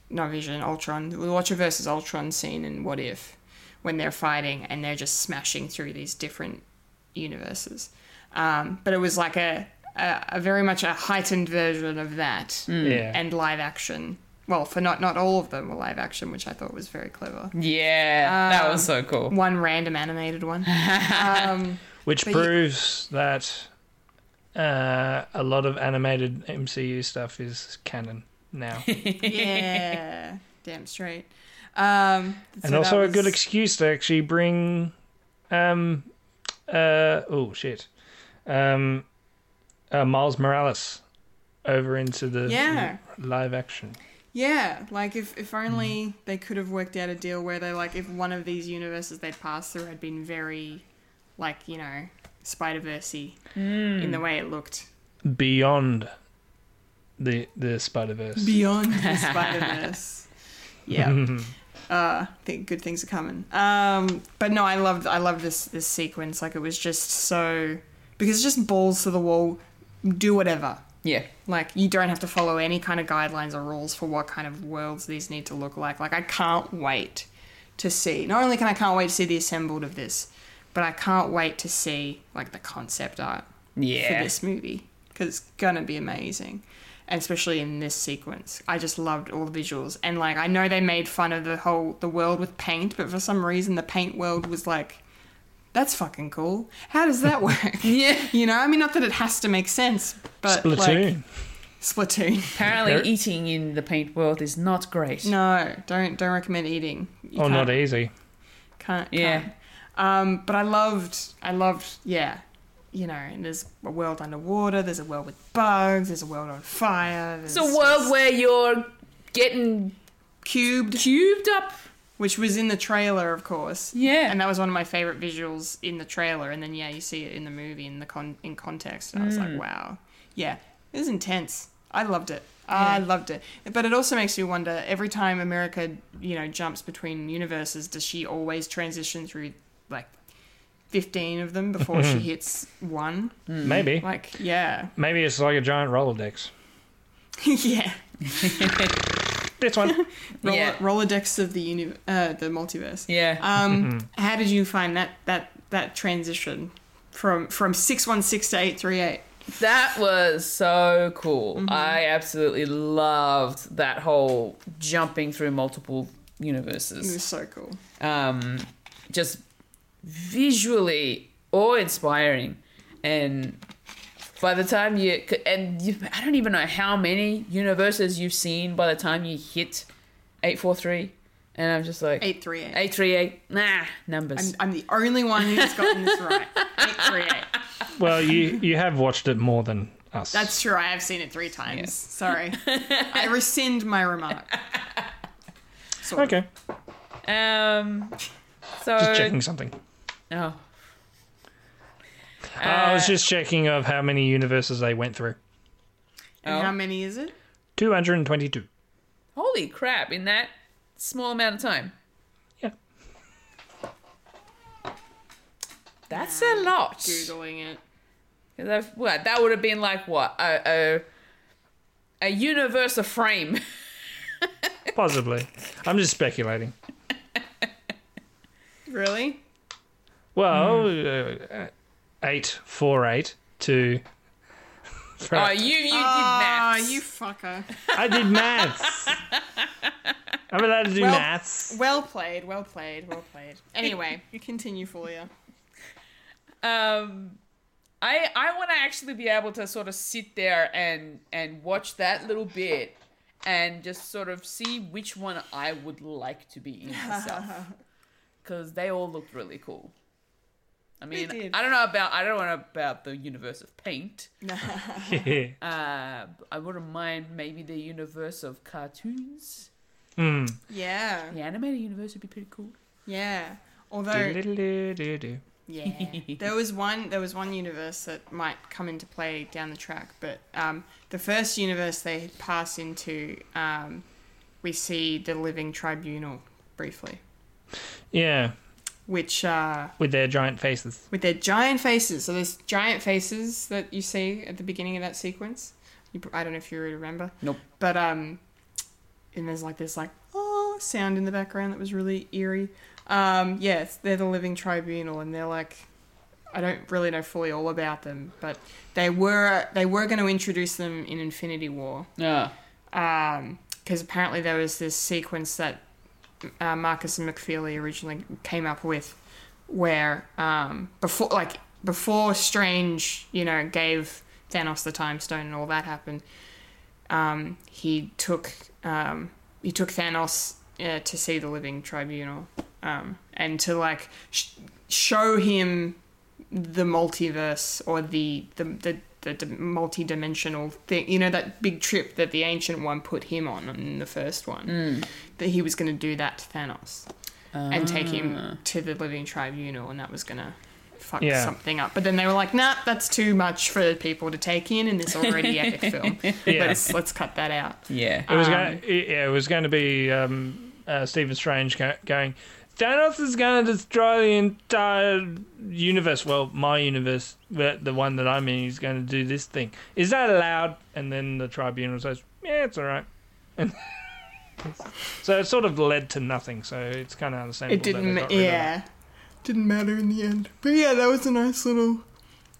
not Vision, Ultron, the Watcher versus Ultron scene in What If, when they're fighting and they're just smashing through these different universes. Um, but it was like a, a, a very much a heightened version of that Yeah. and live action. Well, for not not all of them were live action, which I thought was very clever. Yeah. that was so cool. One random animated one. um, Which But you- proves that uh, a lot of animated MCU stuff is canon now. yeah, damn straight. Um, and also that a good excuse to actually bring um uh oh shit um uh, Miles Morales over into the Yeah. live action. Yeah, like if, if only they could have worked out a deal where they like if one of these universes they'd passed through had been very, like you know, Spider Verse in the way it looked. Beyond the the Spider Verse. Beyond the Spider Verse. Yeah. uh, I think good things are coming. Um, but no, I loved I loved this this sequence. Like it was just so because it's just balls to the wall, do whatever. Yeah. Like you don't have to follow any kind of guidelines or rules for what kind of worlds these need to look like. Like I can't wait to see. Not only can I can't wait to see the assembled of this, but I can't wait to see like the concept art for this movie because it's gonna be amazing. And especially in this sequence, I just loved all the visuals. And like I know they made fun of the whole the world with paint, but for some reason the paint world was like, that's fucking cool. How does that work? Yeah. You know, I mean, not that it has to make sense, but like Splatoon. Splatoon. Apparently, There- eating in the paint world is not great. No, don't don't recommend eating. You oh, not can't- easy. Can't. Yeah. can't. Um, but I loved. I loved. Yeah. You know, and there's a world underwater. There's a world with bugs. There's a world on fire. It's a world where you're getting cubed, cubed up. which was in the trailer, of course. Yeah. And that was one of my favorite visuals in the trailer. And then yeah, you see it in the movie in the con in context. And I was Mm. like, wow, yeah, it was intense. I loved it. I loved it. But it also makes you wonder every time America, you know, jumps between universes, does she always transition through like 15 of them before she hits one? Maybe. Like, yeah. Maybe it's like a giant Rolodex. yeah. This one. Roller, Yeah. Rolodex of the uni- uh, the multiverse. Yeah. Um, how did you find that that that transition from from 616 to 838? That was so cool. Mm-hmm. I absolutely loved that whole jumping through multiple universes. It universes. was so cool. Um, just visually awe inspiring. And by the time you, and you, I don't even know how many universes you've seen by the time you hit 843. And I'm just like, 838. 838. Nah, numbers. I'm, I'm the only one who's gotten this right. 838. Well, you you have watched it more than us. That's true. I have seen it three times. Sorry. I rescind my remark. Sort of. okay. Um, so, Just checking something. Oh, I was uh, just checking of how many universes they went through. Oh. And Oh. how many is it? Two hundred and twenty-two. holy crap! In that small amount of time, Yeah. that's a lot. Googling it. I've- What that would have been like what a a, a universe of frame. Possibly. I'm just speculating. Really? Well, uh, eight four eight to. Oh, you you did Ah, maths. you fucker. I did maths. I'm allowed to do Well- maths. Well played, well played, well played. Anyway, continue, Fulia. um I I want to actually be able to sort of sit there and and watch that little bit and just sort of see which one I would like to be in myself because they all looked really cool. I mean, did. I don't know about I don't know about the universe of paint. Yeah. Uh, I wouldn't mind maybe the universe of cartoons. Yeah, The animated universe would be pretty cool. yeah. Although, yeah, there was one. There was one universe that might come into play down the track, but um, the first universe they pass into, um, we see the Living Tribunal briefly, Yeah, which uh, with their giant faces. with their giant faces. So there's giant faces that you see at the beginning of that sequence. You, I don't know if you remember. Nope. But um, and there's like this like oh sound in the background that was really eerie. Um, yes, they're the Living Tribunal, and they're like I don't really know fully all about them, but they were they were going to introduce them in Infinity War Yeah. Um, because apparently there was this sequence that uh, Markus and McFeely originally came up with, where um, before like before Strange, you know, gave Thanos the Time Stone and all that happened, um, he took um, he took Thanos uh, to see the Living Tribunal um, and to like sh- show him the multiverse or the the the, the, the multi-dimensional thing you know that big trip that the ancient one put him on in the first one that he was going to do that to Thanos and take him to the living tribunal and that was going to fuck Yeah. something up but then they were like nah that's too much for people to take in in this already epic film Yeah. let's let's cut that out Yeah. It was Um, going. Yeah, it was going to be um, uh, Stephen Strange go- going. Thanos is going to destroy the entire universe. Well, my universe, the the one that I'm in, is going to do this thing. Is that allowed? And then the tribunal says, "Yeah, it's all right." And so it sort of led to nothing. So it's kind of understandable. it didn't that ma- they got rid of it. yeah didn't matter in the end but yeah that was a nice little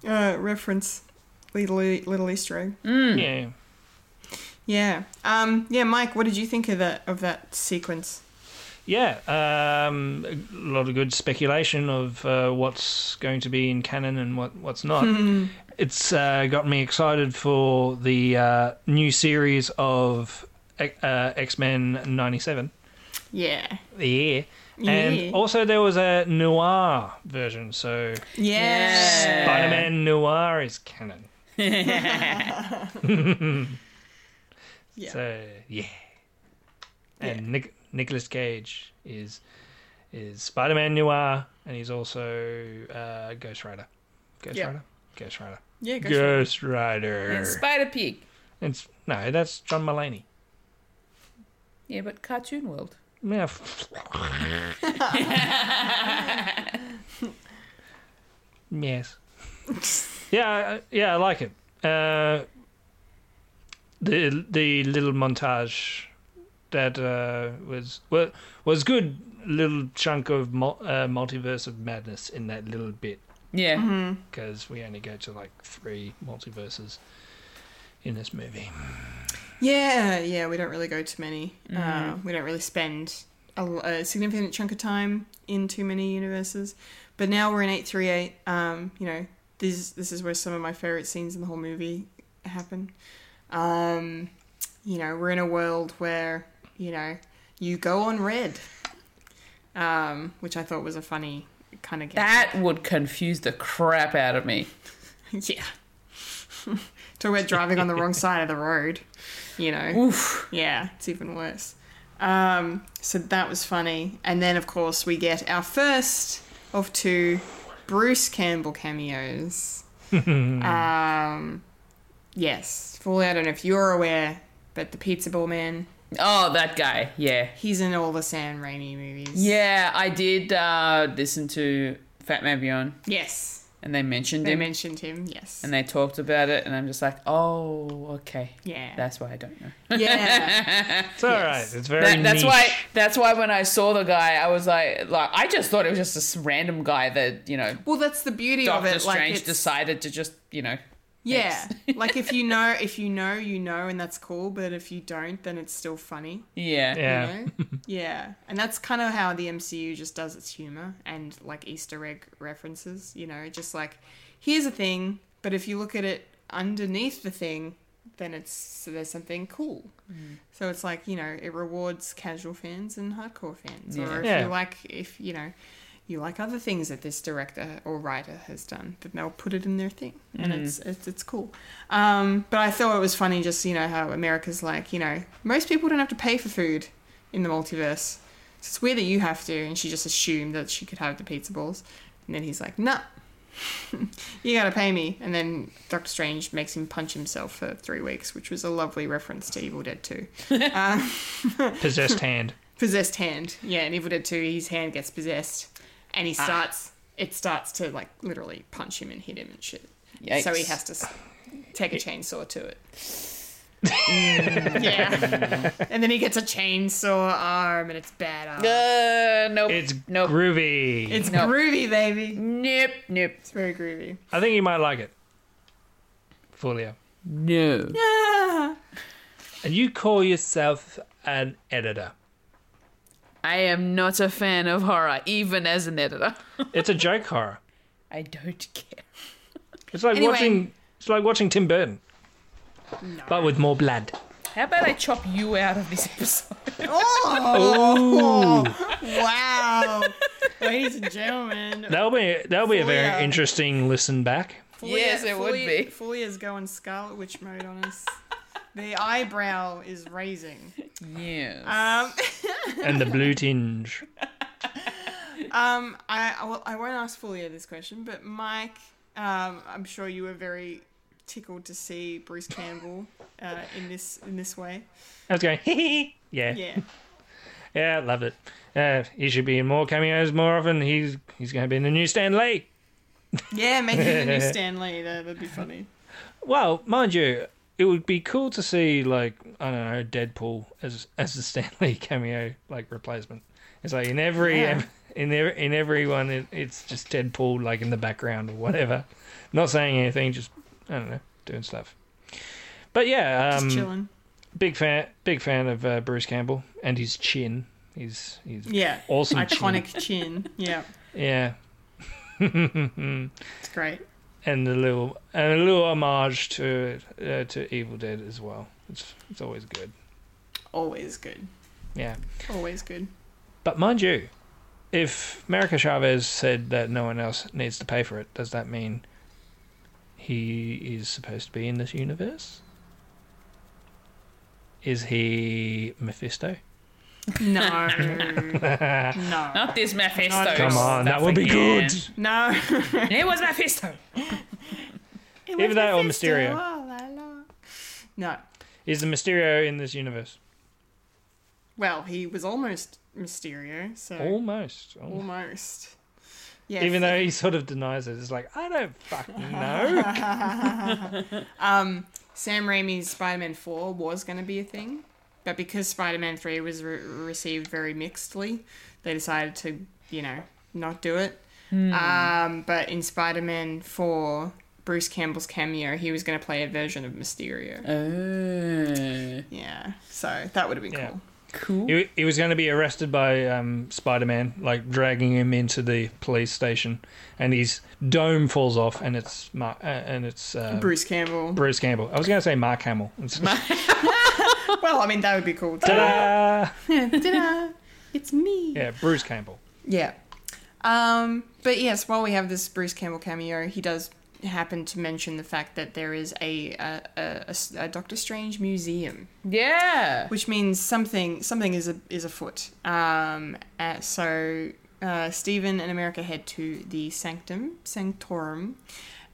uh, reference little little easter egg Yeah. yeah um yeah mike what did you think of that of that sequence Yeah, um, a lot of good speculation of uh, what's going to be in canon and what, what's not. it's uh, got me excited for the uh, new series of uh, X Men '97. yeah Yeah. Yeah. And also there was a noir version, so yeah Spider-Man noir is canon. Yeah. So yeah, and Nic- Nicolas Cage is is Spider-Man noir, and he's also uh, Ghost Rider. Ghost Yeah. Rider. Ghost Rider. yeah go Ghost Rider. And Spider Pig. It's no, that's John Mulaney. Yeah, but cartoon world. Yeah. yes. Yeah, I- yeah, I like it. Uh, the the little montage that uh, was well, was good. Little chunk of mul- uh, multiverse of madness in that little bit Yeah. because we only go to like three multiverses in this movie. Yeah, yeah, we don't really go to many. Uh, we don't really spend a, a significant chunk of time in too many universes. But now we're in eight three eight. Um, you know, this this is where some of my favorite scenes in the whole movie happen. Um, you know, we're in a world where you know you go on red, um, which I thought was a funny kind of game. That would confuse the crap out of me. yeah. Talk about driving on the wrong side of the road. You know. Oof. Yeah, it's even worse. Um, so that was funny. And then, of course, we get our first of two Bruce Campbell cameos. um, yes. Fully, I don't know if you're aware, but the Pizza Ball Man, Oh, that guy. Yeah. he's in all the Sam Raimi movies. Yeah, I did uh, listen to Fatman Beyond. Yes. And they mentioned They him. mentioned him, yes. and they talked about it, and I'm just like, oh, okay. Yeah. That's why I don't know. yeah. It's all right. It's very That, that's niche. why. That's why when I saw the guy, I was like, like I just thought it was just this random guy that you know Well, that's the beauty Doctor of it. Like, Strange it's, decided to just you know. Yeah, like if you know, if you know, you know, and that's cool. But if you don't, then it's still funny. Yeah. Yeah. You know? yeah, and that's kind of how the MCU just does its humor and like Easter egg references. You know, just like here's a thing, but if you look at it underneath the thing, then it's so there's something cool. Mm. So it's like you know, it rewards casual fans and hardcore fans, or if Yeah. you like, if you know. You like other things that this director or writer has done, then they'll put it in their thing, and it's, it's it's cool. Um, but I thought it was funny, just you know how America's like, you know, most people don't have to pay for food in the multiverse. So it's weird that you have to. And she just assumed that she could have the pizza balls. And then he's like, nah, you gotta pay me. And then Doctor Strange makes him punch himself for three weeks, which was a lovely reference to Evil Dead 2. Possessed hand. Possessed hand. Yeah, in Evil Dead 2, his hand gets possessed. And he starts, it starts to like literally punch him and hit him and shit. So he has to take a chainsaw to it. yeah. and then he gets a chainsaw arm and it's badass. Uh, nope. It's nope. groovy. It's No. groovy, baby. Nope. Nope. It's very groovy. I think you might like it. Fulio. No. Ah. And you call yourself an editor. I am not a fan of horror, even as an editor. It's a joke horror. I don't care. It's like Anyway. watching. It's like watching Tim Burton, but with more blood. How about I chop you out of this episode? Oh, wow. Ladies and gentlemen. That'll be that'll be a very interesting listen back. Yes, it would be. Folia's going Scarlet Witch mode on us. The eyebrow is raising. yes. Um, and the blue tinge. um, I, I, will, I won't ask Folia this question, but Mike, um, I'm sure you were very tickled to see Bruce Campbell uh, in this in this way. I was going, yeah, Yeah. yeah, I love it. Uh, he should be in more cameos more often. He's he's going to be in the new Stan Lee. Yeah, make it a new Stan Lee. That, that'd be funny. Well, mind you, it would be cool to see like I don't know Deadpool as as the Stan Lee cameo like replacement. It's like in every Yeah. in every in everyone it, it's just Deadpool like in the background or whatever, not saying anything, just I don't know doing stuff. But yeah, um, Just chilling. big fan big fan of uh, Bruce Campbell and his chin. He's he's Yeah. awesome Iconic chin. Yeah. yeah, It's great. And a little and a little homage to uh, to Evil Dead as well. It's it's always good. Always good. Yeah. Always good. But mind you, if America Chavez said that no one else needs to pay for it, does that mean he is supposed to be in this universe? Is he Mephisto? No. no. Not this Mephisto. Come on, that would be again. good. No. It was Mephisto. Either that or Mysterio. Oh, la, la. No. Is the Mysterio in this universe? Well, he was almost Mysterio, so Almost. Al- almost. Yeah. Even though he sort of denies it. It's like, I don't fucking know. um, Sam Raimi's Spider-Man Four was going to be a thing, but because Spider-Man Three was re- received very mixedly, they decided to, you know, not do it. Um, but in Spider-Man Four, Bruce Campbell's cameo, he was going to play a version of Mysterio. Oh, Yeah, so that would have been Yeah. cool. cool. he, he was going to be arrested by um, Spider Man, like dragging him into the police station, and his dome falls off, and it's Mar- uh, and it's uh, Bruce Campbell. Bruce Campbell. I was going to say Mark Hamill. It's- Well, I mean that would be cool. Too. Ta-da! Ta-da! It's me. Yeah, Bruce Campbell. Yeah. Um, but yes, while we have this Bruce Campbell cameo, he does happen to mention the fact that there is a a a Doctor Strange museum, Yeah. which means something something is a, is afoot. Um, uh, so uh, Stephen and America head to the Sanctum Sanctorum.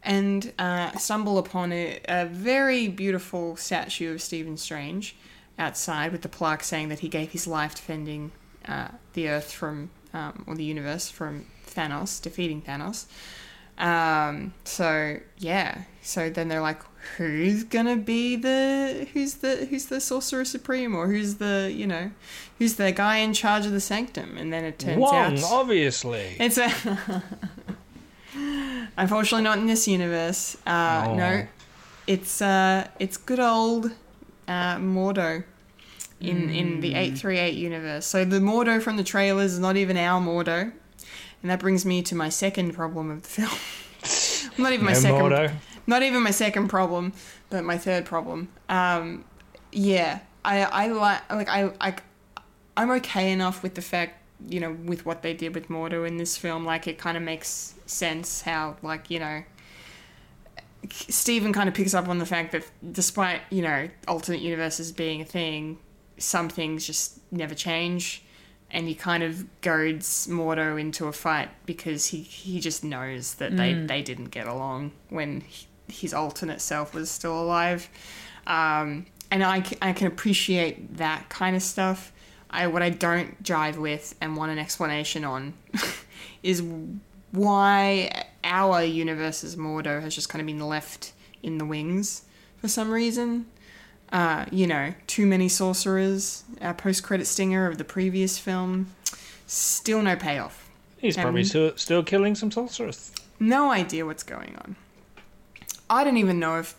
And uh, stumble upon a, a very beautiful statue of Stephen Strange outside with the plaque saying that he gave his life defending uh, the Earth from, um, or the universe from Thanos, defeating Thanos. Um, so yeah, so then they're like, who's gonna be the who's the who's the sorcerer supreme or who's the you know who's the guy in charge of the sanctum? And then it turns Wong, out obviously. it's a. Unfortunately, not in this universe. Uh, Oh. No, it's uh, it's good old uh, Mordo in in the eight three eight universe. So the Mordo from the trailers is not even our Mordo, and that brings me to my second problem of the film. not even my second. Mordo. Not even my second problem, but my third problem. Um, yeah, I I like like I I I'm okay enough with the fact you know with what they did with Mordo in this film. Like it kind of makes sense how like you know. Stephen kind of picks up on the fact that despite, you know, alternate universes being a thing, some things just never change. And he kind of goads Mordo into a fight because he, he just knows that they, they didn't get along when he, his alternate self was still alive. Um, and I can appreciate that kind of stuff. I What I don't drive with and want an explanation on is why our universe's Mordo has just kind of been left in the wings for some reason. Uh, you know, too many sorcerers. Our post-credit stinger of the previous film, still no payoff. He's probably still, still killing some sorcerers. No idea what's going on. I don't even know if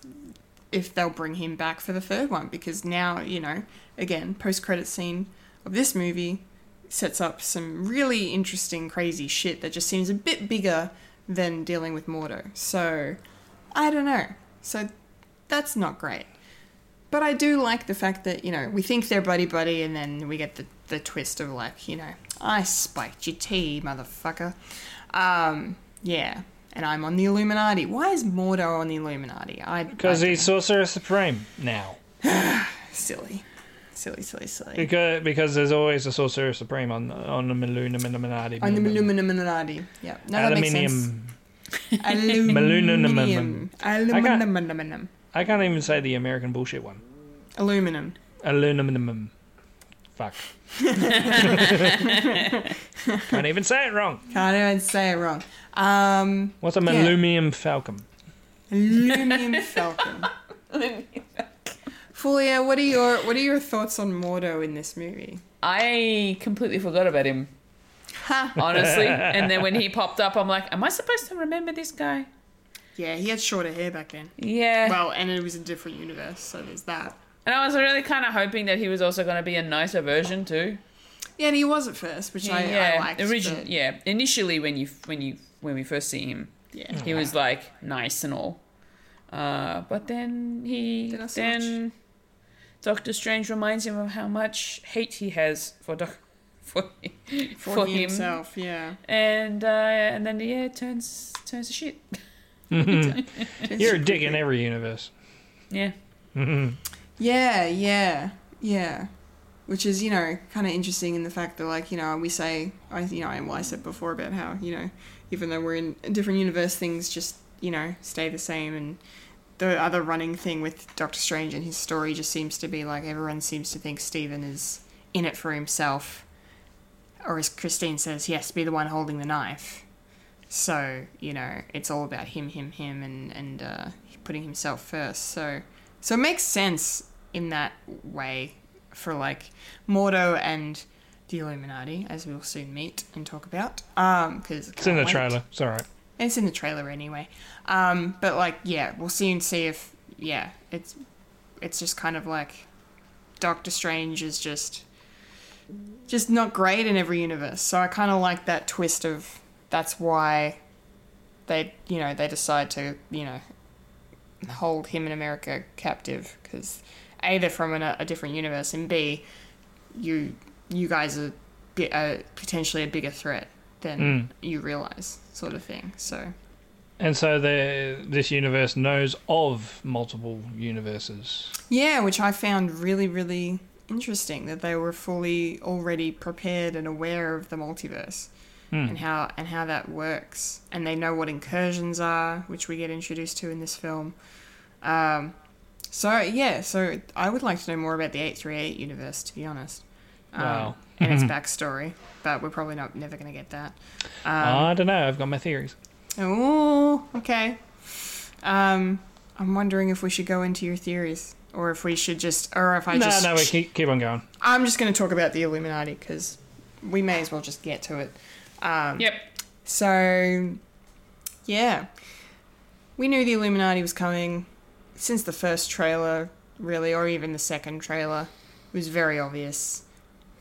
if they'll bring him back for the third one because now you know, again, post-credit scene of this movie sets up some really interesting, crazy shit that just seems a bit bigger than dealing with Mordo. So, I don't know. So, that's not great. But I do like the fact that, you know, we think they're buddy buddy and then we get the, the twist of, like, you know, I spiked your tea, motherfucker. Um, yeah. And I'm on the Illuminati. Why is Mordo on the Illuminati? I Because I he's Sorcerer Supreme now. silly. Silly, silly, silly. Because, because there's always a Sorcerer Supreme on on the Illuminati. On the Illuminati. Yeah. No, that makes sense. Aluminium. Aluminum. Aluminum. Aluminum. I can't even say the American bullshit one. Aluminum. Aluminum. Fuck. can't even say it wrong. Can't even say it wrong. Um, What's a Yeah. Millennium Falcon? Aluminum Falcon. Fulia, what are your what are your thoughts on Mordo in this movie? I completely forgot about him, Ha. honestly. and then when he popped up, I'm like, am I supposed to remember this guy? Yeah, he had shorter hair back then. Yeah. Well, and it was a different universe, so there's that. and I was really kind of hoping that he was also going to be a nicer version too. Yeah, and he was at first, which I, yeah, I liked. origin- but- yeah. Initially, when you when you when we first see him, yeah. he was like nice and all. Uh, but then he then Doctor Strange reminds him of how much hate he has for Doc for for, For, him, himself, yeah. and uh, and then yeah, it turns turns to shit. You're a dick in every universe. Yeah, Yeah, yeah, yeah. Which is, you know, kind of interesting in the fact that, like, you know, we say, I, you know, well, I said before about how, you know, even though we're in a different universe, things just, you know, stay the same. And the other running thing with Doctor Strange and his story just seems to be like everyone seems to think Stephen is in it for himself. Or as Christine says, he has to be the one holding the knife. So, you know, it's all about him, him, him, and, and uh, putting himself first. So, so it makes sense in that way for like Mordo and the Illuminati, as we'll soon meet and talk about. Um, because It's in the trailer. It's alright. It's in the trailer anyway. Um, but like, yeah, we'll soon see if yeah, it's it's just kind of like Doctor Strange is just just not great in every universe. So I kind of like that twist of that's why they you know they decide to you know hold him in America captive because a they're from an, a different universe and b you you guys are bi- uh, potentially a bigger threat than you realize sort of thing. So And so the this universe knows of multiple universes. yeah, which I found really really interesting that they were fully already prepared and aware of the multiverse. And how and how that works, and they know what incursions are, which we get introduced to in this film. Um, so yeah, so I would like to know more about the eight three eight universe, to be honest. Um, Wow. and its backstory, but we're probably not never going to get that. Um, I don't know. I've got my theories. Oh, okay. Um, I'm wondering if we should go into your theories, or if we should just, or if I No, just. no, we keep, keep on going. I'm just going to talk about the Illuminati because we may as well just get to it. Um, Yep. So, yeah, we knew the Illuminati was coming since the first trailer, really, or even the second trailer. It was very obvious.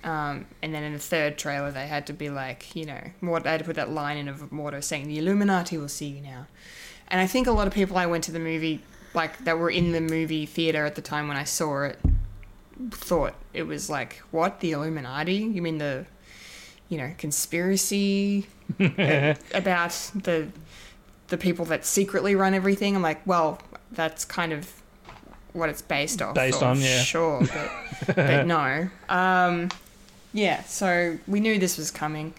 Um, and then in the third trailer, they had to be like, you know, Mord- they had to put that line in of Mordo saying, "The Illuminati will see you now." And I think a lot of people I went to the movie, like that were in the movie theater at the time when I saw it, thought it was like, "What? The Illuminati? You mean the, you know, conspiracy about the the people that secretly run everything?" I'm like, "Well, that's kind of what it's based off." Based on, yeah. Sure, but, but no. Um, yeah, so we knew this was coming.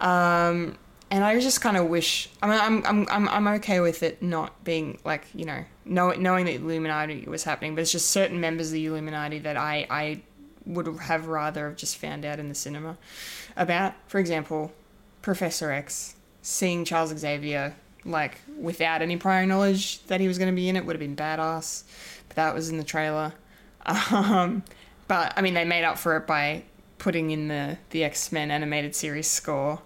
Um, and I just kind of wish. I mean, I'm, I'm, I'm, I'm okay with it not being like you know, know, knowing that Illuminati was happening, but it's just certain members of the Illuminati that I, I would have rather have just found out in the cinema about. For example, Professor X seeing Charles Xavier like without any prior knowledge that he was going to be in it would have been badass. But that was in the trailer. Um, but I mean, they made up for it by putting in the the X Men animated series score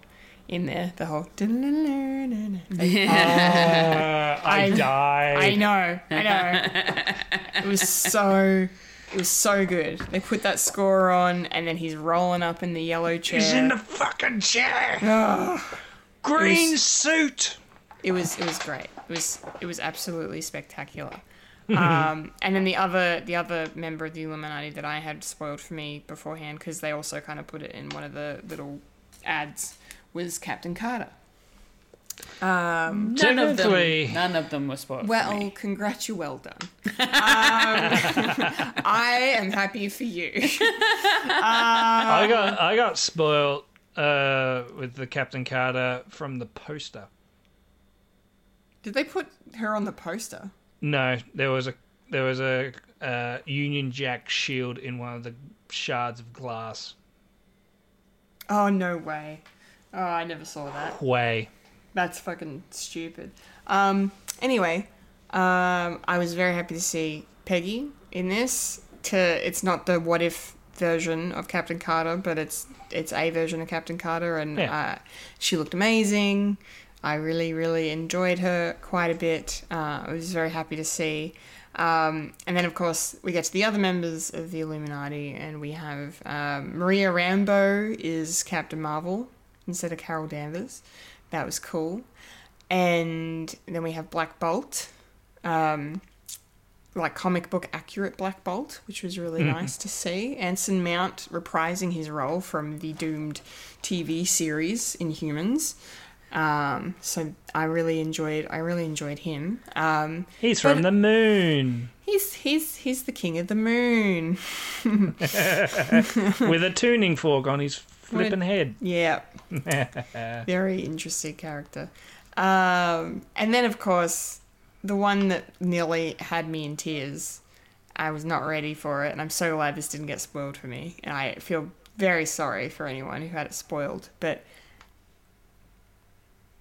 in there. The whole. Uh, I, I- died. I know, I know. it was so. It was so good. They put that score on, and then he's rolling up in the yellow chair. He's in the fucking chair. Ugh. Green It was- suit. it was it was great. It was it was absolutely spectacular. um, and then the other the other member of the Illuminati that I had spoiled for me beforehand because they also kind of put it in one of the little ads was Captain Carter. None of them. None of them were spoiled. for Well, me. congrats, well done. um, I am happy for you. I got I got spoiled uh, with the Captain Carter from the poster. Did they put her on the poster? No, there was a there was a uh, Union Jack shield in one of the shards of glass. Oh no way! Oh, I never saw that. Way. That's fucking stupid. Um, anyway, um, I was very happy to see Peggy in this. To it's not the what if version of Captain Carter, but it's it's a version of Captain Carter, and Yeah. uh, she looked amazing. I really really enjoyed her quite a bit. Uh, I was very happy to see. Um, and then, of course, we get to the other members of the Illuminati, and we have um, Maria Rambeau is Captain Marvel instead of Carol Danvers. That was cool. And then we have Black Bolt, um, like comic book accurate Black Bolt, which was really nice to see. Anson Mount reprising his role from the doomed TV series Inhumans. Um, so I really enjoyed. I really enjoyed him. Um, He's from the moon he's he's he's the king of the moon. with a tuning fork on his flipping head. Yeah. Very interesting character. Um, and then, of course, the one that nearly had me in tears. I was not ready for it, and I'm so glad this didn't get spoiled for me. And I feel very sorry for anyone who had it spoiled. But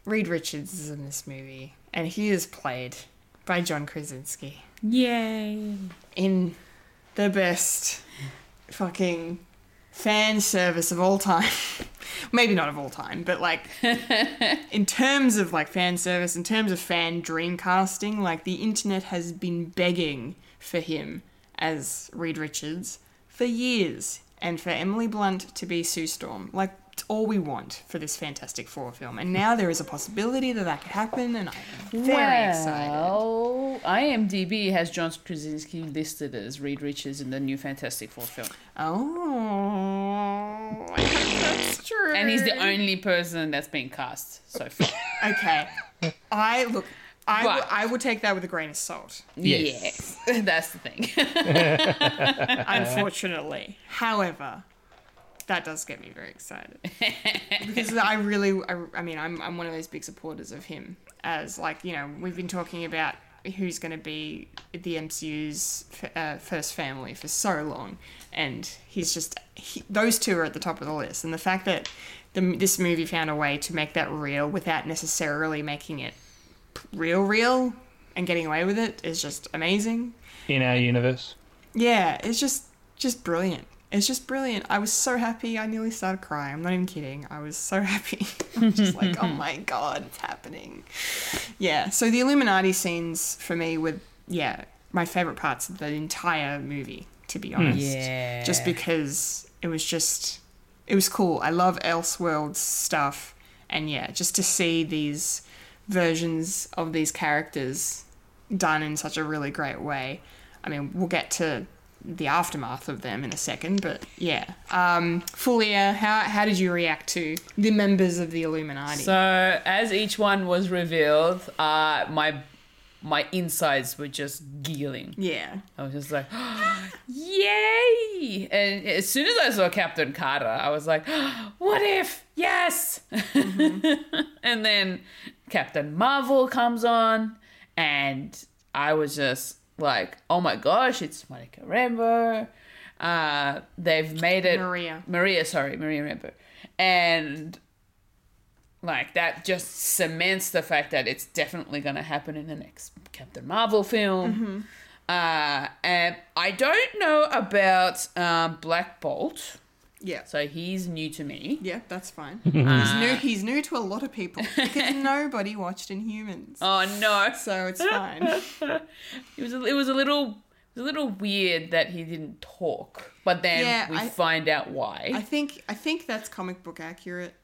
Reed Richards is in this movie, and he is played by John Krasinski Yay. in the best fucking fan service of all time. Maybe not of all time, but like in terms of like fan service, in terms of fan dream casting, like the internet has been begging for him as Reed Richards for years and for Emily Blunt to be Sue Storm. Like it's all we want for this Fantastic Four film. And now there is a possibility that that could happen and I'm very excited. Well, IMDb has John Krasinski listed as Reed Richards in the new Fantastic Four film. Oh, I hope that's true. And he's the only person that's been cast so far. Okay. I look. I But- would- I would take that with a grain of salt. yes. That's the thing. Unfortunately, however, that does get me very excited because I really, I, I mean, I'm I'm one of those big supporters of him as like you know we've been talking about who's going to be the MCU's f- uh, first family for so long, and he's just he, those two are at the top of the list, and the fact that the, this movie found a way to make that real without necessarily making it real, real, and getting away with it is just amazing. In our universe. Yeah, it's just just brilliant. It's just brilliant. I was so happy. I nearly started crying. I'm not even kidding. I was so happy. I'm just like, oh my god, it's happening. Yeah. So the Illuminati scenes for me were yeah my favorite parts of the entire movie. To be hmm. honest, Yeah. just because it was just it was cool. I love Elseworlds stuff, and yeah, just to see these versions of these characters done in such a really great way. I mean, we'll get to the aftermath of them in a second, but yeah. Um, Fulia, how how did you react to the members of the Illuminati? So as each one was revealed, uh, my my insides were just giggling. yeah, I was just like, yay! And as soon as I saw Captain Carter, I was like, what if? Yes! and then Captain Marvel comes on, and I was just like, oh my gosh, it's Monica Rambeau. Uh, they've made it. Maria. Maria, sorry, Maria Rambeau. And like that just cements the fact that it's definitely going to happen in the next Captain Marvel film. Uh, and I don't know about um, Black Bolt, yeah, so he's new to me. yeah. That's fine. Uh, he's new. He's new to a lot of people because nobody watched Inhumans, Oh no! so it's fine. It was a, it was a little it was a little weird that he didn't talk, but then Yeah, we I- find out why. I think I think that's comic book accurate.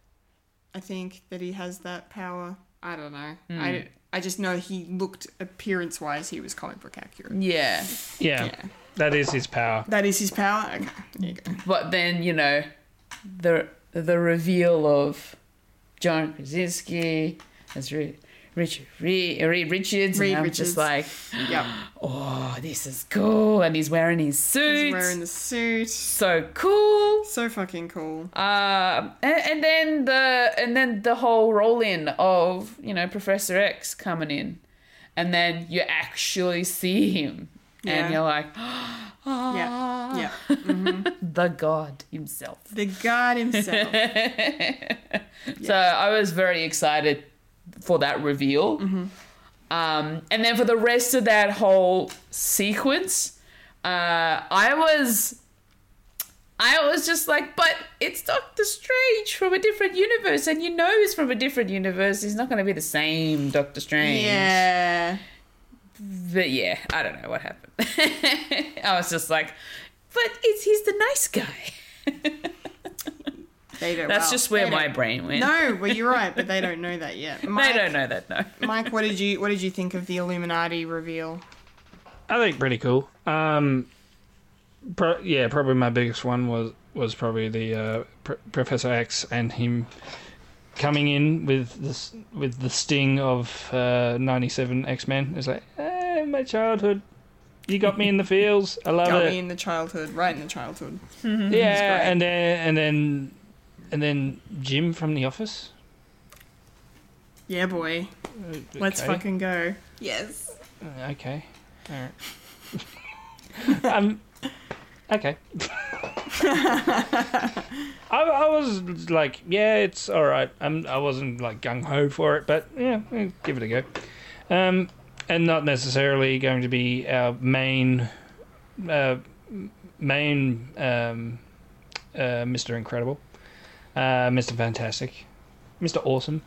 I think that he has that power. I don't know. Hmm. I, I just know he looked appearance wise he was comic book accurate. yeah, Yeah, Yeah. That is his power. That is his power. Okay, there you go. but then you know the the reveal of John Krasinski as Ri- Richard Reed, Reed Richards, Reed and I'm Richards. just like, Yep. oh, this is cool, and he's wearing his suit, He's wearing the suit. so cool. So fucking cool. Um, and, and then the and then the whole roll in of you know Professor X coming in, and then you actually see him, Yeah. and you're like, Yeah. Yeah. the God himself. The god himself. So I was very excited for that reveal. Um, and then for the rest of that whole sequence, uh, I was. I was just like, but it's Doctor Strange from a different universe, and you know he's from a different universe. He's not going to be the same Doctor Strange. yeah. But yeah, I don't know what happened. I was just like, but it's he's the nice guy. They don't. That's well, just where they my don't- brain went. No, well you're right, but they don't know that yet. they don't know that, no. Mike, what did you what did you think of the Illuminati reveal? I think pretty cool. Um, pro- yeah, probably my biggest one was was probably the uh, Pr- Professor X and him coming in with this with the sting of uh, '97 X Men. It's like, hey, my childhood. You got me in the feels. I love Got it. me in the childhood, right in the childhood. yeah, and then and then and then Jim from The Office. Yeah, boy. Let's fucking go. Yes. Uh, Okay. All right. um. Okay. I, I was like, yeah, it's all right. I'm, I wasn't like gung ho for it, but yeah, eh, give it a go. Um, and not necessarily going to be our main, uh, main um, uh, Mister Incredible, uh, Mister Fantastic, Mister Awesome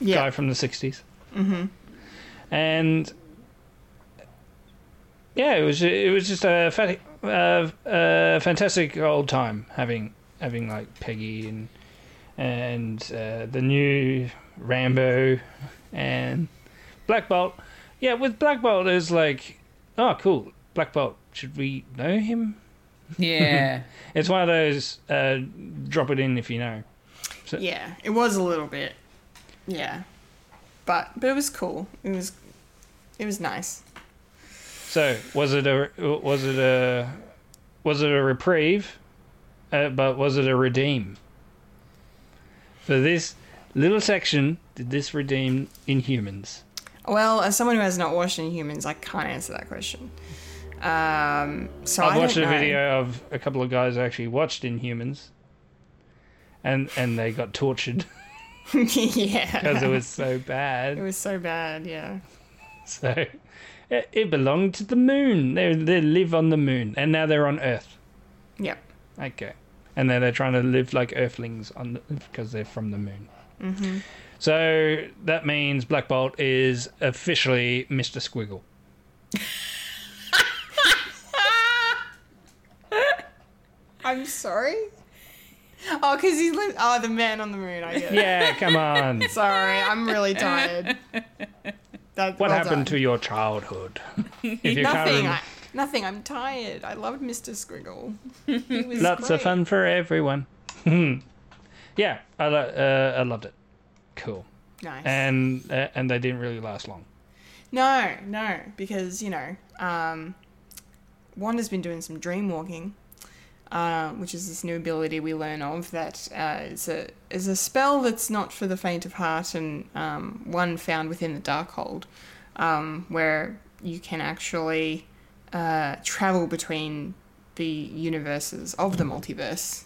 Yeah. guy from the 60s. Mm-hmm. And yeah, it was it was just a fat, uh, uh, fantastic old time having having like Peggy and and uh, the new Rambeau and Black Bolt. Yeah, with Black Bolt it was like, oh cool, Black Bolt. Should we know him? Yeah. It's one of those uh, drop it in if you know. Yeah, it was a little bit. Yeah. But but it was cool. It was it was nice. So was it a was it a was it a reprieve? Uh, but was it a redeem? For this little section, did this redeem Inhumans? Well, as someone who has not watched Inhumans, I can't answer that question. Um, so I I watched a know. video of a couple of guys actually watched Inhumans, and and they got tortured yeah. because it was so bad. It was so bad, yeah. So it, it belonged to the moon. They they live on the moon, and now they're on Earth. Yep. Okay. And then they're trying to live like Earthlings on the, because they're from the moon. Mm-hmm. So that means Black Bolt is officially Mr. Squiggle. I'm sorry? Oh, because he's li- oh the man on the moon. I guess. Yeah, come on. Sorry, I'm really tired. That, What well happened done. to your childhood? If you Nothing. I, nothing. I'm tired. I loved Mr. Squiggle. Lots of fun for everyone. yeah, I, lo- uh, I loved it. Cool. Nice. And uh, and they didn't really last long. No, no, because you know, um, Wanda's been doing some dream walking, uh, which is this new ability we learn of that uh, is a is a spell that's not for the faint of heart, and um, one found within the Darkhold, um, where you can actually uh, travel between the universes of the multiverse.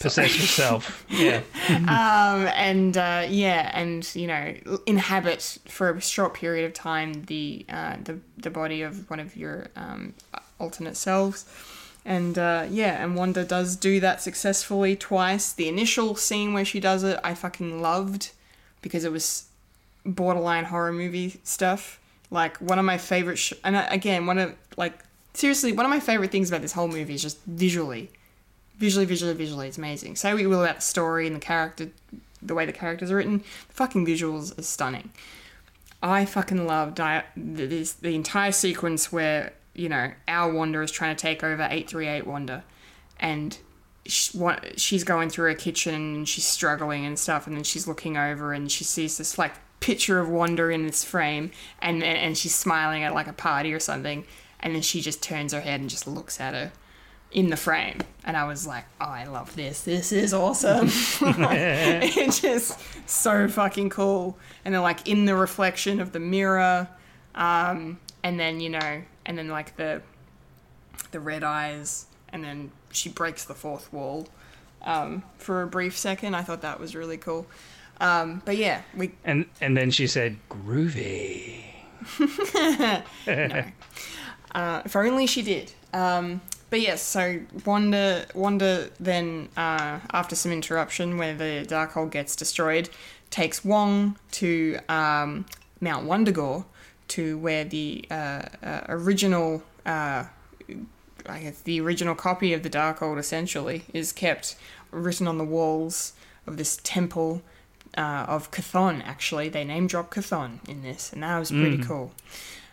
Possess yourself. Yeah. um, and uh, yeah, and you know, inhabit for a short period of time the uh, the the body of one of your um, alternate selves. And uh, yeah, and Wanda does do that successfully twice. The initial scene where she does it, I fucking loved because it was borderline horror movie stuff. Like one of my favorite, sh- and uh, again, one of like seriously, one of my favorite things about this whole movie is just visually visually, visually, visually, it's amazing. Say what you will about the story and the character, the way the characters are written, the fucking visuals are stunning. I fucking love I, this the entire sequence where you know our Wanda is trying to take over eight three eight Wanda, and she's going through her kitchen and she's struggling and stuff, and then she's looking over and she sees this like picture of Wanda in this frame, and, and she's smiling at like a party or something, and then she just turns her head and just looks at her in the frame and I was like, oh, I love this. This is awesome. it's just so fucking cool. And then like in the reflection of the mirror, um, and then you know, and then like the the red eyes, and then she breaks the fourth wall um, for a brief second. I thought that was really cool. Um, but yeah, we And and then she said, "Groovy." Uh, if only she did. Um, but yes, so Wanda, Wanda then, uh, after some interruption where the Darkhold gets destroyed, takes Wong to um, Mount Wundagore, to where the uh, uh, original, uh, I guess the original copy of the Darkhold essentially is kept written on the walls of this temple uh, of Chthon. Actually, they name drop Chthon in this, and that was pretty cool.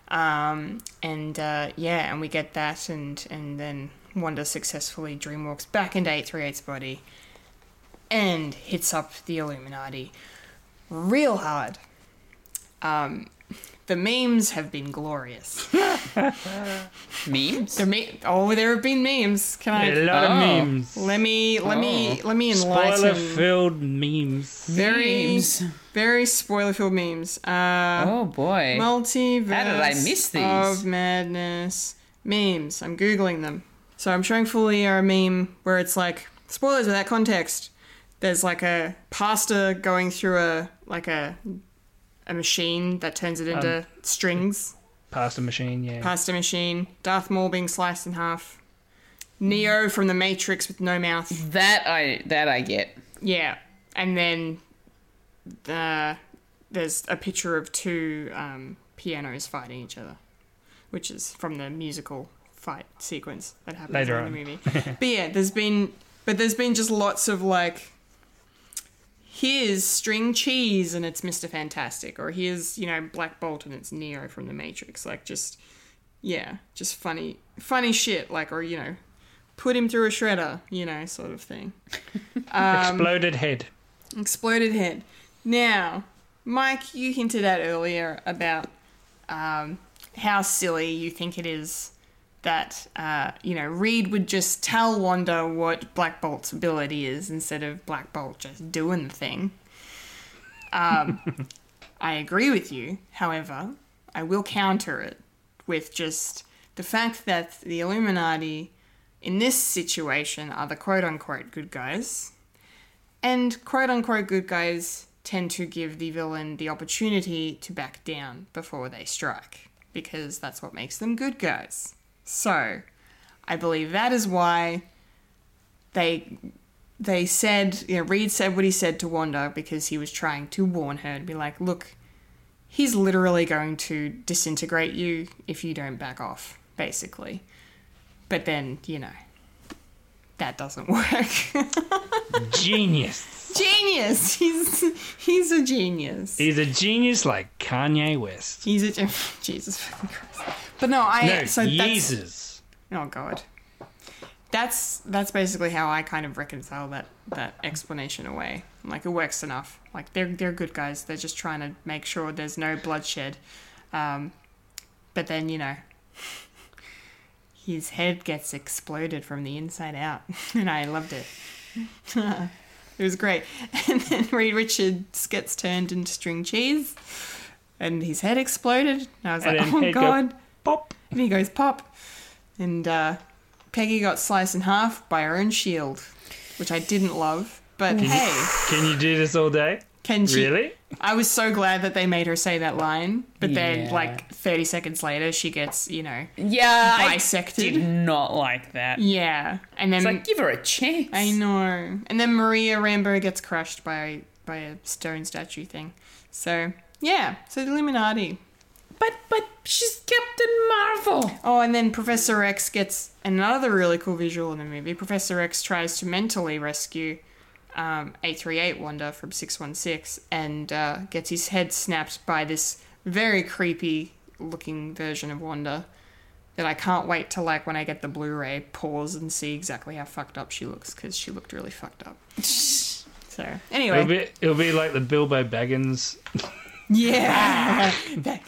Um, and uh, yeah, and we get that, and and then Wanda successfully dreamwalks back into 838's body and hits up the Illuminati real hard. Um, the memes have been glorious. Memes? The me- oh, there have been memes. Can I? A lot Oh. of memes. Let me let me let me enlighten. Spoiler-filled memes. Very Memes. very spoiler filled memes. Uh, Oh boy. Multiverse How did I miss these? of madness memes. I'm googling them. So I'm showing fully a meme where it's like spoilers without context. There's like a pasta going through a like a a machine that turns it into Um, strings. Pasta machine, yeah. Pasta machine. Darth Maul being sliced in half. Neo from the Matrix with no mouth. that I that I get. Yeah, and then uh, there's a picture of two um, pianos fighting each other, which is from the musical fight sequence that happens Later in on. the movie. but yeah, there's been, but there's been just lots of like, here's string cheese and it's Mr. Fantastic, or here's you know Black Bolt and it's Neo from the Matrix. Like just yeah, just funny, funny shit. Like or you know, put him through a shredder, you know, sort of thing. Exploded head. Exploded head. Now, Mike, you hinted at earlier about um, how silly you think it is that uh, you know Reed would just tell Wanda what Black Bolt's ability is instead of Black Bolt just doing the thing. Um, I agree with you. However, I will counter it with just the fact that the Illuminati in this situation are the quote unquote good guys and quote unquote good guys tend to give the villain the opportunity to back down before they strike, because that's what makes them good guys. So, I believe that is why they they said, you know, Reed said what he said to Wanda because he was trying to warn her to be like, look, he's literally going to disintegrate you if you don't back off, basically. But then, you know, that doesn't work. Genius. genius. He's he's a genius. He's a genius like Kanye West. He's a Jesus fucking Christ. But no, I No, so that's Jesus. oh god. That's that's basically how I kind of reconcile that that explanation away. Like it works enough. Like they're they're good guys. They're just trying to make sure there's no bloodshed. Um, but then you know, his head gets exploded from the inside out, and I loved it. it was great. And then Reed Richards gets turned into string cheese, and his head exploded. And I was And like, oh head go god. Pop. And he goes pop. And uh, Peggy got sliced in half by her own shield, which I didn't love. But hey, Can you do this all day? can she? Really? I was so glad that they made her say that line. But then, like 30 seconds later, she gets, you know, Yeah, I Bisected? did not like that. yeah. And then It's like give her a chance. I know. And then Maria Rambeau gets crushed by by a stone statue thing. So yeah, so the Illuminati. But but she's Captain Marvel. Oh, and then Professor X gets another really cool visual in the movie. Professor X tries to mentally rescue um, 838 Wanda from 616 and uh, gets his head snapped by this very creepy looking version of Wanda that I can't wait to, like, when I get the Blu ray, pause and see exactly how fucked up she looks because she looked really fucked up. So, It'll anyway. be, it'll be like the Bilbo Baggins. Yeah. that,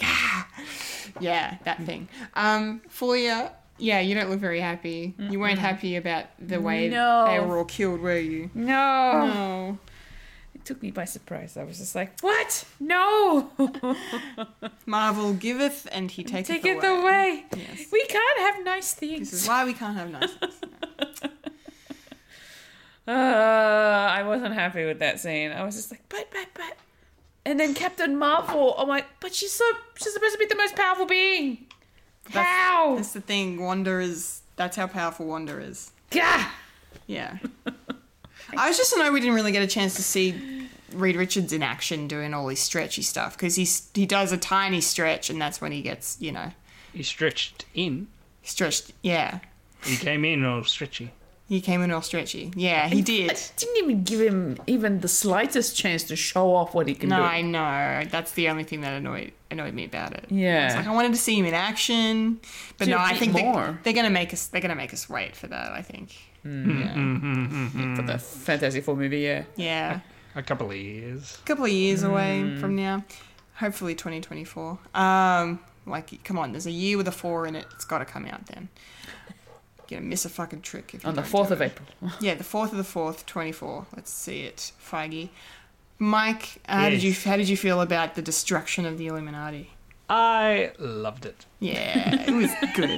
yeah, that thing. Um, Fulia, yeah, you don't look very happy. You weren't happy about the way No. they were all killed, were you? No. No. It took me by surprise. I was just like, what? No. Marvel giveth and he taketh Take away. it away. Yes. We can't have nice things. This is why we can't have nice things. Uh, I wasn't happy with that scene. I was just like, but, but, but. And then Captain Marvel, I'm like, but she's so, she's supposed to be the most powerful being. How? That's the thing. Wanda is. That's how powerful Wanda is. Gah! Yeah. I was just annoyed we didn't really get a chance to see Reed Richards in action doing all his stretchy stuff because he's he does a tiny stretch and that's when he gets you know He stretched in. stretched. Yeah, He came in all stretchy. He came in all stretchy. Yeah, he I did. didn't even give him even the slightest chance to show off what he can No, do. No, I know. That's the only thing that annoyed annoyed me about it. Yeah. It's like I wanted to see him in action, but See no, I think they, more. they're gonna make us they're gonna make us wait for that. I think. Hmm, mm, mm, mm, for the Fantastic Four movie, yeah. Yeah. A couple of years. a couple of years away Hmm. from now. Hopefully 2024. Um, like, come on, there's a year with a four in it. It's got to come out then. You're gonna miss a fucking trick if you On the 4th of it. April. Yeah, the fourth of the fourth, 24. Let's see it, Feige. Mike, how did you how did you feel about the destruction of the Illuminati? I loved it. Yeah, it was good.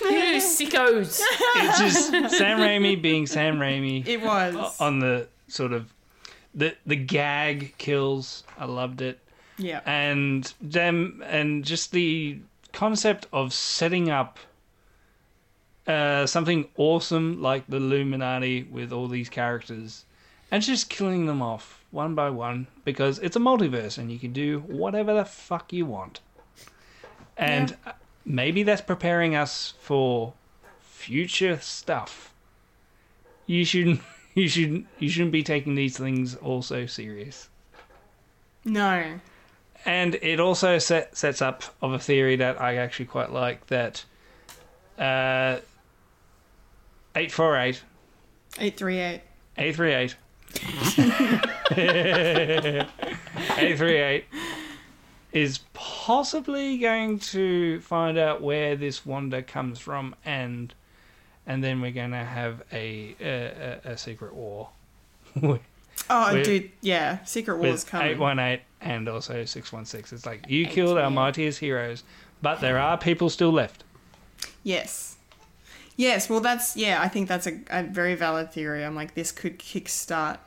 you sickos! It's just Sam Raimi being Sam Raimi. It was. on the sort of the the gag kills. I loved it, yeah. and them and just the concept of setting up uh, something awesome like the Illuminati with all these characters, and just killing them off one by one because it's a multiverse and you can do whatever the fuck you want. And uh maybe that's preparing us for future stuff. You shouldn't you shouldn't you shouldn't be taking these things all so serious. No. And it also set, sets up of a theory that I actually quite like that uh 848 838. 838 838 is possibly going to find out where this Wanda comes from and and then we're going to have a a, a, a secret war Oh, With- dude, yeah. Secret war is coming. 818 and also 616 it's like you killed our mightiest heroes but there are people still left Yes. Yes, well, that's, yeah, I think that's a, a very valid theory. I'm like, this could kickstart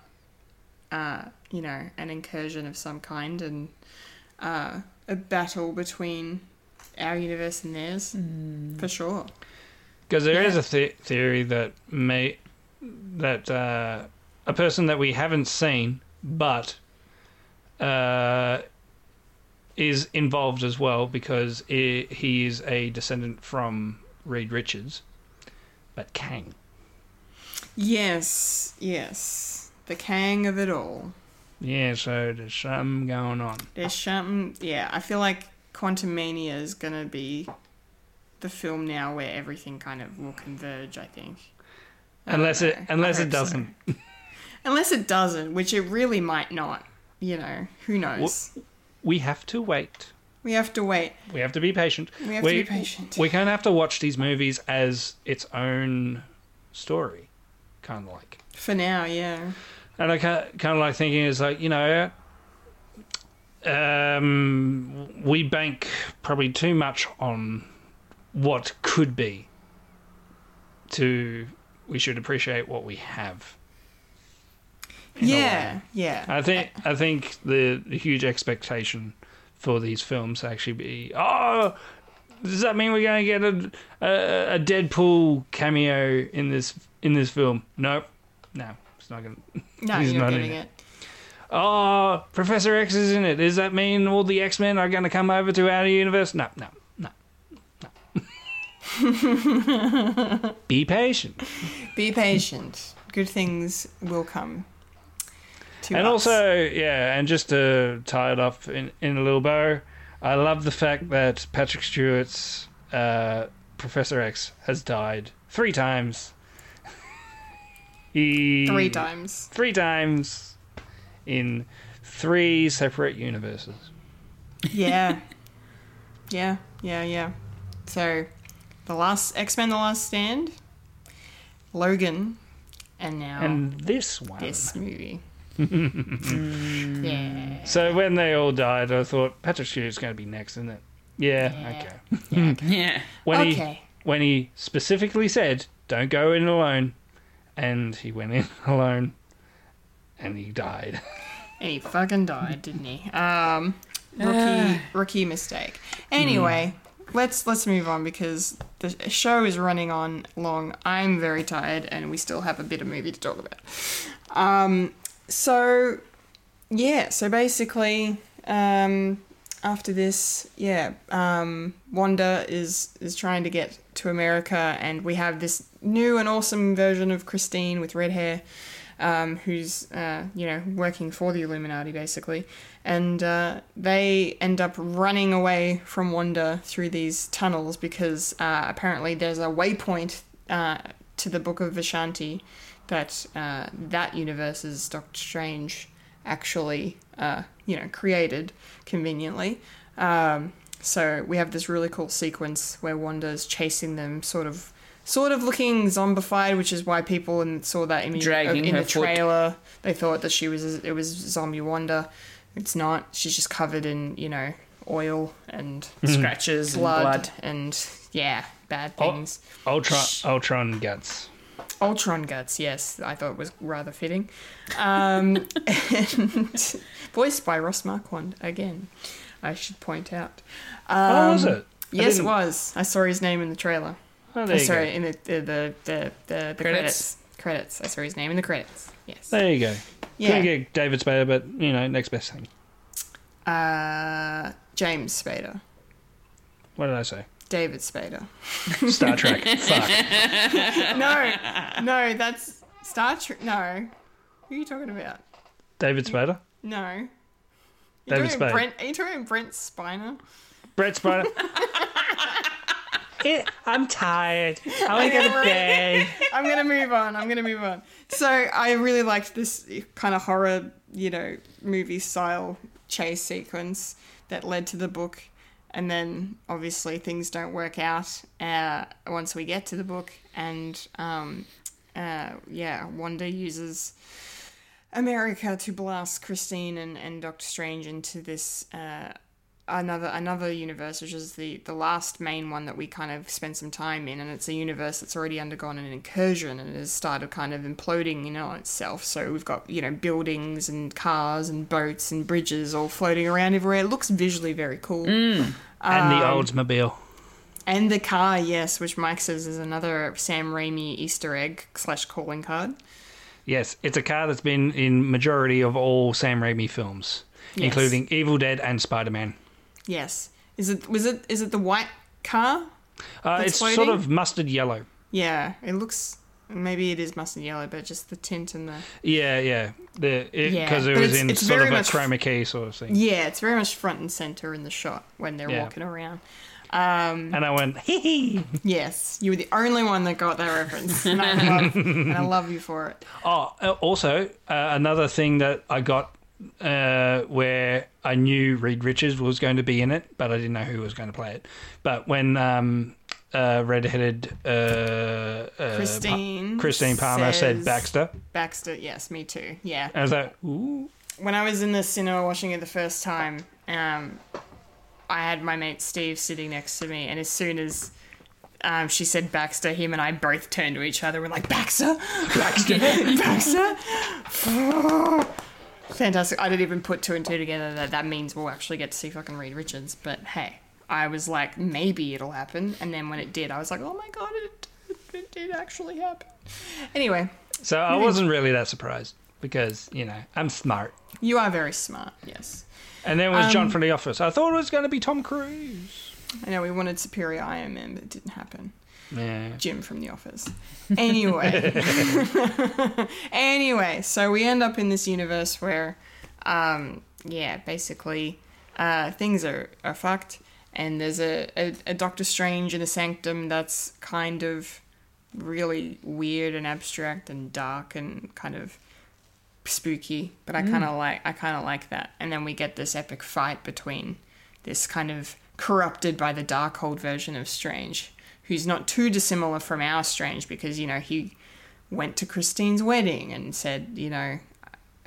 uh, you know, an incursion of some kind and uh, a battle between our universe and theirs, for sure. Because there is Yeah. a the- theory that may that uh, a person that we haven't seen but uh, is involved as well because i he is a descendant from Reed Richards, but Kang. Yes, yes. The Kang of it all. Yeah, so there's something going on. There's something, yeah, I feel like Quantumania is gonna be the film now where everything kind of will converge, I think. I Unless it unless it doesn't. Unless it doesn't, which it really might not. You know, who knows? We have to wait. We have to wait. We have to be patient. We have to be patient. We kind of have to watch these movies as its own story, kind of like. For now, yeah. And I kind of like thinking is like you know, um, we bank probably too much on what could be. To we should appreciate what we have. in a way. Yeah, yeah. I think I think the, the huge expectation for these films to actually be oh does that mean we're going to get a, a a Deadpool cameo in this in this film? Nope. No, it's not going to. no, you're not in getting it. it. Oh, Professor X is in it. Does that mean all the X Men are going to come over to our universe? No, no, no, no. Be patient. Be patient. Good things will come. To and us. also, yeah, and just to tie it up in, in a little bow, I love the fact that Patrick Stewart's uh, Professor X has died three times. he three times. Three times in three separate universes. Yeah. yeah, yeah, yeah. So, the last X Men: The Last Stand, Logan, and now And this one. this movie. Yeah. So when they all died, I thought Patrick Stewart's going to be next, isn't it? Yeah, Yeah. okay. Yeah. When he when he specifically said, "Don't go in alone," and he went in alone, and he died. And he fucking died, didn't he? Um, rookie, rookie mistake. Anyway, let's let's move on because the show is running on long. I'm very tired, and we still have a bit of movie to talk about. Um, so yeah, so basically, um, after this, yeah, um, Wanda is is trying to get to America, and we have this new and awesome version of Christine with red hair, um, who's uh, you know working for the Illuminati basically, and uh, they end up running away from Wanda through these tunnels because uh, apparently there's a waypoint uh, to the Book of Vishanti that uh, that universe's Doctor Strange actually uh, you know created conveniently. Um, so we have this really cool sequence where Wanda's chasing them, sort of, sort of looking zombified, which is why people in, saw that image Dragging in her the foot. trailer. They thought that she was it was zombie Wanda. It's not. She's just covered in you know oil and Scratches and blood, blood. and yeah, bad things. Ultron, Ultron guts. Ultron guts, yes, I thought was rather fitting. Um, and voiced by Ross Marquand again, I should point out. oh, was Um, it? I Yes, it didn't- was. I saw his name in the trailer. Oh, Oh, there you sorry, go. in the the the the, the, the Credits? credits. Credits. I saw his name in the credits. Yes. There you go. Yeah. Couldn't get David Spader, but you know, next best thing. Uh, James Spader. What did I say? David Spader. Star Trek. Fuck. no, no, that's Star Trek. No, who are you talking about? David Spader. No. David talking Spade. Brent, are you talking Brent Spiner? Brett Spider. I'm tired. I want to go to bed. I'm gonna move on. I'm gonna move on. So I really liked this kind of horror, you know, movie style chase sequence that led to the book, and then obviously things don't work out uh, once we get to the book, and um, uh, yeah, Wanda uses America to blast Christine and, and Doctor Strange into this uh, another another universe, which is the the last main one that we kind of spend some time in, and it's a universe that's already undergone an incursion and has started kind of imploding, you know, on itself. So we've got you know buildings and cars and boats and bridges all floating around everywhere. It looks visually very cool. and Um, the Oldsmobile. And the car, yes, which Mike says is another Sam Raimi Easter egg slash calling card. Yes, it's a car that's been in majority of all Sam Raimi films, Yes. including Evil Dead and Spider Man. Yes. Is it was it is it the white car? Uh, it's sort of mustard yellow. Yeah, it looks maybe it is mustard yellow, but just the tint and the Yeah, yeah. The Yeah, because it, but was it's- in it's sort of a chroma key sort of thing. yeah, it's very much front and center in the shot when they're Yeah. walking around. Um, And I went, hee hee. yes, you were the only one that got that reference, and I love, and I love you for it. Oh, uh, also uh, another thing that I got uh, where I knew Reed Richards was going to be in it, but I didn't know who was going to play it. But when um, uh, redheaded uh, uh, Christine, Christine Palmer said Baxter, Baxter, yes, me too. Yeah, I was like, ooh. when I was in the cinema watching it the first time, um, I had my mate Steve sitting next to me, and as soon as um, she said Baxter, him and I both turned to each other. We're like, Baxter, Baxter, Baxter. Fantastic! I didn't even put two and two together that that means we'll actually get to see fucking Reed Richards. But hey, I was like, maybe it'll happen, and then when it did, I was like, oh my god, it, it, it did actually happen. Anyway, So I wasn't really that surprised because you know I'm smart. you are very smart. Yes. And then it was John Um, from The Office. I thought it was going to be Tom Cruise. I know we wanted Superior Iron Man, but it didn't happen. Yeah. Jim from The Office. Anyway. anyway, so we end up in this universe where, um, yeah, basically, uh, things are, are fucked, and there's a, a, a Doctor Strange in a sanctum that's kind of really weird and abstract and dark and kind of spooky, but I kind of like I kind of like that. And then we get this epic fight between this kind of corrupted by the Darkhold version of Strange, who's not too dissimilar from our Strange because you know he went to Christine's wedding and said, you know,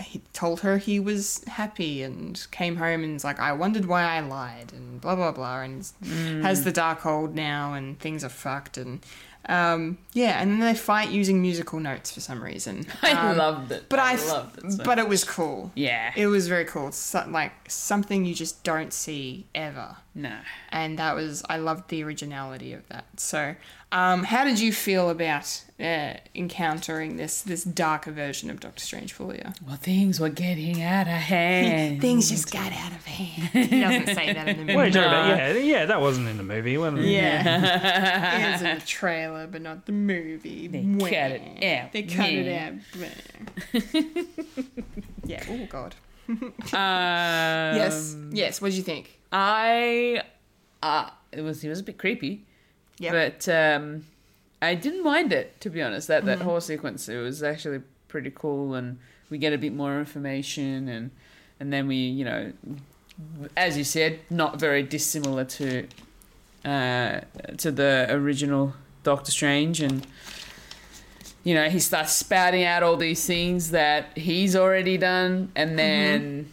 he told her he was happy and came home and was like, I wondered why I lied and blah blah blah and mm. has the Darkhold now and things are fucked and um, yeah, and then they fight using musical notes for some reason. I Um, loved it. but I, th- loved it. so but it was cool. Yeah. it was very cool. So, like something you just don't see ever, no. and that was I loved the originality of that. So, um, how did you feel about uh, encountering this this darker version of Doctor Strange for you? Well, things were getting out of hand. Things just got out of hand. He doesn't say that in the movie. What are you talking about? Yeah, yeah, that wasn't in the movie. wasn't it? Yeah, it was in the trailer, but not the movie. They cut it out. They cut Yeah. it out. yeah. Oh God. Um, Yes. Yes. What did you think? I uh it was it was a bit creepy. Yeah. But um I didn't mind it to be honest. That Mm-hmm. that whole sequence it was actually pretty cool and we get a bit more information and and then we, you know, as you said, not very dissimilar to uh to the original Doctor Strange and you know, he starts spouting out all these things that he's already done, and then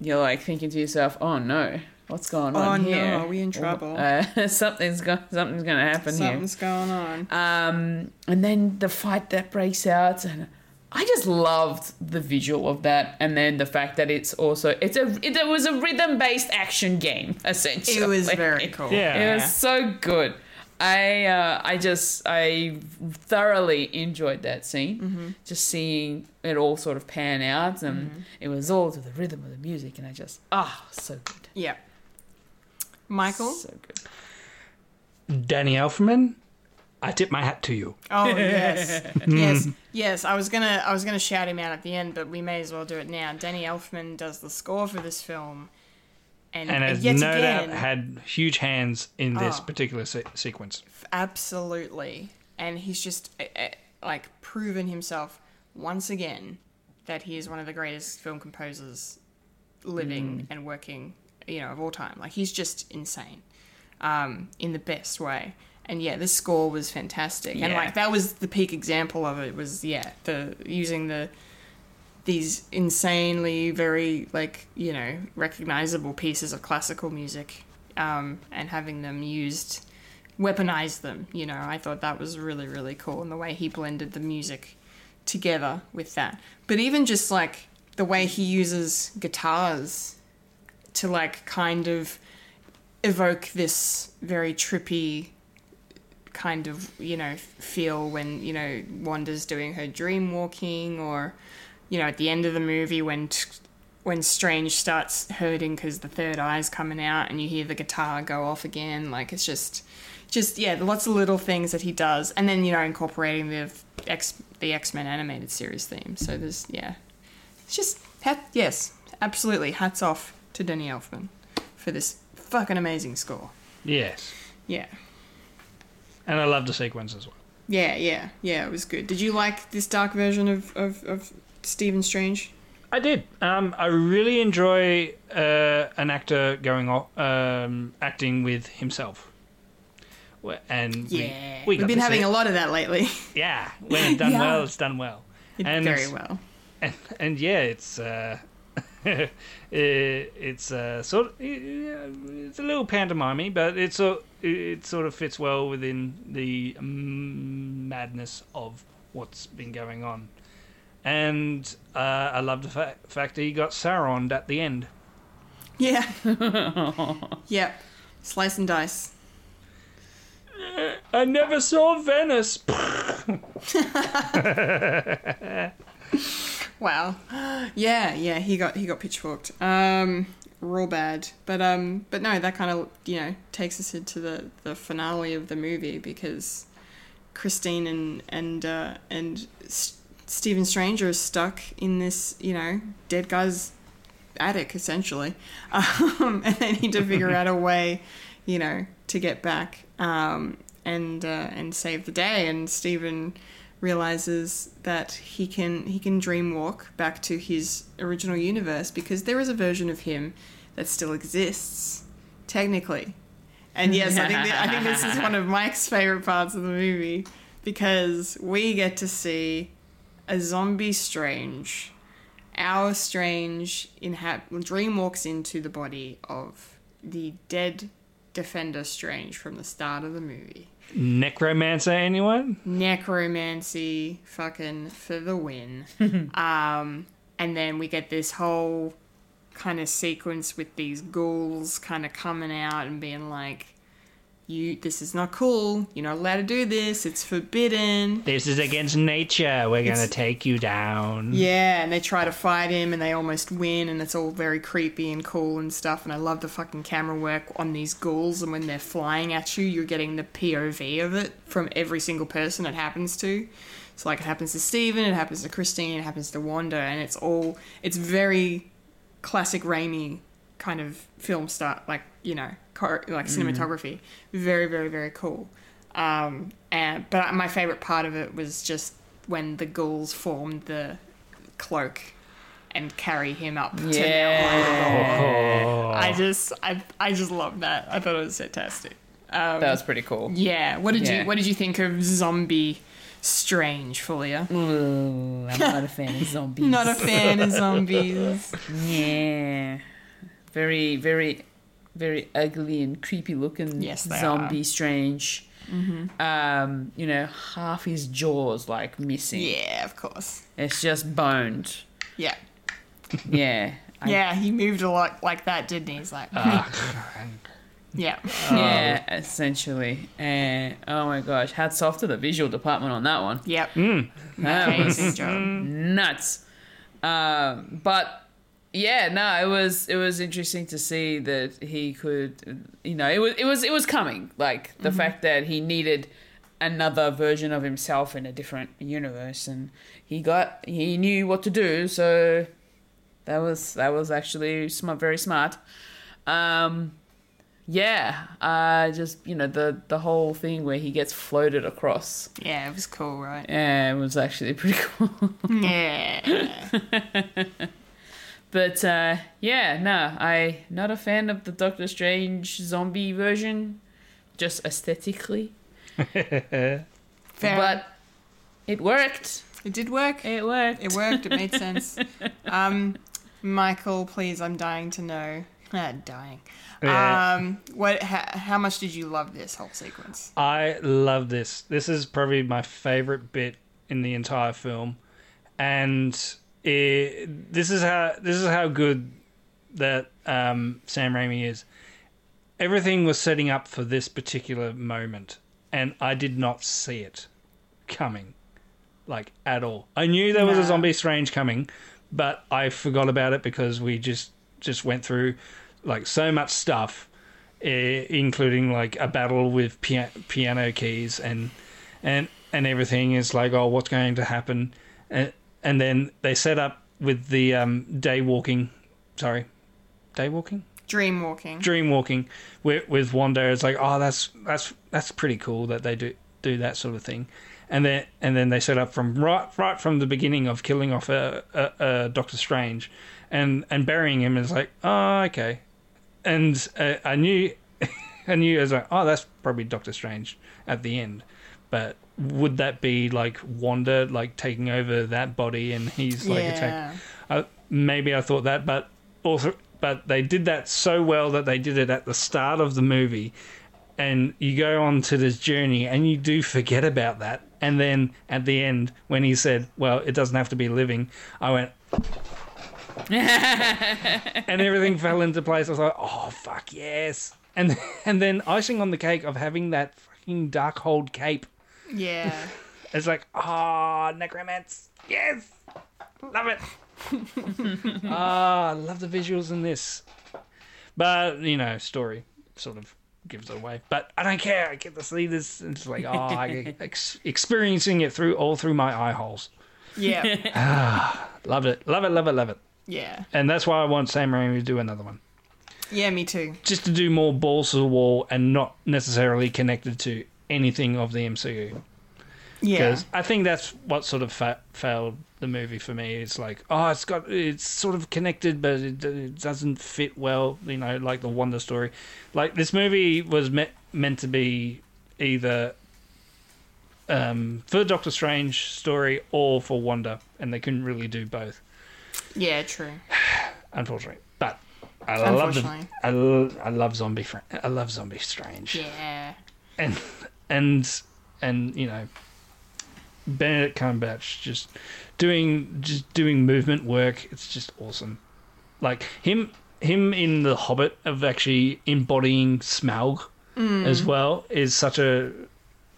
you're like thinking to yourself, "Oh no, what's going Oh, on no, here? are we in trouble? Uh, something's go- something's going to happen Something's going on. Um, and then the fight that breaks out, and I just loved the visual of that, and then the fact that it's also it's a it, it was a rhythm based action game essentially. It was very cool. Yeah. It was so good. I uh, I just I thoroughly enjoyed that scene. Mm-hmm. Just seeing it all sort of pan out, and it was all to the rhythm of the music, and I just ah so good, Yeah. Michael. so good. Danny Elfman, I tip my hat to you. Oh yes, yes, yes. I was gonna, I was gonna shout him out at the end, but we may as well do it now. Danny Elfman does the score for this film, and, And has yet no again, doubt had huge hands in this Oh. particular se- sequence. absolutely, and he's just uh, uh, like proven himself once again that he is one of the greatest film composers living and working, you know, of all time. Like he's just insane, um, in the best way. And yeah, this score was fantastic, and like that was the peak example of it. Was yeah, the using the these insanely very like you know recognizable pieces of classical music um, and having them used weaponize them you know i thought that was really really cool and the way he blended the music together with that but even just like the way he uses guitars to like kind of evoke this very trippy kind of you know feel when you know Wanda's doing her dream walking or you know at the end of the movie when t- when Strange starts hurting because the third eye's coming out and you hear the guitar go off again like it's just just yeah lots of little things that he does. And then you know incorporating the X the X-Men animated series theme. So there's yeah. It's just hat, yes absolutely. Hats off to Danny Elfman for this fucking amazing score Yes. yeah And I love the sequence as well. Yeah, yeah, yeah. It was good. Did you like this dark version of of, of Stephen Strange? I did. Um, I really enjoy uh, an actor going off, um, acting with himself. And Yeah, we, we have been having see a lot of that lately. Yeah, when it's done Yeah. well, it's done well. And- Very well. and, and yeah, it's uh, it, it's uh, sort of it's a little pantomimey, but it's a, it sort of fits well within the mm, madness of what's been going on. And uh, I love the fa- fact that he got Sauron at the end. Yeah. yep. Slice and dice. I never saw Venice. Wow. Yeah, yeah. He got he got pitchforked. Um, real bad. But um, but no, that kind of you know takes us into the the finale of the movie because Christine and and uh, and S- Stephen Stranger is stuck in this you know dead guy's attic essentially, um, and they need to figure out a way, you know, to get back um, and uh, and save the day. And Stephen realizes that he can he can dream walk back to his original universe because there is a version of him that still exists technically. And yes, I think I think this is one of Mike's favorite parts of the movie because we get to see a zombie strange our strange inhab- dream walks into the body of the dead defender strange from the start of the movie Necromancer, anyone? necromancy fucking for the win um and then we get this whole kind of sequence with these ghouls kind of coming out and being like you this is not cool you're not allowed to do this it's forbidden This is against nature. We're gonna take you down. Yeah, and they try to fight him and they almost win and it's all very creepy and cool and stuff and I love the fucking camera work on these ghouls and when they're flying at you you're getting the POV of it from every single person it happens to. So like it happens to Steven, it happens to Christine, it happens to Wanda and it's all it's very classic Raimi kind of film style like, you know, car, like cinematography. Very very very cool. Um, and but my favorite part of it was just when the ghouls formed the cloak and carry him up to Mount Wundagore. I just I I just love that. I thought it was fantastic. Um, That was pretty cool. yeah. What did Yeah. you What did you think of Zombie Strange, Fulia? Ooh, I'm not a fan of zombies. Not a fan of zombies. Yeah. Very, very, very ugly and creepy looking Yes, they zombie are. strange. Mm-hmm. Um, you know, half his jaws like missing. Yeah, of course. It's just boned. Yeah. Yeah. I- Yeah, he moved a lot like that, didn't he? He's like, uh, hmm. yeah. Uh, yeah, essentially. And oh my gosh, hats off to the visual department on that one. Yep. Hmm. That was nuts. Um, but yeah, no, it was it was interesting to see that he could, you know, it was it was it was coming. Like the fact that he needed another version of himself in a different universe, and he got he knew what to do. So that was that was actually smart, very smart. Um, yeah, uh, just you know the the whole thing where he gets floated across. Yeah, it was cool, right? Yeah, it was actually pretty cool. Yeah. but uh, yeah, no, I not a fan of the Doctor Strange zombie version, just aesthetically. Fair. But it worked. It did work. It worked. It worked. It made sense. Um, Michael, please, I'm dying to know. Ah, dying. Yeah. Um, what? How, how much did you love this whole sequence? I love this. This is probably my favorite bit in the entire film, and it, this is how this is how good that um, Sam Raimi is. Everything was setting up for this particular moment, and I did not see it coming, like at all. I knew there was a Nah. zombie strange coming, but I forgot about it because we just just went through like so much stuff eh, including like a battle with pia- piano keys and and and everything is like oh what's going to happen and and then they set up with the um day walking sorry day walking? Dream walking. dream walking with with Wanda. It's like oh that's that's that's pretty cool that they do do that sort of thing. And then and then they set up from right right from the beginning of killing off a, a, a Doctor Strange and and burying him. Is like oh okay. And uh, I knew I knew I was like oh that's probably Doctor Strange at the end. But would that be like Wanda like taking over that body and he's like attacking yeah. uh, maybe I thought that, but also, but they did that so well that they did it at the start of the movie, and you go on to this journey, and you do forget about that, and then at the end, when he said, "Well, it doesn't have to be living," I went. and everything fell into place. I was like, "Oh fuck yes!" And and then icing on the cake of having that fucking Darkhold cape. Yeah. It's like, ah, necromance. Yes. Love it. Ah, I love the visuals in this. But, you know, story sort of gives it away. But I don't care. I get to see this. And it's like, oh, I get ex- experiencing it through all through my eye holes. Yeah. ah, Love it. Love it, love it, love it. yeah. And that's why I want Sam Raimi to do another one. Yeah, me too. Just to do more balls to the wall and not necessarily connected to anything of the MCU. Yeah. because I think that's what sort of fa- failed the movie for me. It's like, oh, it's got it's sort of connected, but it, it doesn't fit well. You know, like the Wanda story. Like this movie was me- meant to be either um, for the Doctor Strange story or for Wanda, and they couldn't really do both, Yeah, true. unfortunately. But I love the, I, lo- I love zombie Fra- I love zombie Strange Yeah. and and and you know Benedict Cumberbatch just doing just doing movement work. It's just awesome. Like him him in the Hobbit of actually embodying Smaug as well is such a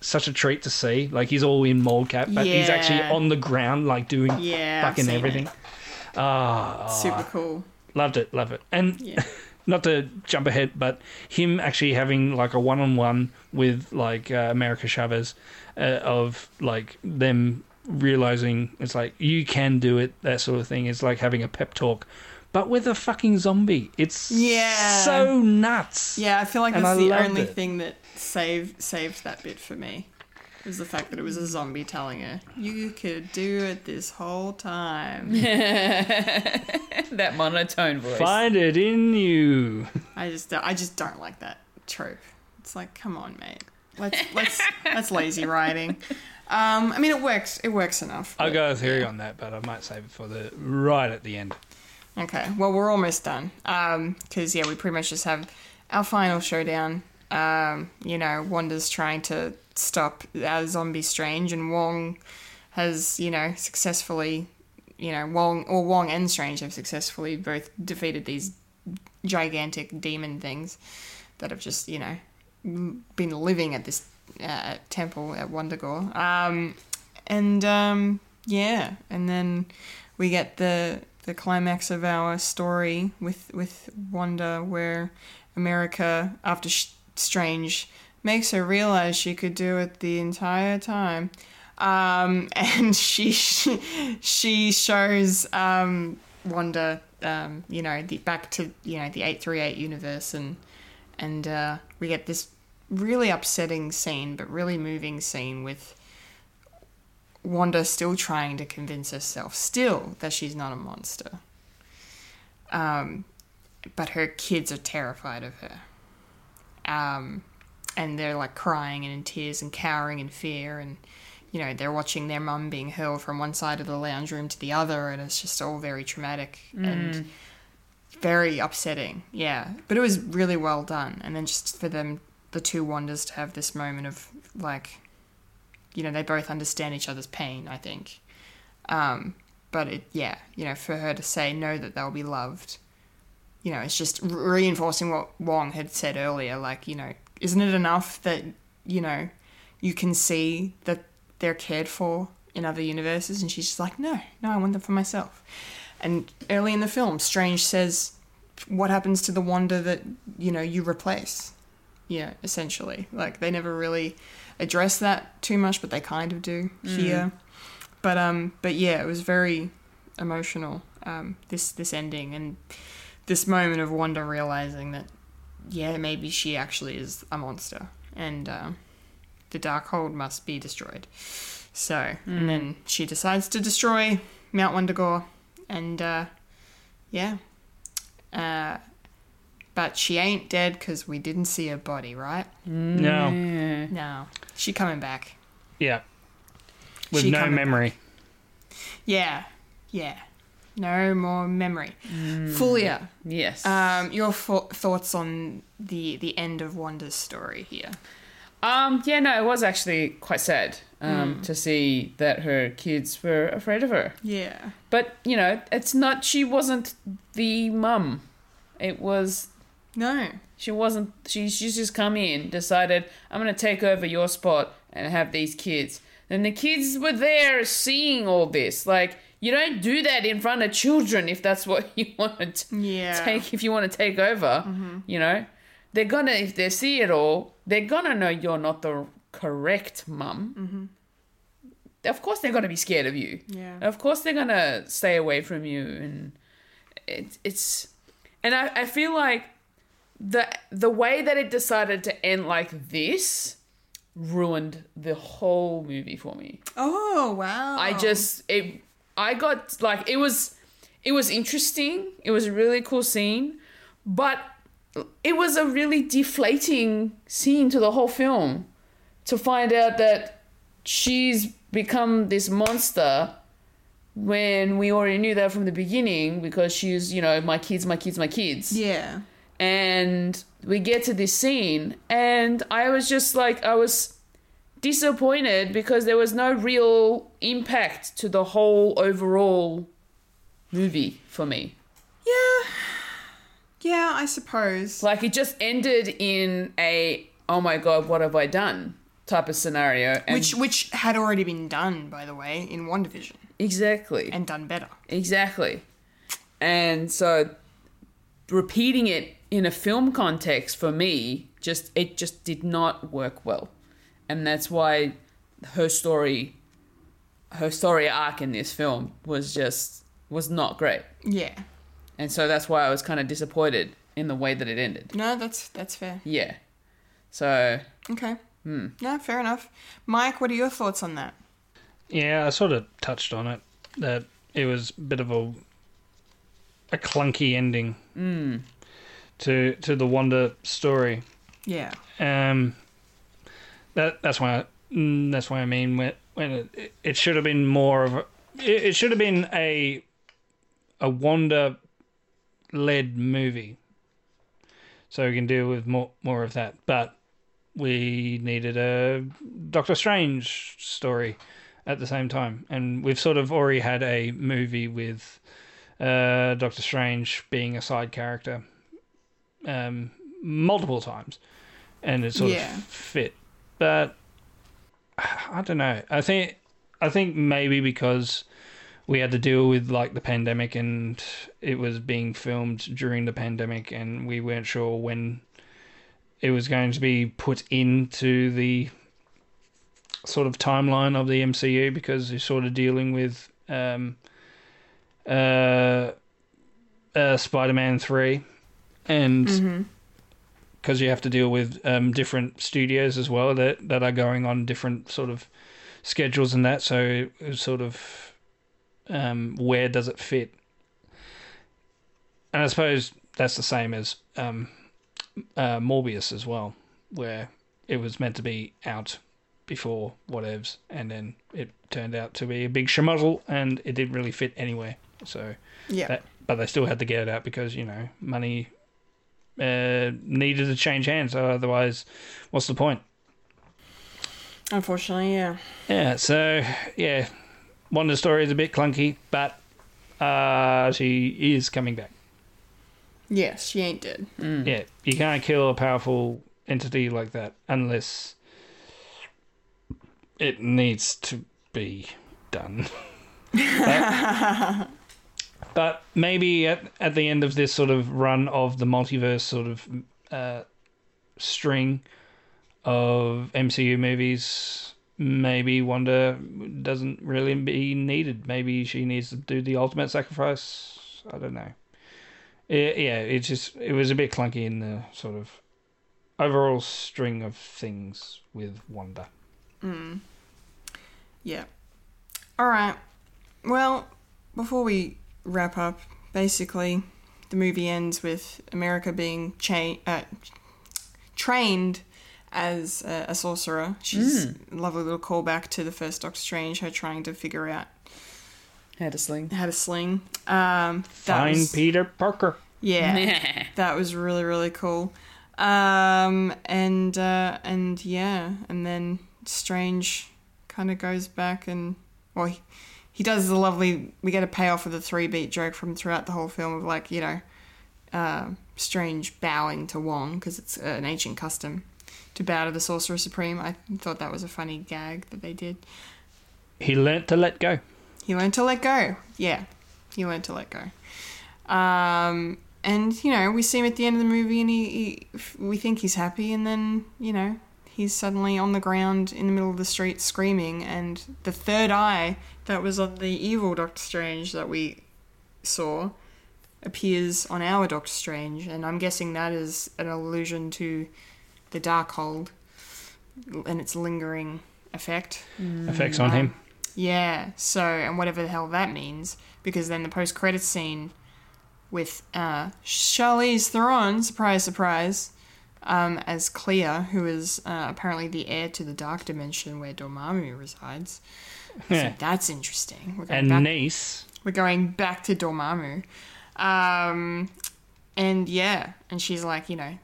such a treat to see. Like he's all in mocap, but he's actually on the ground, like doing Yeah, fucking everything. Ah, Super cool. loved it, love it, and Yeah. not to jump ahead, but him actually having like a one-on-one with like uh, America Chavez, uh, of like them realizing it's like you can do it, that sort of thing. It's like having a pep talk, but with a fucking zombie. It's Yeah. so nuts. Yeah, I feel like And that's I the only it. thing that saved saved that bit for me. Was the fact that it was a zombie telling her, "You could do it this whole time." that monotone voice. Find it in you. I just, I just don't like that trope. It's like, come on, mate. Let's, let's, that's lazy writing. Um, I mean, it works. It works enough. I'll but- go with theory on that, but I might save it for the right at the end. Okay, well, we're almost done. Because, yeah, we pretty much just have our final showdown. Um, you know, Wanda's trying to stop uh, Zombie Strange, and Wong has, you know, successfully, you know, Wong, or Wong and Strange have successfully both defeated these gigantic demon things that have just, you know, been living at this uh, temple at Wundagore. Um, and um, yeah, and then we get the the climax of our story with with Wanda, where America, after Sh- Strange, makes her realize she could do it the entire time, um, and she she shows um, Wanda, um, you know, the back to you know the eight three eight universe, and and uh, we get this really upsetting scene, but really moving scene with Wanda still trying to convince herself, still, that she's not a monster. Um, but her kids are terrified of her. Um, and they're like crying and in tears and cowering in fear. And you know, they're watching their mum being hurled from one side of the lounge room to the other, and it's just all very traumatic and very upsetting. Yeah, but it was really well done, and then just for them, the two Wandas to have this moment of like, you know, they both understand each other's pain. I think, um, but it, yeah, you know, for her to say no that they'll be loved, you know, it's just reinforcing what Wong had said earlier. Like, you know, isn't it enough that you know you can see that they're cared for in other universes? And she's just like, no, no, I want them for myself. And early in the film, Strange says, "What happens to the Wanda that you know you replace?" Yeah, essentially, like they never really address that too much, but they kind of do here. But um, but yeah, it was very emotional. Um, this this ending and this moment of Wanda realizing that yeah, maybe she actually is a monster, and um, the Darkhold must be destroyed. So, and then she decides to destroy Mount Wundagore, and uh, yeah, uh, but she ain't dead because we didn't see her body, right? No. No, she coming back. Yeah. With She no coming memory. Yeah, yeah, no more memory. Fulia, Yes. um, your fo- thoughts on the the end of Wanda's story here? Um, yeah, no, it was actually quite sad um, to see that her kids were afraid of her. Yeah, But, you know, it's not, she wasn't the mum. It was, no, she wasn't, she, she's just come in, decided, I'm going to take over your spot and have these kids. And the kids were there seeing all this. Like, you don't do that in front of children if that's what you want to Yeah. take, if you want to take over, mm-hmm. you know. They're gonna, if they see it all, they're gonna know you're not the correct mum. Mm-hmm. Of course, they're gonna be scared of you. Yeah. Of course, they're gonna stay away from you, and it's it's, and I, I feel like the the way that it decided to end like this ruined the whole movie for me. Oh wow! I just it I got like it was it was interesting. It was a really cool scene, but it was a really deflating scene to the whole film to find out that she's become this monster when we already knew that from the beginning because she's, you know, my kids, my kids, my kids yeah, and we get to this scene and i was just like i was disappointed because there was no real impact to the whole overall movie for me yeah, yeah. I suppose. like it just ended in a oh my god what have i done type of scenario and which which had already been done, by the way, in WandaVision exactly and done better. Exactly. And so repeating it in a film context for me just it just did not work well. And that's why her story her story arc in this film was just was not great. Yeah. And so that's why I was kind of disappointed in the way that it ended. No, that's that's fair. Yeah. So Okay. Hmm. No, fair enough. Mike, what are your thoughts on that? Yeah, I sort of touched on it that it was a bit of a a clunky ending to to the Wanda story. Yeah. Um, that that's why mm, that's why I mean when when it, it should have been more of a it, it should have been a a Wanda led movie, so we can deal with more more of that. But we needed a Doctor Strange story at the same time, and we've sort of already had a movie with uh, Doctor Strange being a side character um, multiple times, and it sort Yeah. of fit. But I don't know. I think I think maybe because we had to deal with like the pandemic and it was being filmed during the pandemic and we weren't sure when it was going to be put into the sort of timeline of the MCU because you're sort of dealing with um, uh, uh, Spider-Man three, and because you have to deal with um, different studios as well that that are going on different sort of schedules and that, so it was sort of um, where does it fit? And I suppose that's the same as um, uh, Morbius as well, where it was meant to be out before whatevs, and then it turned out to be a big schmuzzle, and it didn't really fit anywhere. So, Yeah. that, but they still had to get it out because you know money uh, needed to change hands. Otherwise, what's the point? Unfortunately, yeah. Yeah. So yeah, Wanda Story is a bit clunky, but uh, she is coming back. Yes, she ain't dead. Yeah, you can't kill a powerful entity like that unless it needs to be done. but, but maybe at, at the end of this sort of run of the multiverse sort of uh, string of MCU movies, maybe Wanda doesn't really be needed. Maybe she needs to do the ultimate sacrifice. I don't know. It, yeah, it just it was a bit clunky in the sort of overall string of things with Wanda. Yeah. All right. Well, before we wrap up, basically, the movie ends with America being cha- uh, trained as a, a sorcerer. She's a lovely little callback to the first Doctor Strange, her trying to figure out how to sling. how to sling. Um, that Fine, was- Peter Parker. yeah, that was really really cool. Um, and uh, and yeah, and then Strange kind of goes back and well, he, he does the lovely. We get a payoff of the three beat joke from throughout the whole film of like you know, uh, Strange bowing to Wong because it's an ancient custom to bow to the Sorcerer Supreme. I thought that was a funny gag that they did. He learnt to let go. He learned to let go. Yeah, he learned to let go. Um, and you know, we see him at the end of the movie, and he, he, we think he's happy, and then you know, he's suddenly on the ground in the middle of the street screaming, and the third eye that was on the evil Doctor Strange that we saw appears on our Doctor Strange, and I'm guessing that is an allusion to the Darkhold and its lingering effect. Effects on him. Yeah, so, and whatever the hell that means, because then the post credit scene with uh, Charlize Theron, surprise, surprise, um, as Clea, who is uh, apparently the heir to the dark dimension where Dormammu resides. Yeah. So that's interesting. We're going, And back, Nice. we're going back to Dormammu. Um, and yeah, and she's like, you know,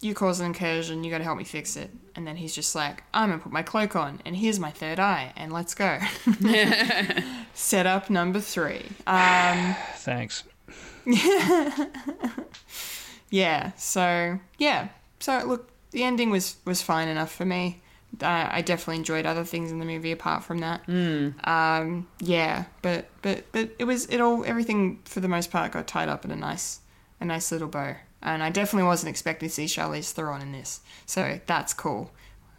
you caused an incursion, you gotta help me fix it. And then he's just like, I'm gonna put my cloak on, and here's my third eye, and let's go. Setup number three. Um, Thanks. yeah, so, yeah. So, look, the ending was, was fine enough for me. Uh, I definitely enjoyed other things in the movie apart from that. Um, yeah, but, but, but it was, it all, everything for the most part got tied up in a nice, a nice little bow. And I definitely wasn't expecting to see Charlize Theron in this. So that's cool.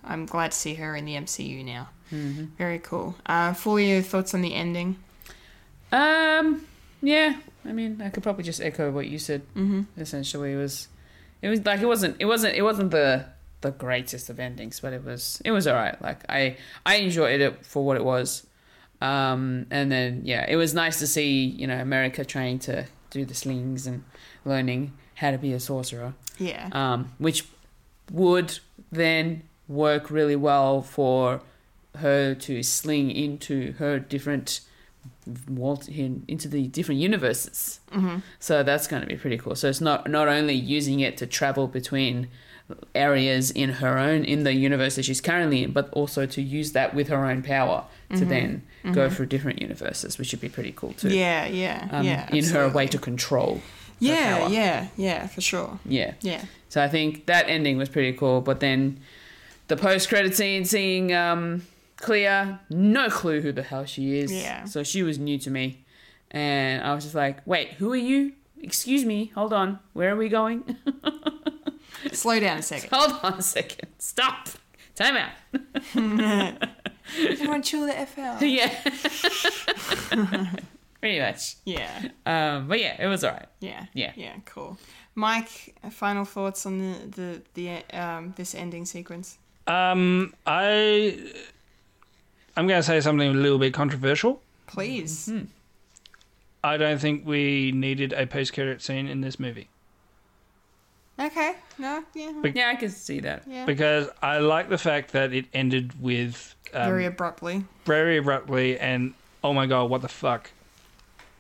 I'm glad to see her in the MCU now. Very cool. Uh, Fulia, thoughts on the ending? Um, yeah. I mean, I could probably just echo what you said. Mm-hmm. Essentially, it was, it was like it wasn't, it wasn't, it wasn't the the greatest of endings, but it was, it was alright. Like I, I enjoyed it for what it was. Um, and then yeah, it was nice to see you know America trying to do the slings and learning how to be a sorcerer. Yeah. um, which would then work really well for her to sling into her different walt- in- into the different universes. Mm-hmm. So that's going to be pretty cool. So it's not not only using it to travel between areas in her own in the universe that she's currently in, but also to use that with her own power to then go through different universes, which would be pretty cool too. yeah, yeah, Um, yeah. in her way to control. Yeah, yeah, yeah, for sure. Yeah. Yeah. So I think that ending was pretty cool. But then the post credit scene, seeing um, Clea, no clue who the hell she is. Yeah. So she was new to me. And I was just like, wait, who are you? Excuse me, hold on. Where are we going? Slow down a second. hold on a second. Stop. Time out. Everyone chill the F out. yeah. pretty much. Yeah, Um, but yeah, it was alright. yeah, Yeah. yeah. Cool. Mike, final thoughts on the the the um this ending sequence? Um, I I'm going to say something a little bit controversial. Please. Hmm. I don't think we needed a post-credit scene in this movie. Okay, No, yeah. Yeah, I can see that. yeah. because I like the fact that it ended with um, Very abruptly. very abruptly and oh my god, what the fuck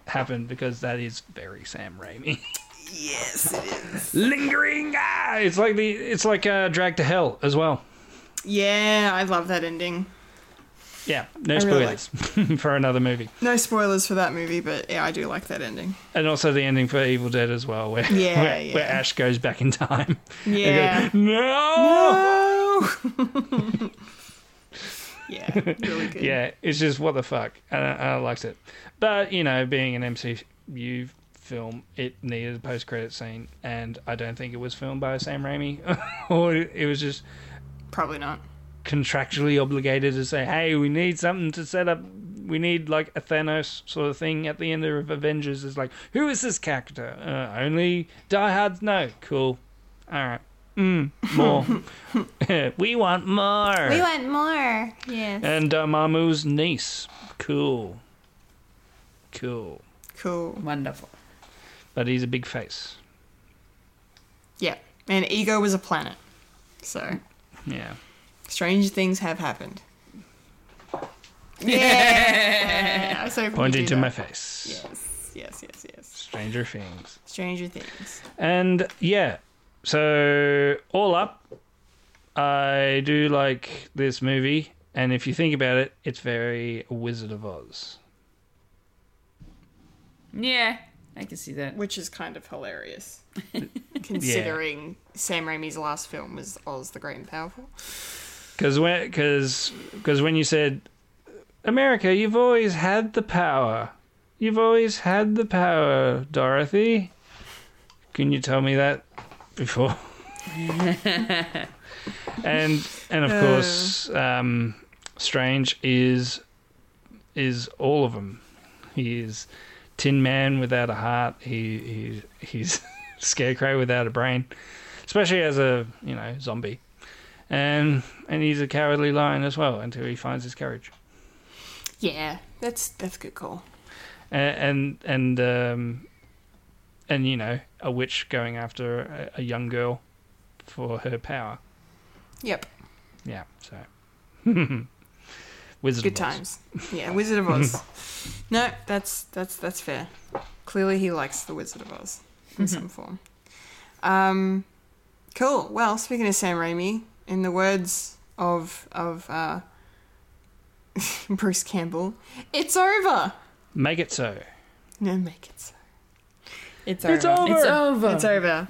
happened? Because that is very Sam Raimi. Yes, it is. Lingering, ah, it's like the it's like uh, Drag to Hell as well. Yeah, I love that ending. Yeah, no I really spoilers for another movie, No spoilers for that movie, but yeah, I do like that ending. and also the ending for Evil Dead as well, where Yeah, where, yeah. where Ash goes back in time. Yeah. goes, no. No. yeah, really good. Yeah, it's just what the fuck. I, I liked it, but you know, being an MCU film, it needed a post-credit scene, and I don't think it was filmed by Sam Raimi, or it was just Probably not. Contractually obligated to say, "Hey, we need something to set up. We need like a Thanos sort of thing at the end of Avengers." Is like, who is this character? Uh, only diehards know. Cool. All right. Mm, more. we want more. We want more. Yes. and Dormammu's niece. Cool. Cool. Cool. Wonderful. But he's a big face. Yeah. And Ego was a planet. So, Yeah. Strange things have happened. Yeah. I was hoping Pointing to that. my face. Yes, yes, yes, yes. Stranger Things. Stranger Things. And yeah, so all up, I do like this movie. And if you think about it, it's very Wizard of Oz. Yeah, I can see that. Which is kind of hilarious. Considering Sam Raimi's last film was Oz the Great and Powerful. Because when, cause, cause when you said, America, you've always had the power. You've always had the power, Dorothy. Can you tell me that before? and and of course, um, Strange is is all of them. He is Tin Man without a heart. He he he's Scarecrow without a brain, especially as a you know zombie. And and he's a cowardly lion as well until he finds his courage. Yeah, that's that's a good call. And and and, um, and you know a witch going after a, a young girl for her power. Yep. Yeah, so Wizard Good of Oz. Good times. Yeah, Wizard of Oz. no, that's that's that's fair. Clearly, he likes the Wizard of Oz in some form. Um, cool. Well, speaking of Sam Raimi, in the words of of uh, Bruce Campbell, it's over. Make it so. No, make it so. It's over. It's over. It's over. It's over.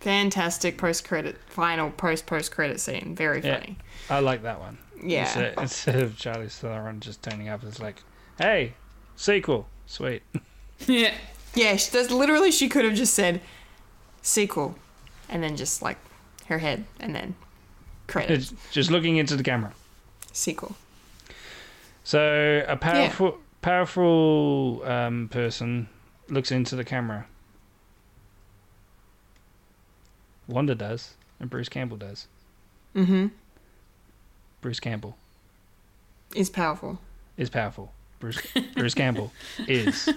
Fantastic post credit, final post post credit scene. Very Yeah. funny. I like that one. Yeah. Instead, instead of Charlie Theron just turning up, it's like, hey, sequel, sweet. yeah. Yeah, she does. Literally, she could have just said sequel, and then just like her head, and then credits It's just looking into the camera. sequel. So a powerful, powerful um, person looks into the camera. Wanda does, and Bruce Campbell does. Mm-hmm. Bruce Campbell Is powerful. is powerful. Bruce Bruce Campbell is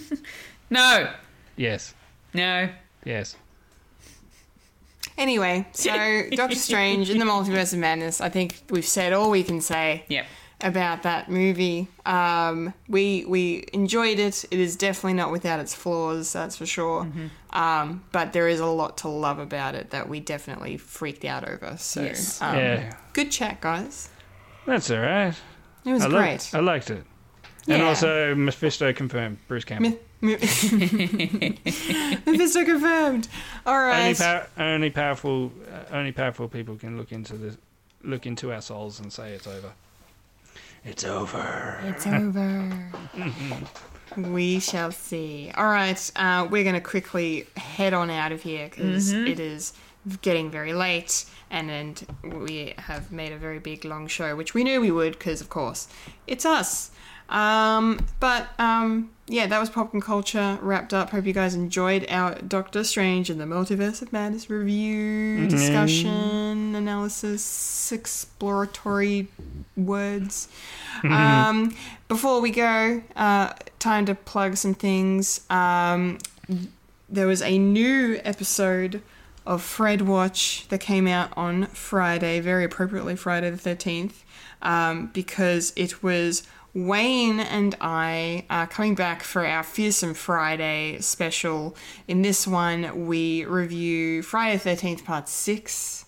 No. yes, No. yes. Anyway, so Doctor Strange in the Multiverse of Madness. I think we've said all we can say Yep. about that movie. Um, we we enjoyed it. It is definitely not without its flaws, that's for sure. Um, but there is a lot to love about it that we definitely freaked out over. So Yes. um, yeah, good chat, guys. that's all right. It was I great. liked, I liked it. And also, Mephisto confirmed Bruce Campbell. Mi- mi- Mephisto confirmed. All only, right. pow- only powerful, uh, only powerful people can look into the, look into our souls and say it's over. It's over. It's over. we shall see. All right, uh, we're going to quickly head on out of here because is getting very late, and then we have made a very big long show, which we knew we would because, of course, it's us. Um, but um, yeah, that was Popcorn Culture wrapped up. Hope you guys enjoyed our Doctor Strange and the Multiverse of Madness review, discussion, analysis, exploratory words. um, before we go, uh, time to plug some things. Um, there was a new episode of Fred Watch that came out on Friday, very appropriately Friday the 13th, um, because it was Wayne and I are coming back for our Fearsome Friday special. In this one, we review Friday the 13th, part 6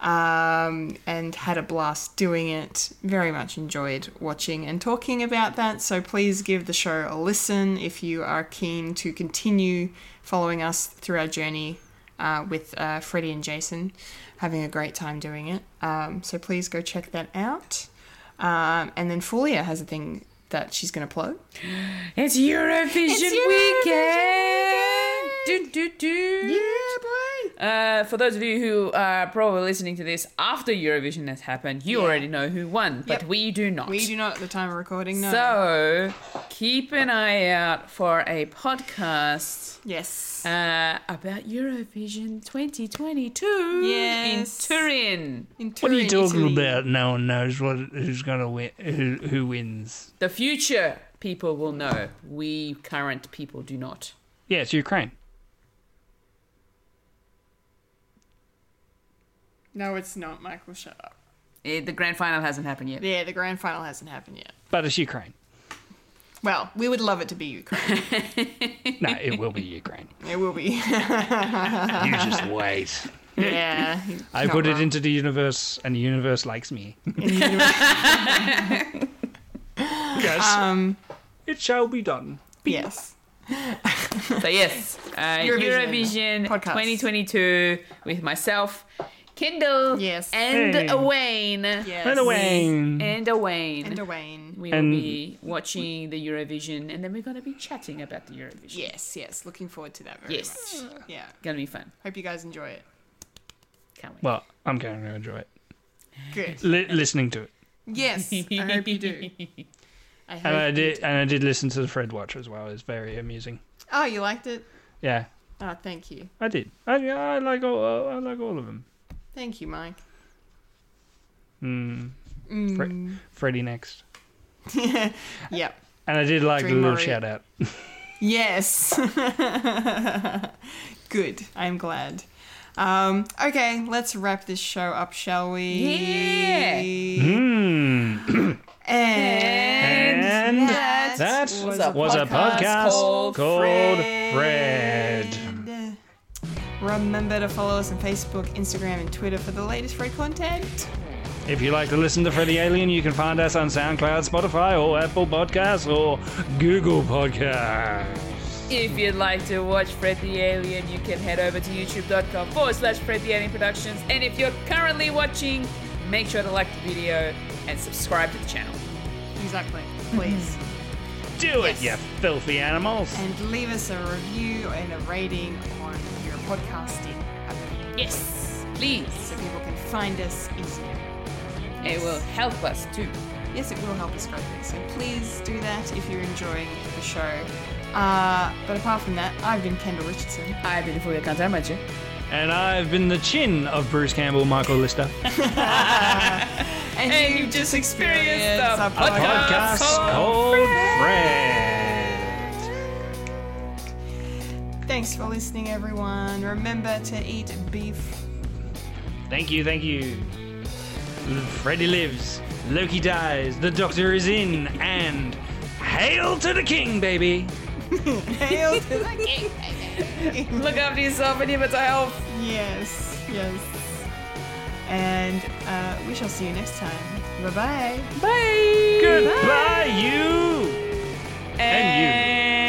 um, and had a blast doing it. Very much enjoyed watching and talking about that. So please give the show a listen if you are keen to continue following us through our journey uh, with uh, Freddie and Jason. Having a great time doing it. Um, so please go check that out. Um, and then Fulia has a thing that she's going to plug. It's Eurovision, weekend. Do, do, do. boy. Uh, for those of you who are probably listening to this after Eurovision has happened, you Yeah. already know who won, but Yep. we do not. We do not at the time of recording, no. So keep an eye out for a podcast yes. uh, about Eurovision 2022 Yes. in Turin. In Turin. What are you talking Italy. about? No one knows what who's gonna win. Who who wins? The future people will know. We current people do not. Yeah, it's Ukraine. No, it's not, Michael. Shut up. Eh, the grand final hasn't happened yet. Yeah, the grand final hasn't happened yet. But it's Ukraine. Well, we would love it to be Ukraine. No, it will be Ukraine. it will be. You just wait. yeah. I not put it into the universe, and the universe likes me. yes. Um, it shall be done. yes. So yes, uh, Eurovision Eurovision, 2022 with myself, Kendall, Yes. and Hey. Wayne, Yes. And Wayne. and Wayne. And Wayne. we And- will be watching the Eurovision, and then we're gonna be chatting about the Eurovision. Yes, yes. Looking forward to that very Yes. much. Yeah. gonna be fun. Hope you guys enjoy it. Can't wait. Well, I'm going to enjoy it. Good. Li- listening to it, Yes. I hope you do. I and I did, and I did listen to the Fred Watch as well. It's very amusing. Oh, you liked it? Yeah, Oh, thank you. I did. I, I like all. I like all of them. Thank you, Mike. Mm. Mm. Fre- Freddie next, Yep. and I did like Dream the little Warrior. shout out. Yes. Good. I'm glad. Um, okay, let's wrap this show up, shall we? Yeah. Hmm. And, And that, that was, was a podcast called called Fred. Fred. Remember to follow us on Facebook, Instagram, and Twitter for the latest free content. If you like to listen to Fred the Alien, you can find us on SoundCloud, Spotify, or Apple Podcasts, or Google Podcasts. If you'd like to watch Fred the Alien, you can head over to youtube.com forward slash Fred the Alien Productions. And if you're currently watching, make sure to like the video and subscribe to the channel. Exactly. Mm-hmm. Please. Do Yes. it, you filthy animals. and leave us a review and a rating on your podcasting app Yes, please. so people can find us easier. It will help us too. Yes, it will help us grow things. So please do that if you're enjoying the show. Uh, but apart from that, I've been Kendall Richardson. I've been Fulia Kantamachi. And I've been the chin of Bruce Campbell, Michael Lister. And, And you've just experienced a a podcast Podcast called called Fred. Thanks for listening, everyone. Remember to eat beef. Thank you, thank you. Freddy lives, Loki dies, the Doctor is in, and hail to the King, baby. Hail to the king. Look after yourself and your mental health. Yes, yes. And uh, we shall see you next time. Bye bye. Bye. Goodbye, you and you